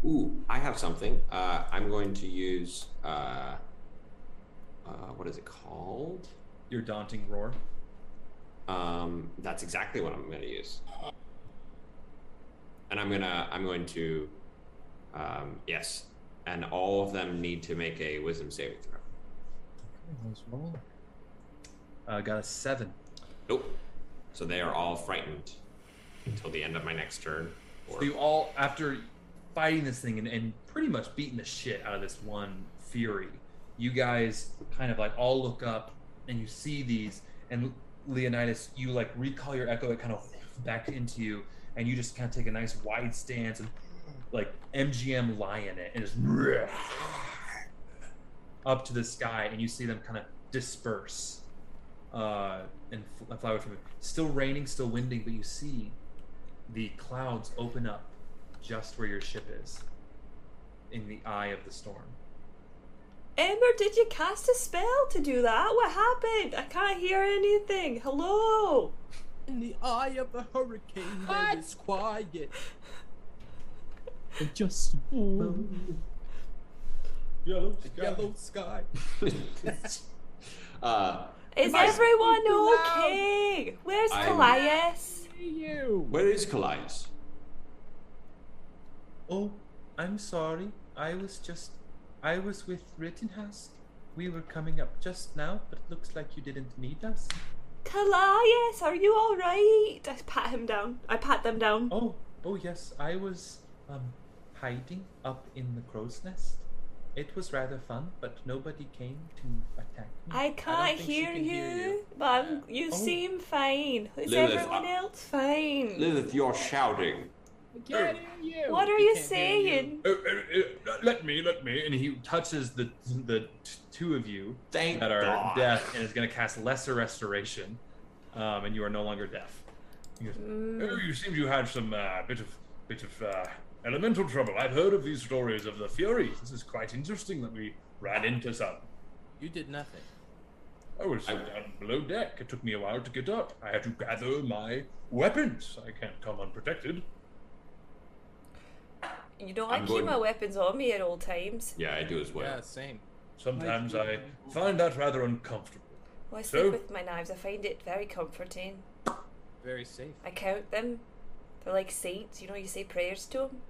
Ooh, I have something. Uh, I'm going to use. Uh, uh, what is it called? Your daunting roar. Um, that's exactly what I'm going to use. And I'm gonna. I'm going to. Um, yes, and all of them need to make a wisdom saving throw. Uh, got a seven. Nope. So they are all frightened until the end of my next turn. Or... So you all, after fighting this thing and, and pretty much beating the shit out of this one fury, you guys kind of like all look up and you see these, and Leonidas, you like recall your echo, it kind of back into you, and you just kind of take a nice wide stance and like MGM lion it, and just up to the sky, and you see them kind of disperse uh, and fly away from it. Still raining, still winding, but you see the clouds open up just where your ship is in the eye of the storm. Ember, did you cast a spell to do that? What happened? I can't hear anything. Hello. In the eye of the hurricane, there is quiet. And just yellow sky. Yellow sky. uh, Is I- everyone okay? Where's I'm- Kallias? You. where is Kallias? Oh, I'm sorry. I was just. I was with Rittenhask. We were coming up just now, but it looks like you didn't need us. Kallias, are you all right? I pat him down. I pat them down. Oh, oh yes, I was um hiding up in the crow's nest. It was rather fun, but nobody came to attack me. I can't think she hear, can you, hear you. but I'm, you Oh. seem fine. Is Lilith, everyone I- else fine? Lilith, you're shouting. Can't hear you. what are He you can't you. saying? Uh, uh, uh, let me, let me. And he touches the the t- two of you Thank that are God. deaf, and is going to cast lesser restoration, um, and you are no longer deaf. Goes, Mm. Oh, you seem you had some uh, bit of bit of uh, elemental trouble. I've heard of these stories of the Furies. This is quite interesting that we ran into some. You did nothing. I was down below deck. It took me a while to get up. I had to gather my weapons. I can't come unprotected. You know, I I'm keep going- my weapons on me at all times. Yeah, I do as well. Yeah, same. Sometimes I find that rather uncomfortable. Well, I sleep So? with my knives. I find it very comforting. Very safe. I count them. They're like saints. You know, you say prayers to them.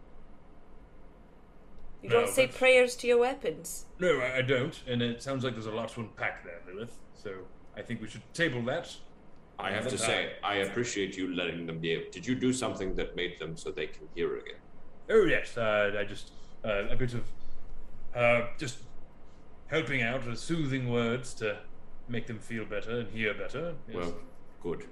You No, don't say that's- prayers to your weapons. No, I, I don't, and it sounds like there's a lot to unpack there, Lilith. So I think we should table that. I have to say, I appreciate you letting them be able. Did you do something that made them so they can hear again? Oh yes, uh, I just uh, a bit of uh, just helping out with soothing words to make them feel better and hear better. Yes. Well, good.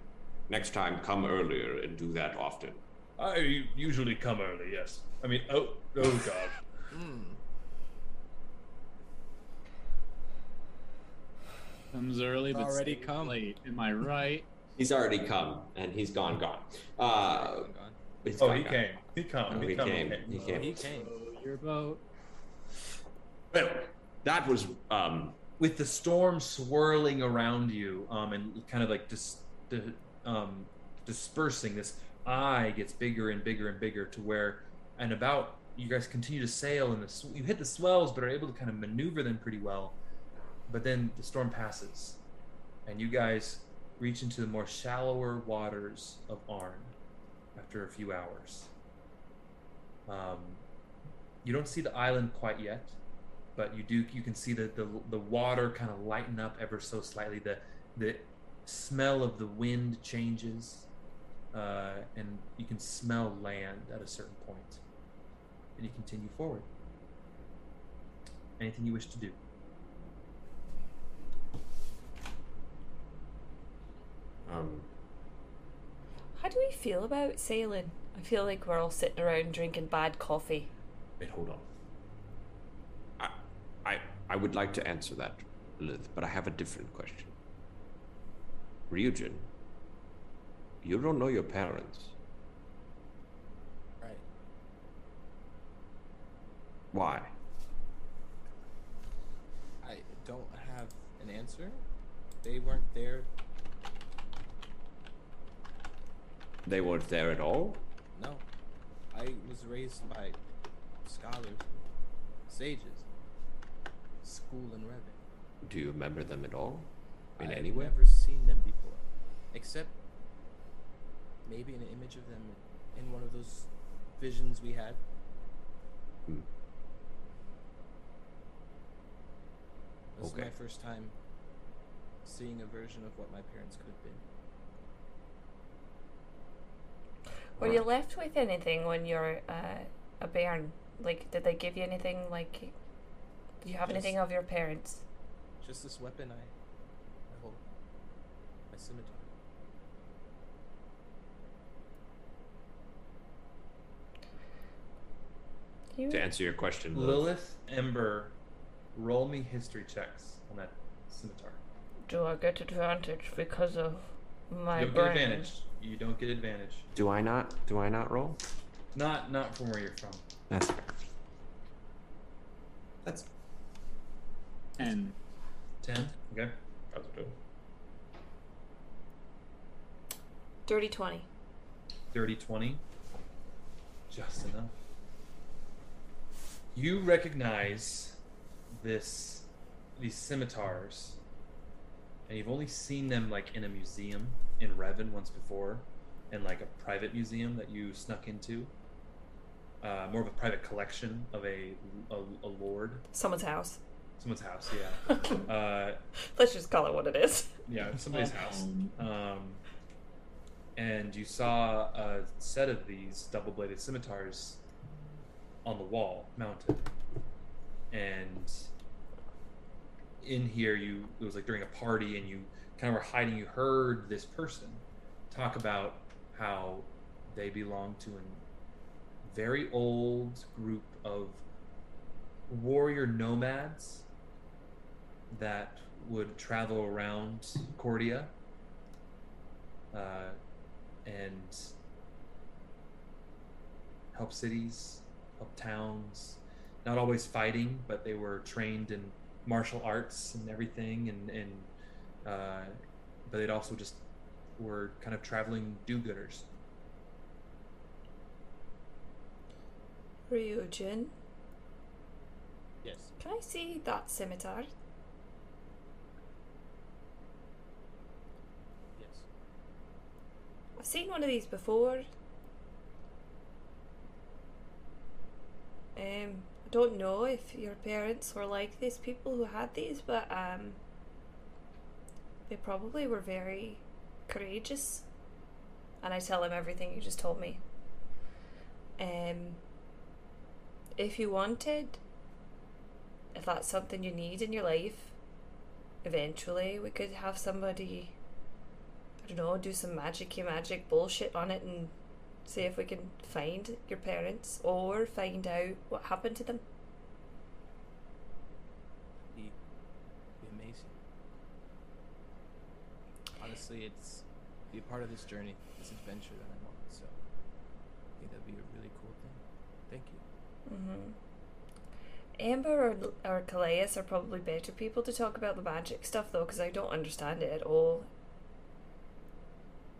Next time, come earlier and do that often. I usually come early. Yes. I mean, oh, oh God. Mm. Comes early, but Already come. late. Am I right? He's already come, and he's gone, gone. Uh, Gone. He's Oh, he gone. came. He come. Oh, he, he come. came. okay. He Oh, came. he came. Your boat. Well, that was um, with the storm swirling around you um, and kind of like dis- di- um, dispersing, this eye gets bigger and bigger and bigger to where, and about you guys continue to sail, and the, sw- you hit the swells, but are able to kind of maneuver them pretty well. But then the storm passes, and you guys reach into the more shallower waters of Arn after a few hours. Um, you don't see the island quite yet, but you do. You can see the the, the water kind of lighten up ever so slightly. The the smell of the wind changes, uh, and you can smell land at a certain point. And you continue forward. Anything you wish to do? Um, feel about sailing? I feel like we're all sitting around drinking bad coffee. wait, hold on. I, I, I would like to answer that, Lilith, but I have a different question. Ryujin, you don't know your parents. Right. Why? I don't have an answer. They weren't there. They weren't there at all? No. I was raised by scholars, sages, school and Revan. Do you remember them at all? In I've any way? I've never seen them before, except maybe an image of them in one of those visions we had. Hmm. This is my first time seeing a version of what my parents could have been. Were you left with anything when you're uh, a bairn? Like, did they give you anything? Like, do you have anything of your parents? Just this weapon I, I hold, my scimitar. You To answer your question, Lilith, Lilith, Ember, roll me history checks on that scimitar. do I get advantage because of my you don't brain? get advantage. You don't get advantage. do I not? Do I not roll? Not not from where you're from. That's That's Ten. Ten. Okay. How's it doing? Dirty twenty. Dirty 20. Just enough. You recognize this these scimitars. And you've only seen them like in a museum in Revan once before. In like a private museum that you snuck into. Uh, more of a private collection of a, a, a lord. Someone's house. Someone's house, yeah. uh, Let's just call it what it is. yeah, somebody's house. Um, and you saw a set of these double-bladed scimitars on the wall, mounted. And in here, you it was like during a party, and you kind of were hiding. You heard this person talk about how they belong to a very old group of warrior nomads that would travel around Cordia uh, and help cities, help towns. Not always fighting, but they were trained in martial arts and everything, and and uh, but they'd also just were kind of traveling do-gooders. Ryujin, Yes. can I see that scimitar? Yes. I've seen one of these before. Um, I don't know if your parents were like these people who had these, but um, they probably were very courageous. And I tell him everything you just told me. Um, if you wanted, if that's something you need in your life, eventually we could have somebody I don't know, do some magicy magic bullshit on it and see if we can find your parents or find out what happened to them. Be, be amazing. Honestly, it's be a part of this journey, this adventure that I'm on. So I think that'd be a really cool thing. Thank you. Mm-hmm. Ember or, or Kallias are probably better people to talk about the magic stuff though, because I don't understand it at all.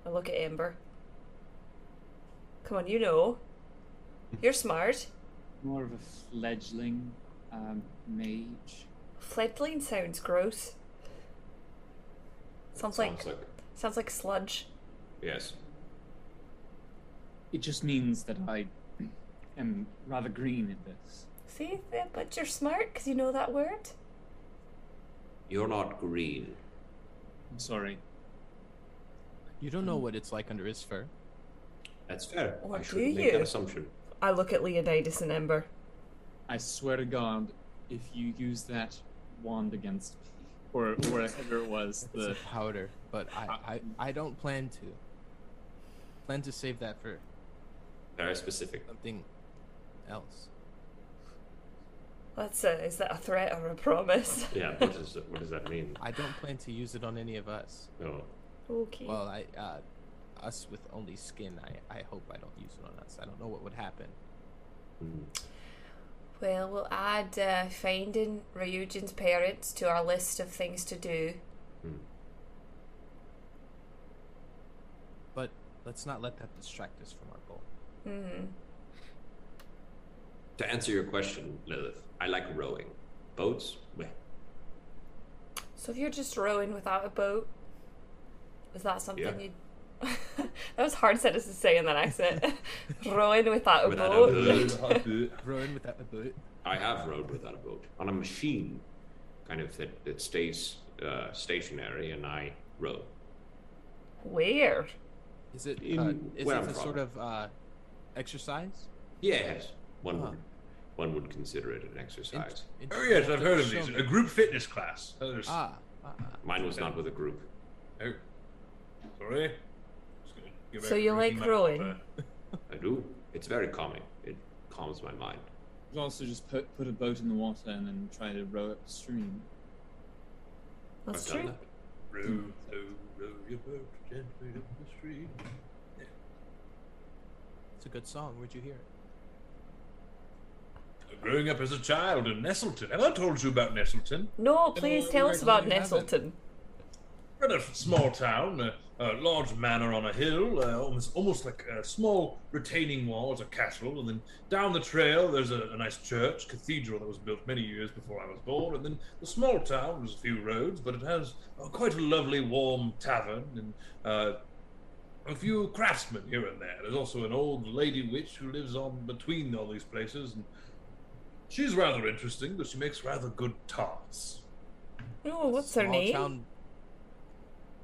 I look at Ember. Come on, you know. You're smart. more of a fledgling um, mage. Fledgling sounds gross. Sounds like Sounds like sounds like sludge. yes. It just means that I am rather green at this. See, yeah, but you're smart because you know that word. You're not green. I'm sorry. You don't know what it's like under his fur. That's fair. Or I shouldn't make you? that assumption. I look at Leonidas and Ember. I swear to God, if you use that wand against me, or whatever it was, It's the a powder, but I, I, I don't plan to. Plan to save that for Very specific. something else. That's a, is that a threat or a promise? Yeah. What does what does that mean? I don't plan to use it on any of us. No. Okay. Well, I, uh, us with only skin, I, I hope I don't use it on us. I don't know what would happen. Hmm. Well, we'll add uh, finding Ryujin's parents to our list of things to do. Hmm. But let's not let that distract us from our goal. hmm To answer your question, Lilith, I like rowing. Boats, meh. So if you're just rowing without a boat, is that something Yeah. you'd? that was hard sentence to say in that accent. rowing without a Without a boat. boat. Rowing without a boat. I have rowed without a boat on a machine, kind of that, that stays uh, stationary, and I row. Where? Is it, In uh, is where it I'm a from. sort of uh, exercise? Yes, one Huh. would one would consider it an exercise. Int- Oh yes, I've heard of show these. me. A group fitness class. Others- Ah, ah, ah. Mine was not with a group. Oh, sorry. Just gonna go back So you reading like my rowing? I do. It's very calming. It calms my mind. you could also just put put a boat in the water and then try to row upstream. That's I've done true. that. Row, row, row your boat gently up the stream. It's a good song. Where'd you hear it? Uh, growing up as a child in Nestleton. Have I told you about Nestleton? No, please tell us about. Nestleton. We're in a small town, a, a large manor on a hill, uh, almost almost like a small retaining wall as a castle. And then down the trail, there's a, a nice church, cathedral that was built many years before I was born. And then the small town, there's a few roads, but it has uh, quite a lovely, warm tavern and uh, a few craftsmen here and there. There's also an old lady witch who lives on between all these places, and she's rather interesting, but she makes rather good tarts. Oh, what's her name? town-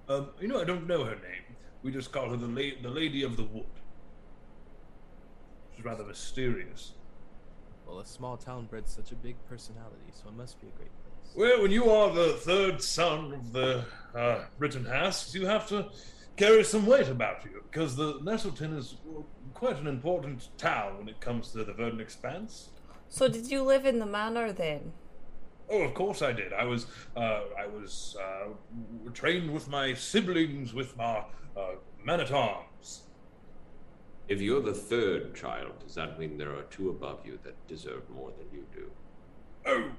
Um, you know, I don't know her name. We just call her the la- the Lady of the Wood. She's rather mysterious. Well, a small town bred such a big personality, so it must be a great place. Well, when you are the third son of the uh, Rittenhasks, you have to carry some weight about you because the Nestleton is quite an important town when it comes to the Verdant Expanse. So did you live in the manor then? Oh, of course I did. I was uh, I was uh, trained with my siblings with my uh, men at arms. If you're the third child, does that mean there are two above you that deserve more than you do? Oh,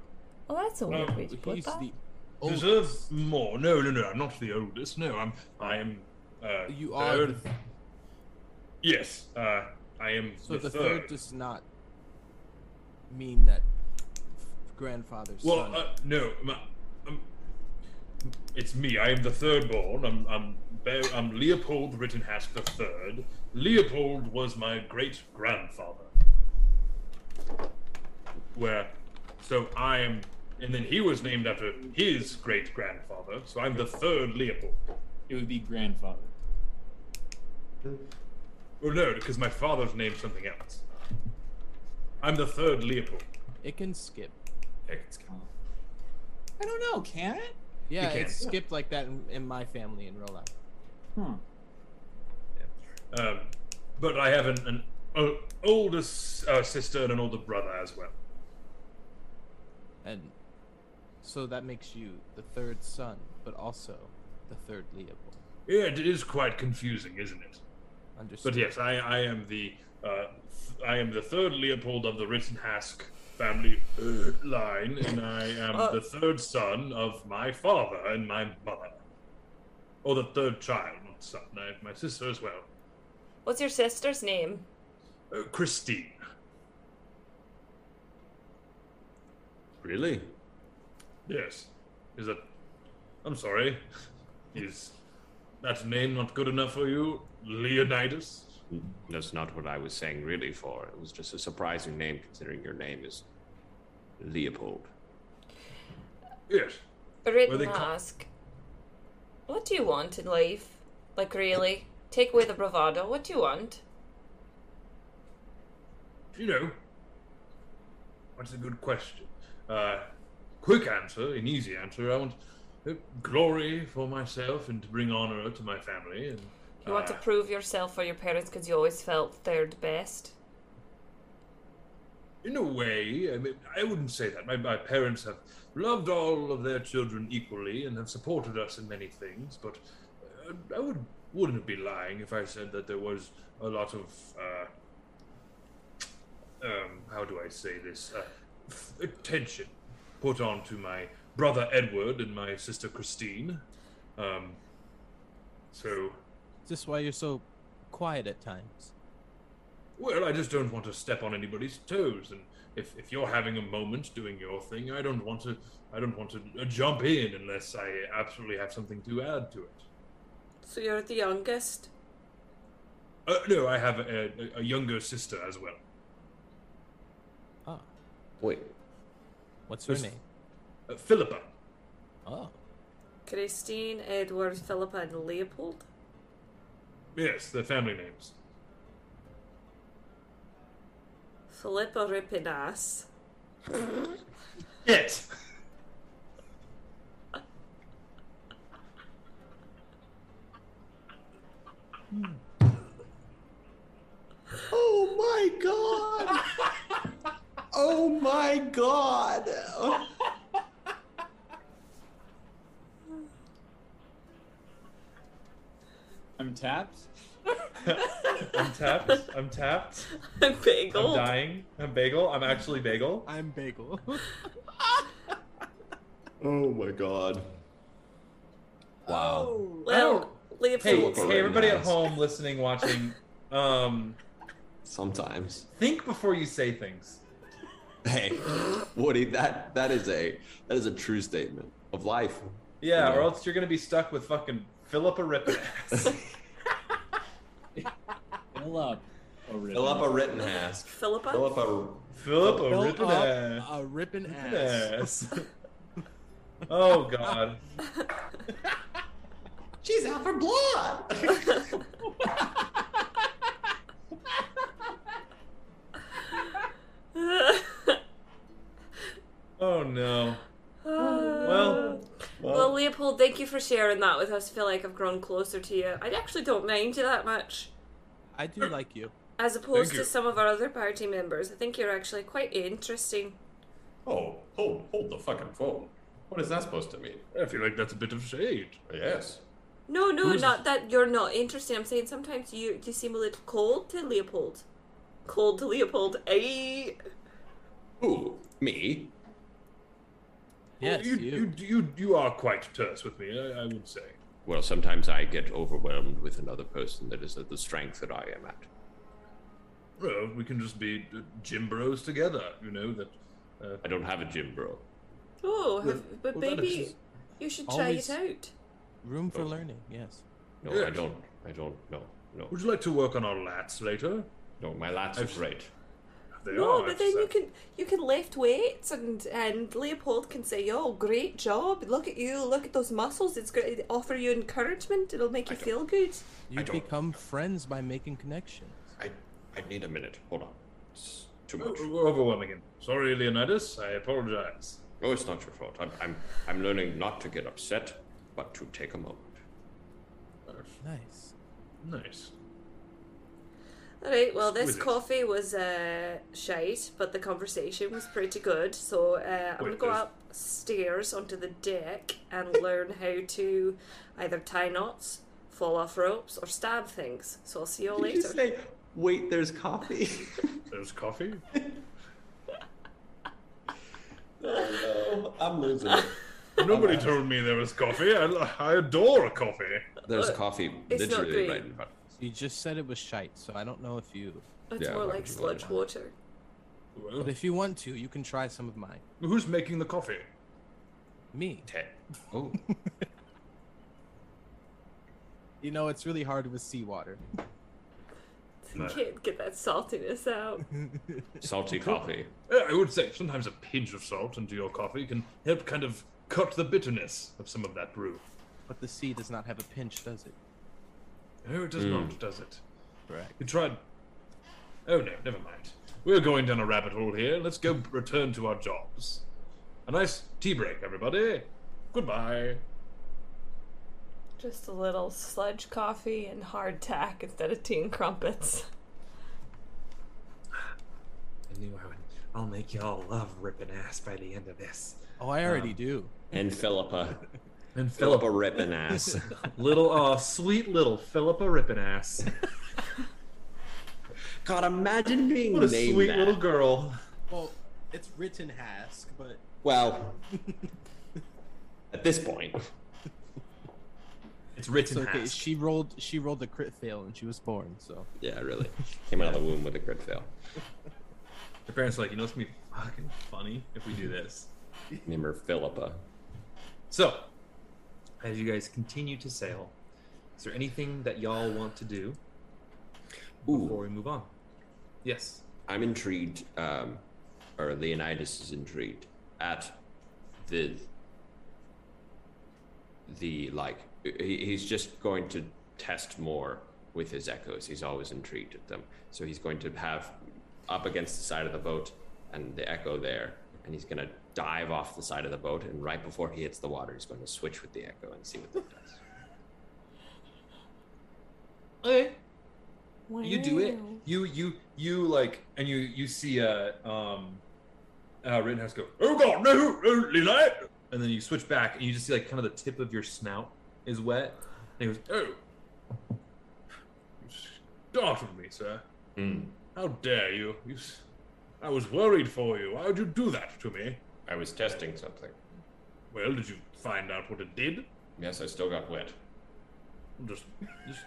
Well, that's a weird Um, way to put He's that. the deserve more? No, no, no. I'm not the oldest. No, I'm. I am. Uh, You are third. the Yes, uh, I am So the, the third. third does not mean that grandfather's Well, son. uh, no, my, um, it's me. I am the third born. I'm, I'm, I'm Leopold Rittenhask the third. Leopold was my great grandfather. Where, so I am, and then he was named after his great grandfather. So I'm the third Leopold. It would be grandfather. Well, no, because my father's named something else. I'm the third Leopold. it can skip. Okay, it's- I don't know. Can it? Yeah, can. it's skipped like that in, in my family in real life. Huh. Um, but I have an, an uh, older s- uh, sister and an older brother as well. And so that makes you the third son, but also the third Leopold. Yeah, it is quite confusing, isn't it? Understood. But yes, I, I am the uh, th- I am the third Leopold of the Rittenhask family uh, line, and I am Uh. the third son of my father and my mother, or the third child, not son. I have my sister as well, What's your sister's name? uh, Christine. Really? Yes. Is that. I'm sorry. Is that name not good enough for you? Leonidas? That's not what I was saying really for. It was just a surprising name considering your name is Leopold. Yes. A written they ca- ask. What do you want in life? Like, really? Take away the bravado. What do you want? You know, that's a good question. Uh, quick answer, an easy answer. I want uh, glory for myself and to bring honor to my family. And You want to uh, prove yourself for your parents because you always felt third best. In a way, I mean, I wouldn't say that. My, my parents have loved all of their children equally and have supported us in many things, but uh, I would, wouldn't be lying if I said that there was a lot of, uh, um, how do I say this, uh, f- attention put on to my brother Edward and my sister Christine. Um, so, Is this why you're so quiet at times? Well, I just don't want to step on anybody's toes, and if, if you're having a moment doing your thing, I don't want to I don't want to uh, jump in unless I absolutely have something to add to it. So you're the youngest? Uh, no, I have a, a, a younger sister as well. Ah. Wait. What's her There's- name? Uh, Philippa. Oh. Christine, Edward, Philippa, and Leopold? Yes, their family names. Philippa ripping ass. Yes. Oh my god! Oh my god! I'm tapped. I'm tapped. I'm tapped. I'm bagel. I'm dying. I'm bagel. I'm actually bagel. I'm bagel. Oh my god. Wow. Well, Hey, Leopold. hey, everybody at home listening, watching. Um, Sometimes. think before you say things. Hey, Woody, that that is a that is a true statement of life. Yeah, Yeah. or else you're gonna be stuck with fucking Philippa Rippin ass. Fill up. a ribbon. Fill up a Rittenhouse. Philippa? Fill up a Philippa Fill Rippin up ass. a ripping Rippin' ass. ass. oh god. She's out for blood. Oh no. well, well, Leopold, thank you for sharing that with us. I feel like I've grown closer to you. I actually don't mind you that much. I do like you. As opposed Thank to you. some of our other party members, I think you're actually quite interesting. Oh, hold hold the fucking phone. What is that supposed to mean? I feel like that's a bit of shade. Yes. No, no, Who's- not that you're not interesting. I'm saying sometimes you you seem a little cold to Leopold. Cold to Leopold. Eh? Who? Me? Yes, you, you. you you you are quite terse with me. I, I would say. Well, sometimes I get overwhelmed with another person that is at the strength that I am at. Well, we can just be gym bros together. You know that. Uh, I don't have a gym bro. Oh, Well- have, but well, maybe you should try it out. Room for Oh. learning. Yes. No, Yeah. I don't. I don't. No, no, would you like to work on our lats later? no. My lats are I've- great. They no, are. but I've then you can you can lift weights and and Leopold can say, "Oh, great job! Look at you! Look at those muscles! It's great. It offer you encouragement. It'll make you feel good." You don't- become friends by making connections. I. I need a minute. Hold on. It's too Oh, much. we're overwhelming him. Sorry, Leonidas. I apologize. Oh, it's not your fault. I'm. I'm. I'm learning not to get upset, but to take a moment. Nice. Nice. All right. Well, this Exquisite. coffee was uh, shite, but the conversation was pretty good. So uh, I'm Wait, gonna go there's- upstairs onto the deck and learn how to either tie knots, fall off ropes, or stab things. So I'll see you all Did you later. say, wait, there's coffee? There's coffee. oh no, I'm losing it. Nobody told me there was coffee. I, I adore a coffee. There's Look, coffee it's literally right in front. You just said it was shite, so I don't know if you. It's Yeah, more why like would you want sludge water. Well, But if you want to, you can try some of mine. who's making the coffee? Me. Ted. Oh, You know, it's really hard with seawater. No. Can't get that saltiness out. salty coffee. Yeah, I would say sometimes a pinch of salt into your coffee can help kind of cut the bitterness of some of that brew. But the sea does not have a pinch, does it? No, it does Mm. not, does it? Correct. You tried. Oh no, never mind. We're going down a rabbit hole here. Let's go return to our jobs. A nice tea break, everybody. Goodbye. Just a little sludge coffee and hardtack instead of tea and crumpets. I knew I would. I'll make y'all love ripping ass by the end of this. Oh, I already Um, do. And Philippa. And Philippa Philippa ripping ass. little, oh, sweet little Philippa ripping ass. God, imagine being What a named sweet that. little girl. Well, it's written Hask, but Well, at this point, It's it's written okay. Hask. She rolled. She rolled a crit fail, and she was born. So yeah, really came out of the womb with a crit fail. Her parents are like, you know, it's gonna be fucking funny if we do this. Name her Philippa. So, as you guys continue to sail, is there anything that y'all want to do before we move on? Yes. I'm intrigued, um, or Leonidas is intrigued at the the like. He, he's just going to test more with his echoes. He's always intrigued at them, so he's going to have up against the side of the boat and the echo there, and he's going to dive off the side of the boat, and right before he hits the water, he's going to switch with the echo and see what that does. Okay. You do it. You you you like, and you you see uh um uh Rittenhask go, oh god, no, no, Levi! And then you switch back, and you just see like kind of the tip of your snout is wet. And he goes, oh, you startled me, sir. Hmm. How dare you? you s- I was worried for you. Why would you do that to me? I was testing something. Well, did you find out what it did? Yes, I still got wet. Just, just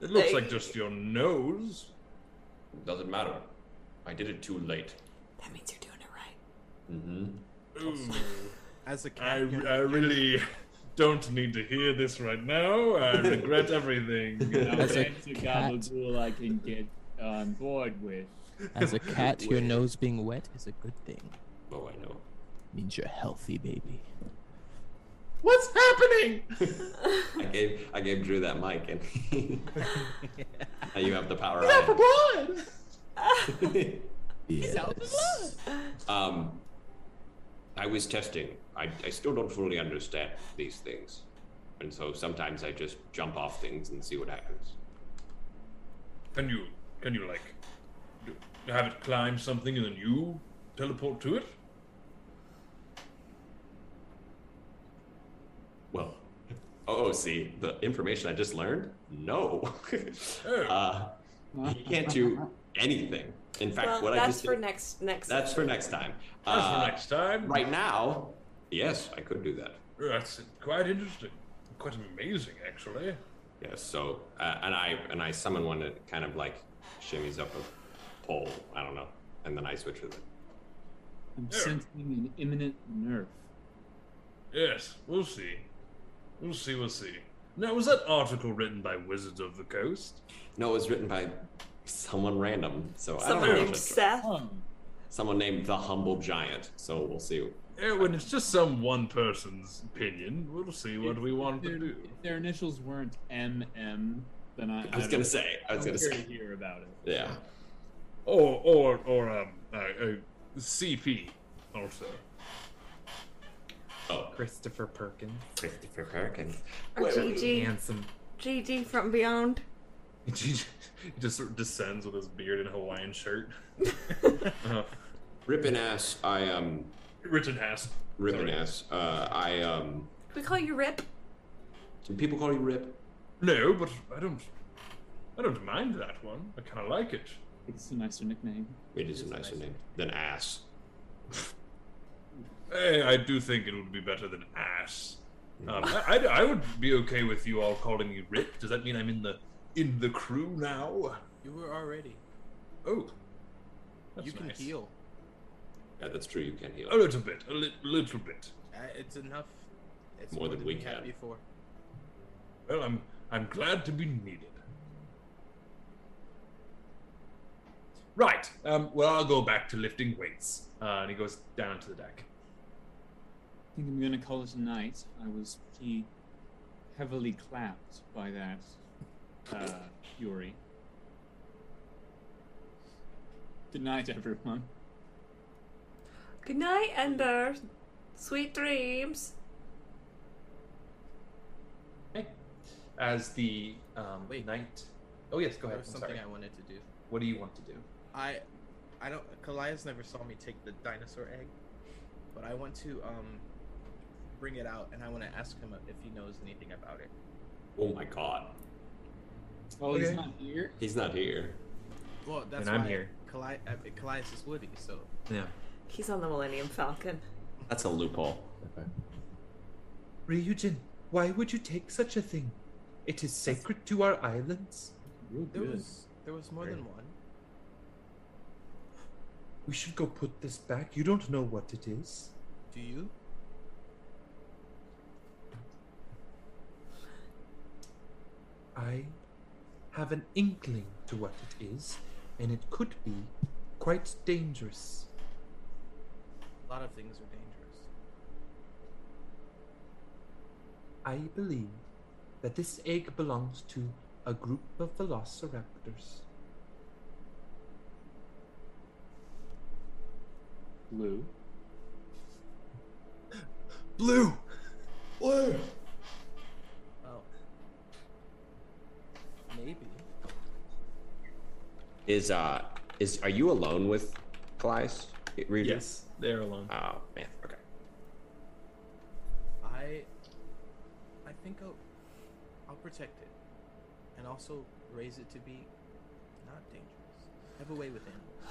it looks like just your nose. Doesn't matter. I did it too late. That means you're doing it right. Mm-hmm. Ooh. as a I, cat, I, I really don't need to hear this right now. I regret everything. As a that's a cat. I can get on board with. as a cat, your nose being wet is a good thing. Oh, I know. Means you're healthy, baby. What's happening? I gave I gave Drew that mic, and now you have the power. He's out for I blood. have. Yes. Um, I was testing. I, I still don't fully understand these things, and so sometimes I just jump off things and see what happens. Can you can you like have it climb something and then you teleport to it? Well, oh, see the information I just learned. No, Oh. uh, you can't do anything. In fact, well, what I that's just for did, next next. that's for next time. That's Uh, for next time. Right now, yes, I could do that. That's quite interesting. Quite amazing, actually. Yes. So, uh, and I and I summon one that kind of like shimmies up a pole. I don't know, and then I switch with it. I'm Yeah. sensing an imminent nerf. Yes, we'll see. We'll see. We'll see. Now, was that article written by Wizards of the Coast? No, it was written by someone random. So I don't Someone know. named if it's- Seth. Someone named the Humble Giant. So we'll see. Yeah, when it's just some one person's opinion, we'll see what we want to do. if their initials weren't MM, then I. I was don't- gonna say. I was I'm gonna here say. to hear about it. Yeah. Or, or, or um, uh, uh, CP also. Oh, Christopher Perkins. Christopher Perkins. Or Gigi. Handsome. Gigi from Beyond. he just sort of descends with his beard and Hawaiian shirt. uh, Rippin' ass. I um. Written has. Rippin' Sorry. ass. Uh, I um. We call you Rip. Do people call you Rip? No, but I don't. I don't mind that one. I kind of like it. It's a nicer nickname. It is a nicer name than ass. Hey, I do think it would be better than ass. Um, I, I'd- I would be okay with you all calling me Rip. Does that mean I'm in the in the crew now? You were already. Oh, that's you can nice. heal. Yeah, that's true. You can heal. A little bit, a li- little bit. Uh, it's enough. It's More than we had can. before. Well, I'm I'm glad to be needed. Right. Um, well, I'll go back to lifting weights. Uh, and he goes down to the deck. I think I'm gonna call it a night. I was pretty heavily clapped by that uh, fury. Good night, everyone. Good night, Ember. Sweet dreams. As the um, wait night. Oh yes, go ahead. was something sorry. I wanted to do. What do you want to do? I, I don't. Kallias never saw me take the dinosaur egg, but I want to um, bring it out and I want to ask him if he knows anything about it. Oh my god. Oh, he's Okay. not here. He's not here. Well, that's And I'm why here. Kali- uh, Kallias is Woody, so Yeah. He's on the Millennium Falcon. That's a loophole. Okay. Ryujin, why would you take such a thing? It is sacred to our islands. there was there was more than one. We should go put this back. You don't know what it is. Do you? I have an inkling to what it is, and it could be quite dangerous. A lot of things are dangerous. I believe that this egg belongs to a group of velociraptors. Blue. Blue! Blue! Maybe. Is uh is are you alone with Kallias? Ryujin? Yes, they're alone. Oh man. Okay. I I think I'll I'll protect it. And also raise it to be not dangerous. Have a way with animals.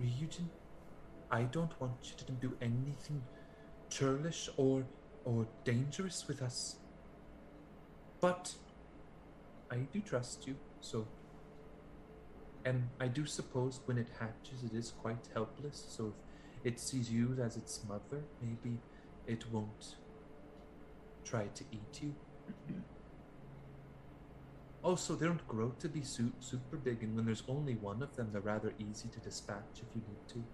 Ryujin, I don't want you to do anything churlish or or dangerous with us. But I do trust you, so and I do suppose when it hatches it is quite helpless, so if it sees you as its mother, maybe it won't try to eat you. Also, they don't grow to be su- super big, and when there's only one of them, they're rather easy to dispatch if you need to.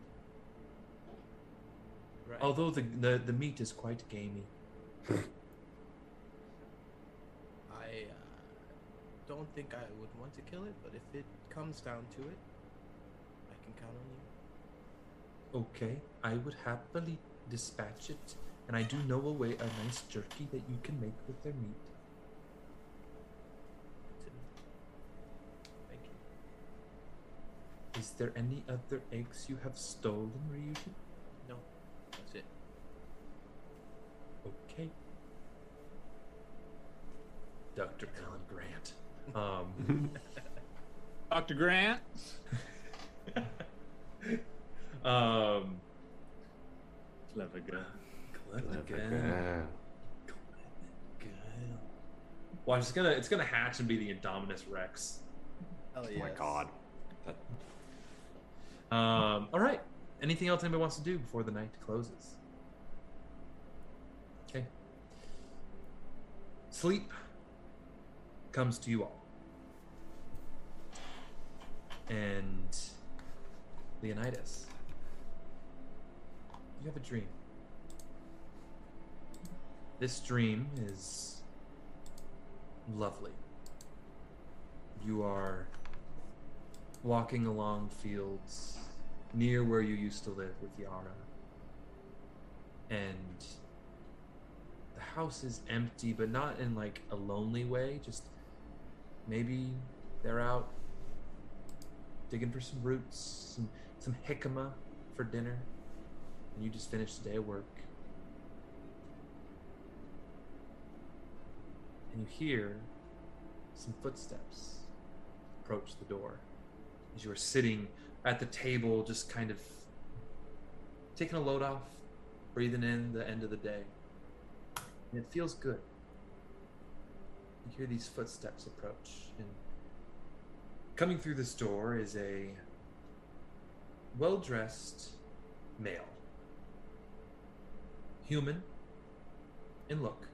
Right. Although the, the, the meat is quite gamey. I uh, don't think I would want to kill it, but if it comes down to it, I can count on you. Okay, I would happily dispatch it, and I do know a way, a nice jerky that you can make with their meat. Thank you. Is there any other eggs you have stolen, Ryuji? No, that's it. Okay. Dr. Alan Grant. Um, Dr. Grant. um, Clever girl. Clever Clever girl. girl. Watch, it's gonna it's gonna hatch and be the Indominus Rex. Hell Oh my god. Um, all right. Anything else anybody wants to do before the night closes? Okay. Sleep comes to you all. And Leonidas, you have a dream. This dream is lovely. You are walking along fields near where you used to live with Yara. And the house is empty, but not in like a lonely way, just maybe they're out digging for some roots, some some jicama for dinner, and you just finished a day of work. And you hear some footsteps approach the door as you are sitting at the table, just kind of taking a load off, breathing in the end of the day. And it feels good. You hear these footsteps approach, and coming through this door is a well dressed male, human in look,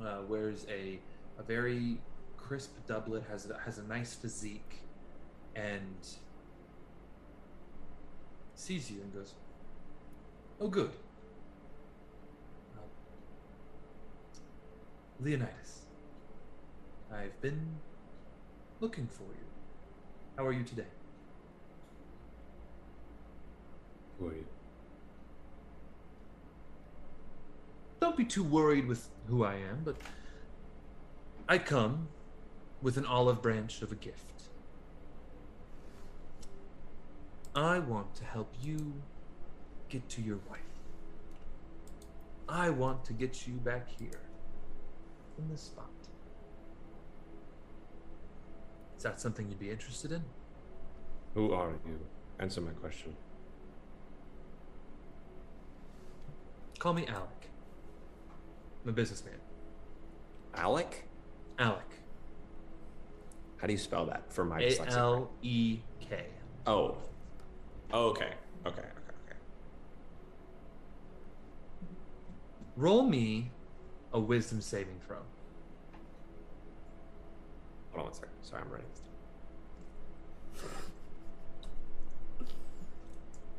uh, wears a, a very crisp doublet, has has a nice physique, and sees you and goes, Oh, good. Leonidas, I've been looking for you. How are you today? Who are you? Don't be too worried with who I am, but I come with an olive branch of a gift. I want to help you get to your wife. I want to get you back here in this spot. Is that something you'd be interested in? Who are you? Answer my question. Call me Alek. I'm a businessman. Alek? Alek. How do you spell that for my A dyslexia? L E K. Oh. Oh, okay. Okay. Okay. Okay. Roll me a wisdom saving throw. Hold on one second. Sorry, I'm writing this down.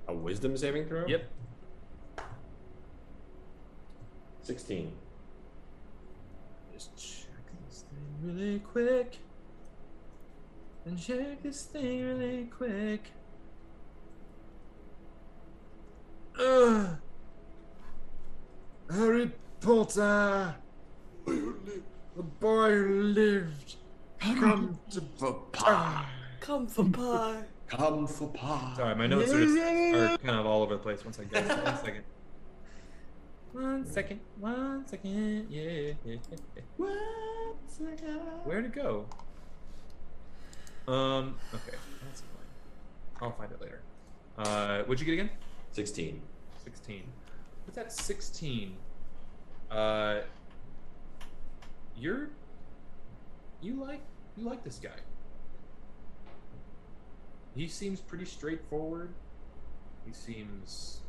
A wisdom saving throw? Yep. 16. Just check this thing really quick. And check this thing really quick. Ugh. Harry Potter. The boy who lived. Come to for pie. Come for pie. Come for pie. Sorry, my notes are, just, are kind of all over the place. One second. guys. One second. One second. One second. Yeah. One second. Where'd it go? Um. Okay. That's fine. I'll find it later. Uh, what'd you get again? 16. 16. With that 16, uh, you're you like you like this guy. He seems pretty straightforward. He seems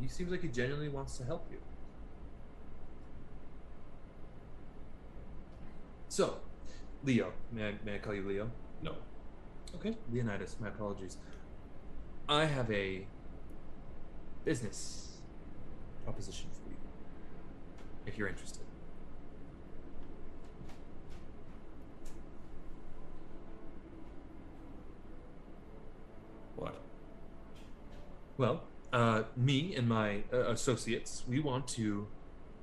he seems like he genuinely wants to help you. So, Leo, may I, may I call you Leo? No. Okay, Leonidas. My apologies. I have a business proposition for you, you're interested. What? Well, uh, me and my uh, associates, we want to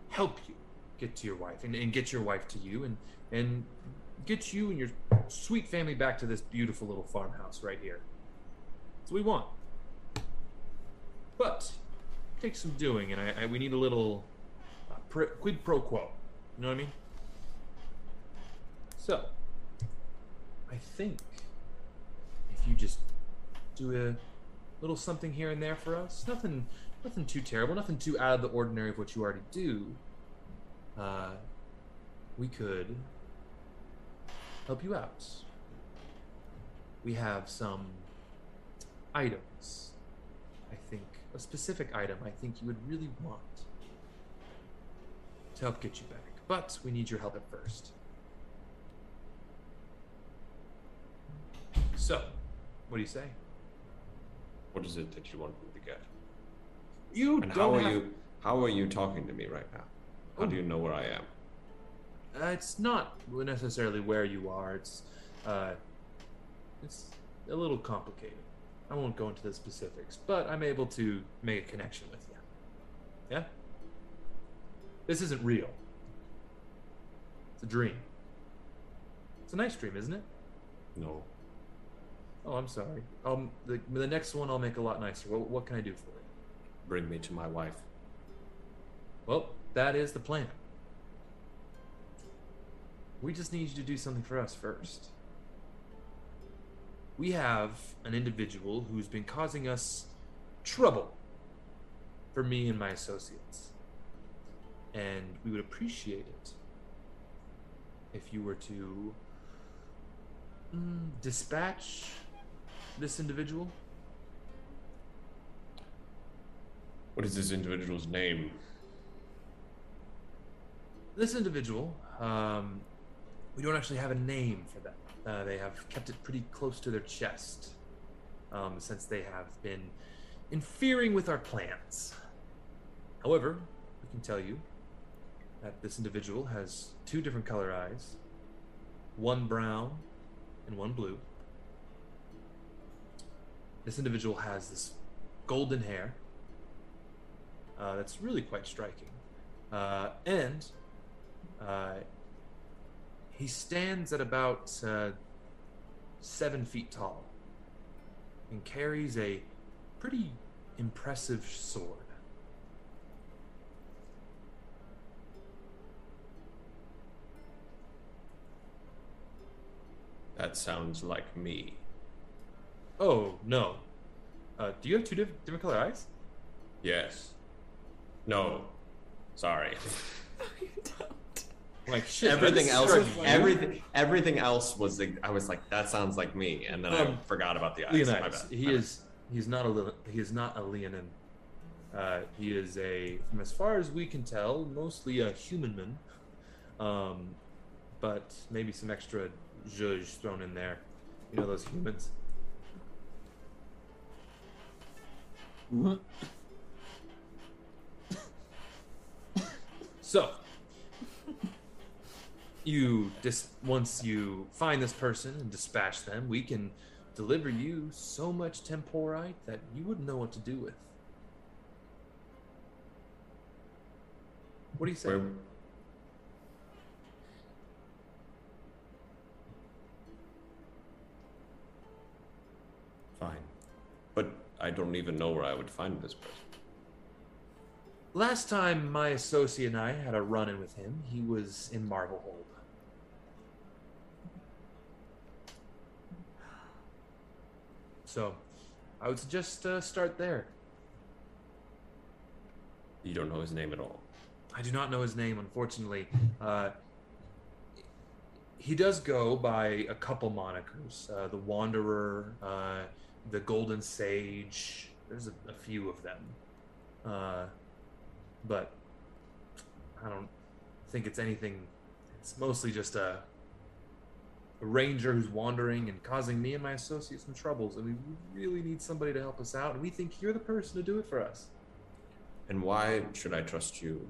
help you get to your wife and, and get your wife to you and and get you and your sweet family back to this beautiful little farmhouse right here. That's what we want. But it takes some doing, and I, I we need a little quid pro quo. You know what I mean? So, I think if you just do a little something here and there for us, nothing, nothing too terrible, nothing too out of the ordinary of what you already do, uh, we could help you out. We have some items. I think a specific item I think you would really want to help get you back. But we need your help at first. So, what do you say? What is it that you want me to get? You and how don't are have- you? How are you talking to me right now? How do you know where I am? Uh, it's not necessarily where you are. It's uh, it's a little complicated. I won't go into the specifics, but I'm able to make a connection with you. Yeah. This isn't real. It's a dream. It's a nice dream, isn't it? No. Oh, I'm sorry. Um, the the next one I'll make a lot nicer. What, what can I do for you? Bring me to my wife. Well, that is the plan. We just need you to do something for us first. We have an individual who's been causing us trouble for me and my associates. And we would appreciate it if you were to mm, dispatch this individual? What is this individual's name? This individual, um, we don't actually have a name for them. Uh, they have kept it pretty close to their chest um, since they have been interfering with our plans. However, we can tell you that this individual has two different color eyes one brown and one blue. This individual has this golden hair uh, that's really quite striking. Uh, and uh, he stands at about uh, seven feet tall and carries a pretty impressive sword. That sounds like me. Oh, no. Uh, do you have two diff- different color eyes? Yes. No. Sorry. Like shit. everything else, striking. everything, everything else was. the- I was like, that sounds like me, and then I Um, forgot about the eyes. My Leonidas. bad. He My bad. is. He's not a. Lil- He is not a Leonin. Uh, he is a, from as far as we can tell, mostly a human man. Um, but maybe some extra zhuzh thrown in there. You know those humans. So, you dis- once you find this person and dispatch them, we can deliver you so much temporite that you wouldn't know what to do with. What do you say? Where- I don't even know where I would find this person. Last time my associate and I had a run in with him, he was in Marblehold. So, I would suggest uh, start there. You don't know his name at all. I do not know his name, unfortunately. Uh, he does go by a couple monikers: uh, the Wanderer, uh, the Golden Sage. There's a, a few of them, uh, but I don't think it's anything. It's mostly just a, a ranger who's wandering and causing me and my associates some troubles, and we really need somebody to help us out. And we think you're the person to do it for us. And why should I trust you?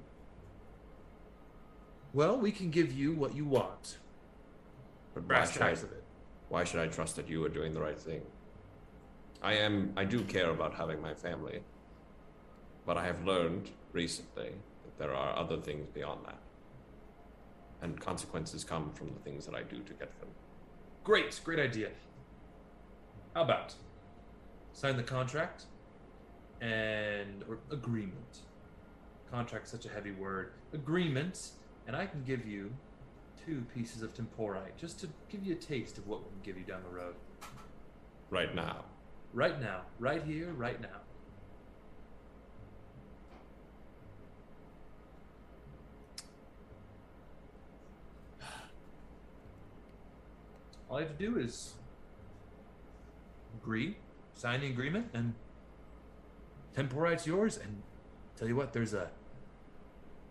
Well, we can give you what you want. But Brass I, of it. why should I trust that you are doing the right thing? I am. I do care about having my family, but I have learned recently that there are other things beyond that, and consequences come from the things that I do to get them. Great, great idea. How about sign the contract and or agreement? Contract's such a heavy word. Agreement, and I can give you two pieces of temporite just to give you a taste of what we can give you down the road. Right now, Right now, right here, right now. All you have to do is agree, sign the agreement, and temporite's yours. And tell you what, there's a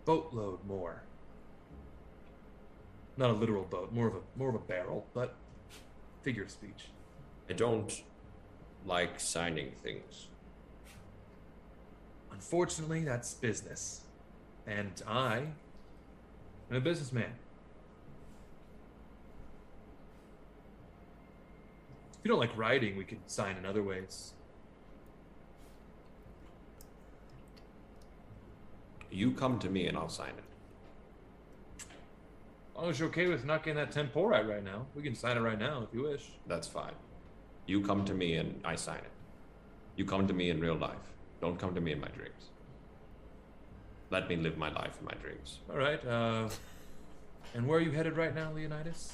boatload more. Not a literal boat, more of a more of a barrel, but figure of speech. I don't like signing things. Unfortunately, that's business. And I am a businessman. If you don't like writing, we could sign in other ways. You come to me and I'll sign it. As long as you're okay with not getting that temporite right now, we can sign it right now if you wish. That's fine. You come to me and I sign it. You come to me in real life. Don't come to me in my dreams. Let me live my life in my dreams. All right. Uh, and where are you headed right now, Leonidas?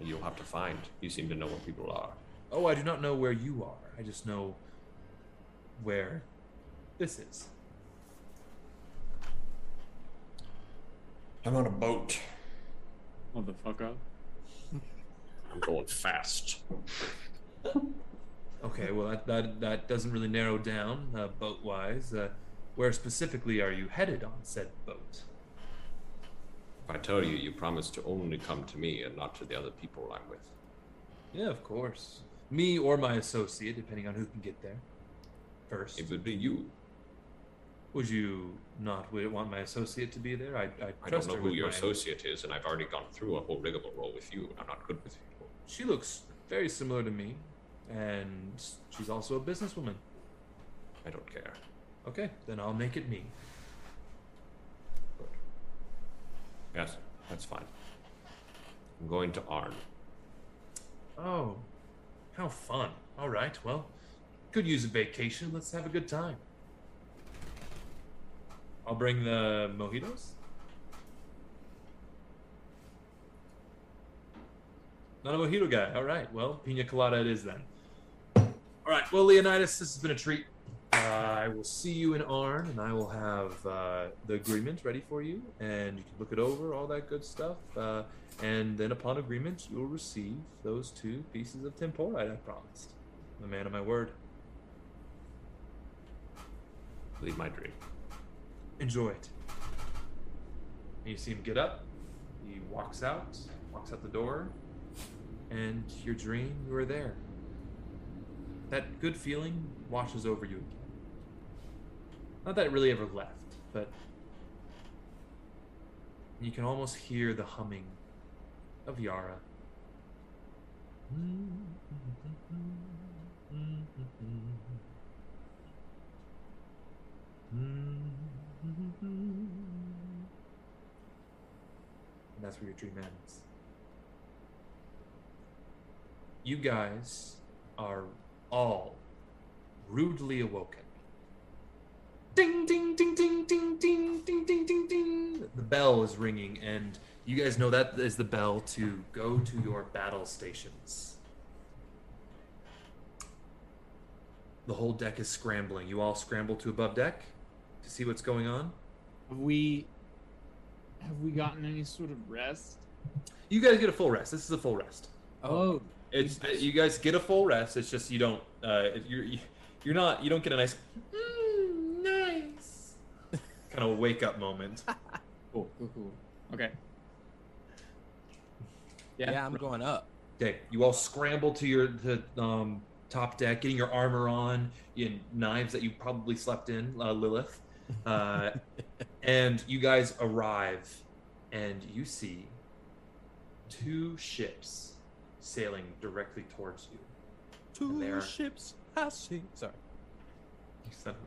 You'll have to find. You seem to know where people are. Oh, I do not know where you are. I just know where this is. I'm on a boat. Motherfucker. I'm going fast. Okay, well that that, that doesn't really narrow down uh, boat wise. Uh, where specifically are you headed on said boat? If I tell you, you promise to only come to me and not to the other people I'm with. Yeah, of course. Me or my associate, depending on who can get there first. It would be you. Would you not want my associate to be there? I, I, I don't know who your associate is, and I've already gone through a whole rigmarole with you. I'm not good with people. She looks very similar to me, and she's also a businesswoman. I don't care. Okay, then I'll make it me. Yes, that's fine. I'm going to Arn. Oh, how fun. All right, well, could use a vacation. Let's have a good time. I'll bring the mojitos. Not a mojito guy. All right, well, pina colada it is then. All right, well, Leonidas, this has been a treat. Uh, I will see you in Arn, and I will have uh, the agreement ready for you, and you can look it over, all that good stuff. Uh, and then, upon agreement, you'll receive those two pieces of temporite I promised. I'm a man of my word. Leave my dream. Enjoy it. And you see him get up. He walks out, walks out the door, and your dream, you are there. That good feeling washes over you again. Not that it really ever left, but you can almost hear the humming of Yara. And that's where your dream ends. You guys are all rudely awoken. Ding ding ding ding ding ding ding ding ding ding. The bell is ringing, and you guys know that is the bell to go to your battle stations. The whole deck is scrambling. You all scramble to above deck to see what's going on. Have we have we gotten any sort of rest? You guys get a full rest. This is a full rest. Oh, It's you guys get a full rest. It's just you don't. Uh, you're you're not. You don't get a nice, mm, nice kind of wake up moment. Cool, cool, cool. Okay. Yeah, I'm going up. Okay, you all scramble to your to um, top deck, getting your armor on, in knives that you probably slept in, uh, Lilith, uh, and you guys arrive, and you see two ships sailing directly towards you. Two And they are- ships passing. Sorry. You son of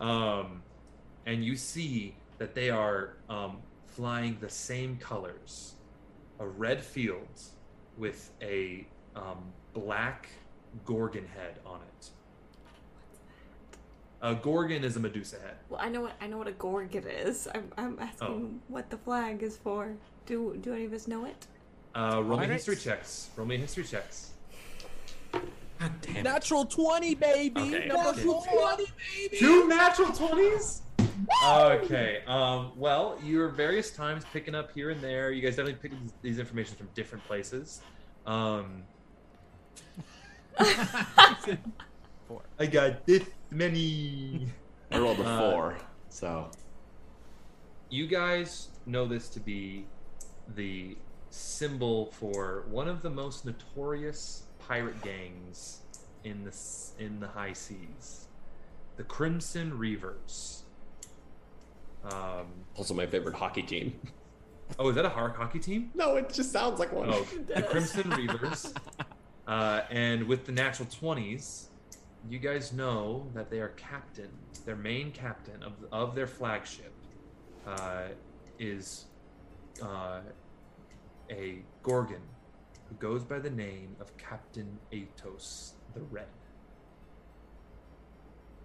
a bitch. Um, and you see that they are um, flying the same colors a red field with a um, black gorgon head on it. A gorgon is a Medusa head. Well, I know what I know what a gorgon is. I'm I'm asking Oh. what the flag is for. Do do any of us know it? Uh, roll me Pirates? history checks. Roll me history checks. God damn. Natural 20, baby. Okay. Number Okay. 20, baby. Two natural 20s? Okay. Um, well, you're various times picking up here and there. You guys definitely pick these- these information from different places. Um, Four. I got this many. I rolled a Uh, four, so You guys know this to be the symbol for one of the most notorious pirate gangs in the in the high seas, the Crimson Reavers. Um, also my favorite hockey team. oh, is that a hockey team? No, it just sounds like one. Oh, the Crimson Reavers. Uh, and with the natural 20s, you guys know that they are captain, their main captain of, of their flagship uh, is uh, a Gorgon who goes by the name of Captain Aetos the Red.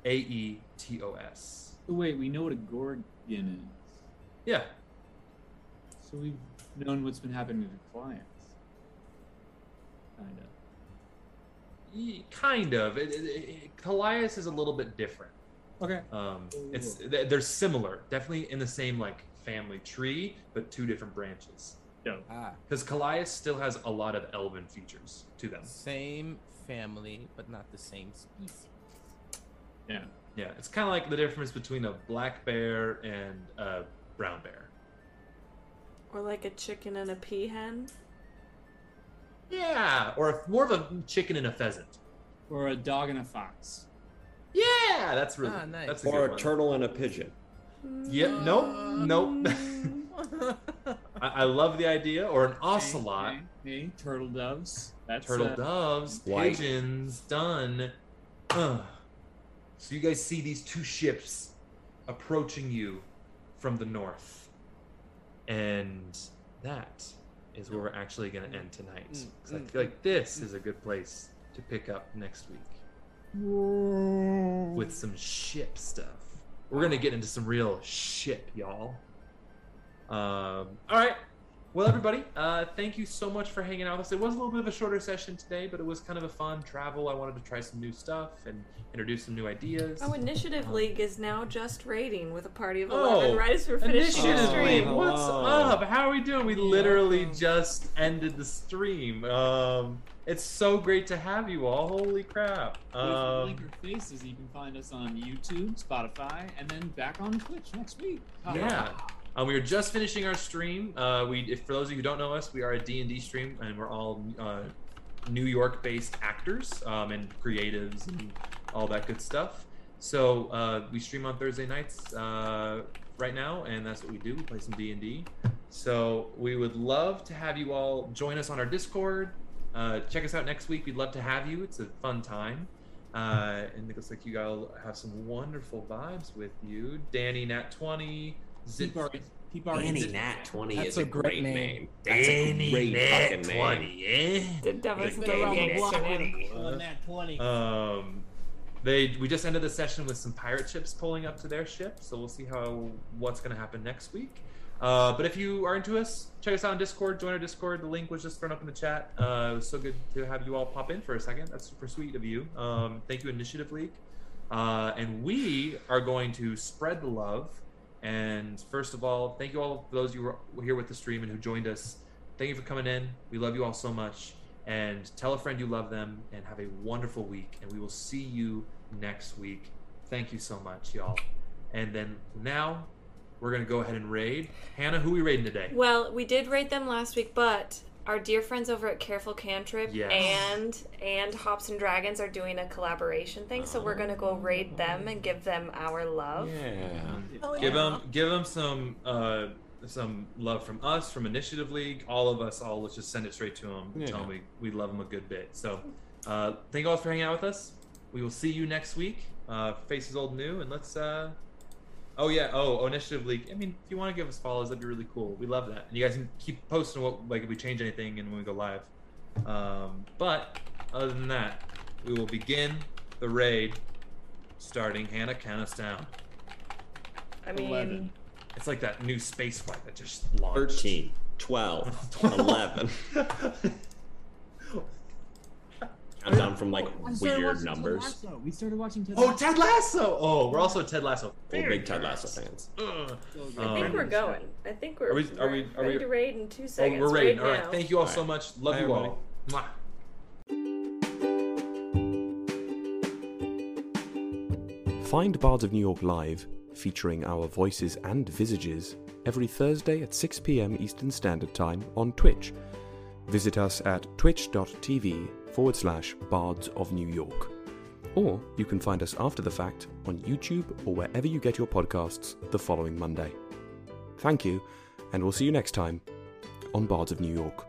A E T O S. Oh, wait, we know what a gorgon is. Yeah. So we've known what's been happening to the clients. Kind of. It, it, it, Kallias is a little bit different. Okay. Um, it's they're similar, definitely in the same like family tree, but two different branches. Ah. Because Kallias still has a lot of elven features to them. Same family, but not the same species. Yeah. Yeah, it's kind of like the difference between a black bear and a brown bear. Or like a chicken and a peahen. Yeah, or a, more of a chicken and a pheasant. Or a dog and a fox. Yeah, that's really Ah, nice. that's a or good a one. turtle and a pigeon. Yeah, nope, nope. I, I love the idea. Or an ocelot. Hey, hey, turtle doves. That's turtle uh, doves, White. pigeons, done. Ugh. So you guys see these two ships approaching you from the north, and that is where we're actually going to end tonight. Mm, 'Cause I mm, feel like mm, this is a good place to pick up next week with some ship stuff. We're gonna get into some real ship, y'all. Um, all right. Well, everybody, uh, thank you so much for hanging out with us. It was a little bit of a shorter session today, but it was kind of a fun travel. I wanted to try some new stuff and introduce some new ideas. Oh, Initiative League is now just raiding with a party of Oh, 11 right as we're finishing the Initiative stream. League, What's up? How are we doing? We literally just ended the stream. Um, it's so great to have you all. Holy crap! With Um, Leaker Faces, you can find us on YouTube, Spotify, and then back on Twitch next week. Yeah. Um, we are just finishing our stream. Uh, we, if for those of you who don't know us, we are a D and D stream, and we're all uh, New York-based actors um, and creatives and all that good stuff. So uh, we stream on Thursday nights uh, right now, and that's what we do. We play some D and D. So we would love to have you all join us on our Discord. Uh, check us out next week. We'd love to have you. It's a fun time. Uh, and it looks like you all have some wonderful vibes with you. Danny Nat 20, Zip. Keep our, keep Danny Zip- Nat 20 That's is a a great great name. name. That's Danny a great Nat fucking 20, name. eh? The devil's Like getting Danny next Nat 20. On that 20. Um, they we just ended the session with some pirate ships pulling up to their ship, so we'll see how what's going to happen next week. Uh, but if you are into us, check us out on Discord. Join our Discord. The link was just thrown up in the chat. Uh, it was so good to have you all pop in for a second. That's super sweet of you. Um, thank you, Initiative League. Uh, and we are going to spread the love. And first of all, thank you all for those you who were here with the stream and who joined us. Thank you for coming in. We love you all so much. And tell a friend you love them and have a wonderful week. And we will see you next week. Thank you so much, y'all. And then now we're going to go ahead and raid. Hannah, who we raiding today? Well, we did raid them last week, but our dear friends over at Careful Cantrip Yes. and and Hops and Dragons are doing a collaboration thing, so we're gonna go raid them and give them our love. Yeah. Give them, give them some, uh, some love from us, from Initiative League, all of us. All let's just send it straight to them. Yeah. Tell them we, we love them a good bit. So, uh, thank you all for hanging out with us. We will see you next week. Uh, faces old new, and let's. Uh, oh yeah. Oh, oh, Initiative League. I mean, if you want to give us follows, that'd be really cool. We love that. And you guys can keep posting what like if we change anything and when we go live. Um, but other than that, we will begin the raid. Starting Hannah, count us down. I mean, 11. It's like that new space flight that just launched. 13, 12, 11. Countdown from like weird watching Ted numbers. We started watching Ted Oh, Ted Lasso! Oh, we're also Ted Lasso. We're big Ted Lasso fans. Ugh. I think Um, we're going. I think we're, Are we- are we- we're we- ready to raid in two seconds. we're raiding. right All right. now. Thank you all All so much. Love Bye, you everybody. all. Mwah. Find Bards of New York live, featuring our voices and visages, every Thursday at 6 pm Eastern Standard Time on Twitch. Visit us at twitch.tv forward slash bards of New York. Or you can find us after the fact on YouTube or wherever you get your podcasts the following Monday. Thank you, and we'll see you next time on Bards of New York.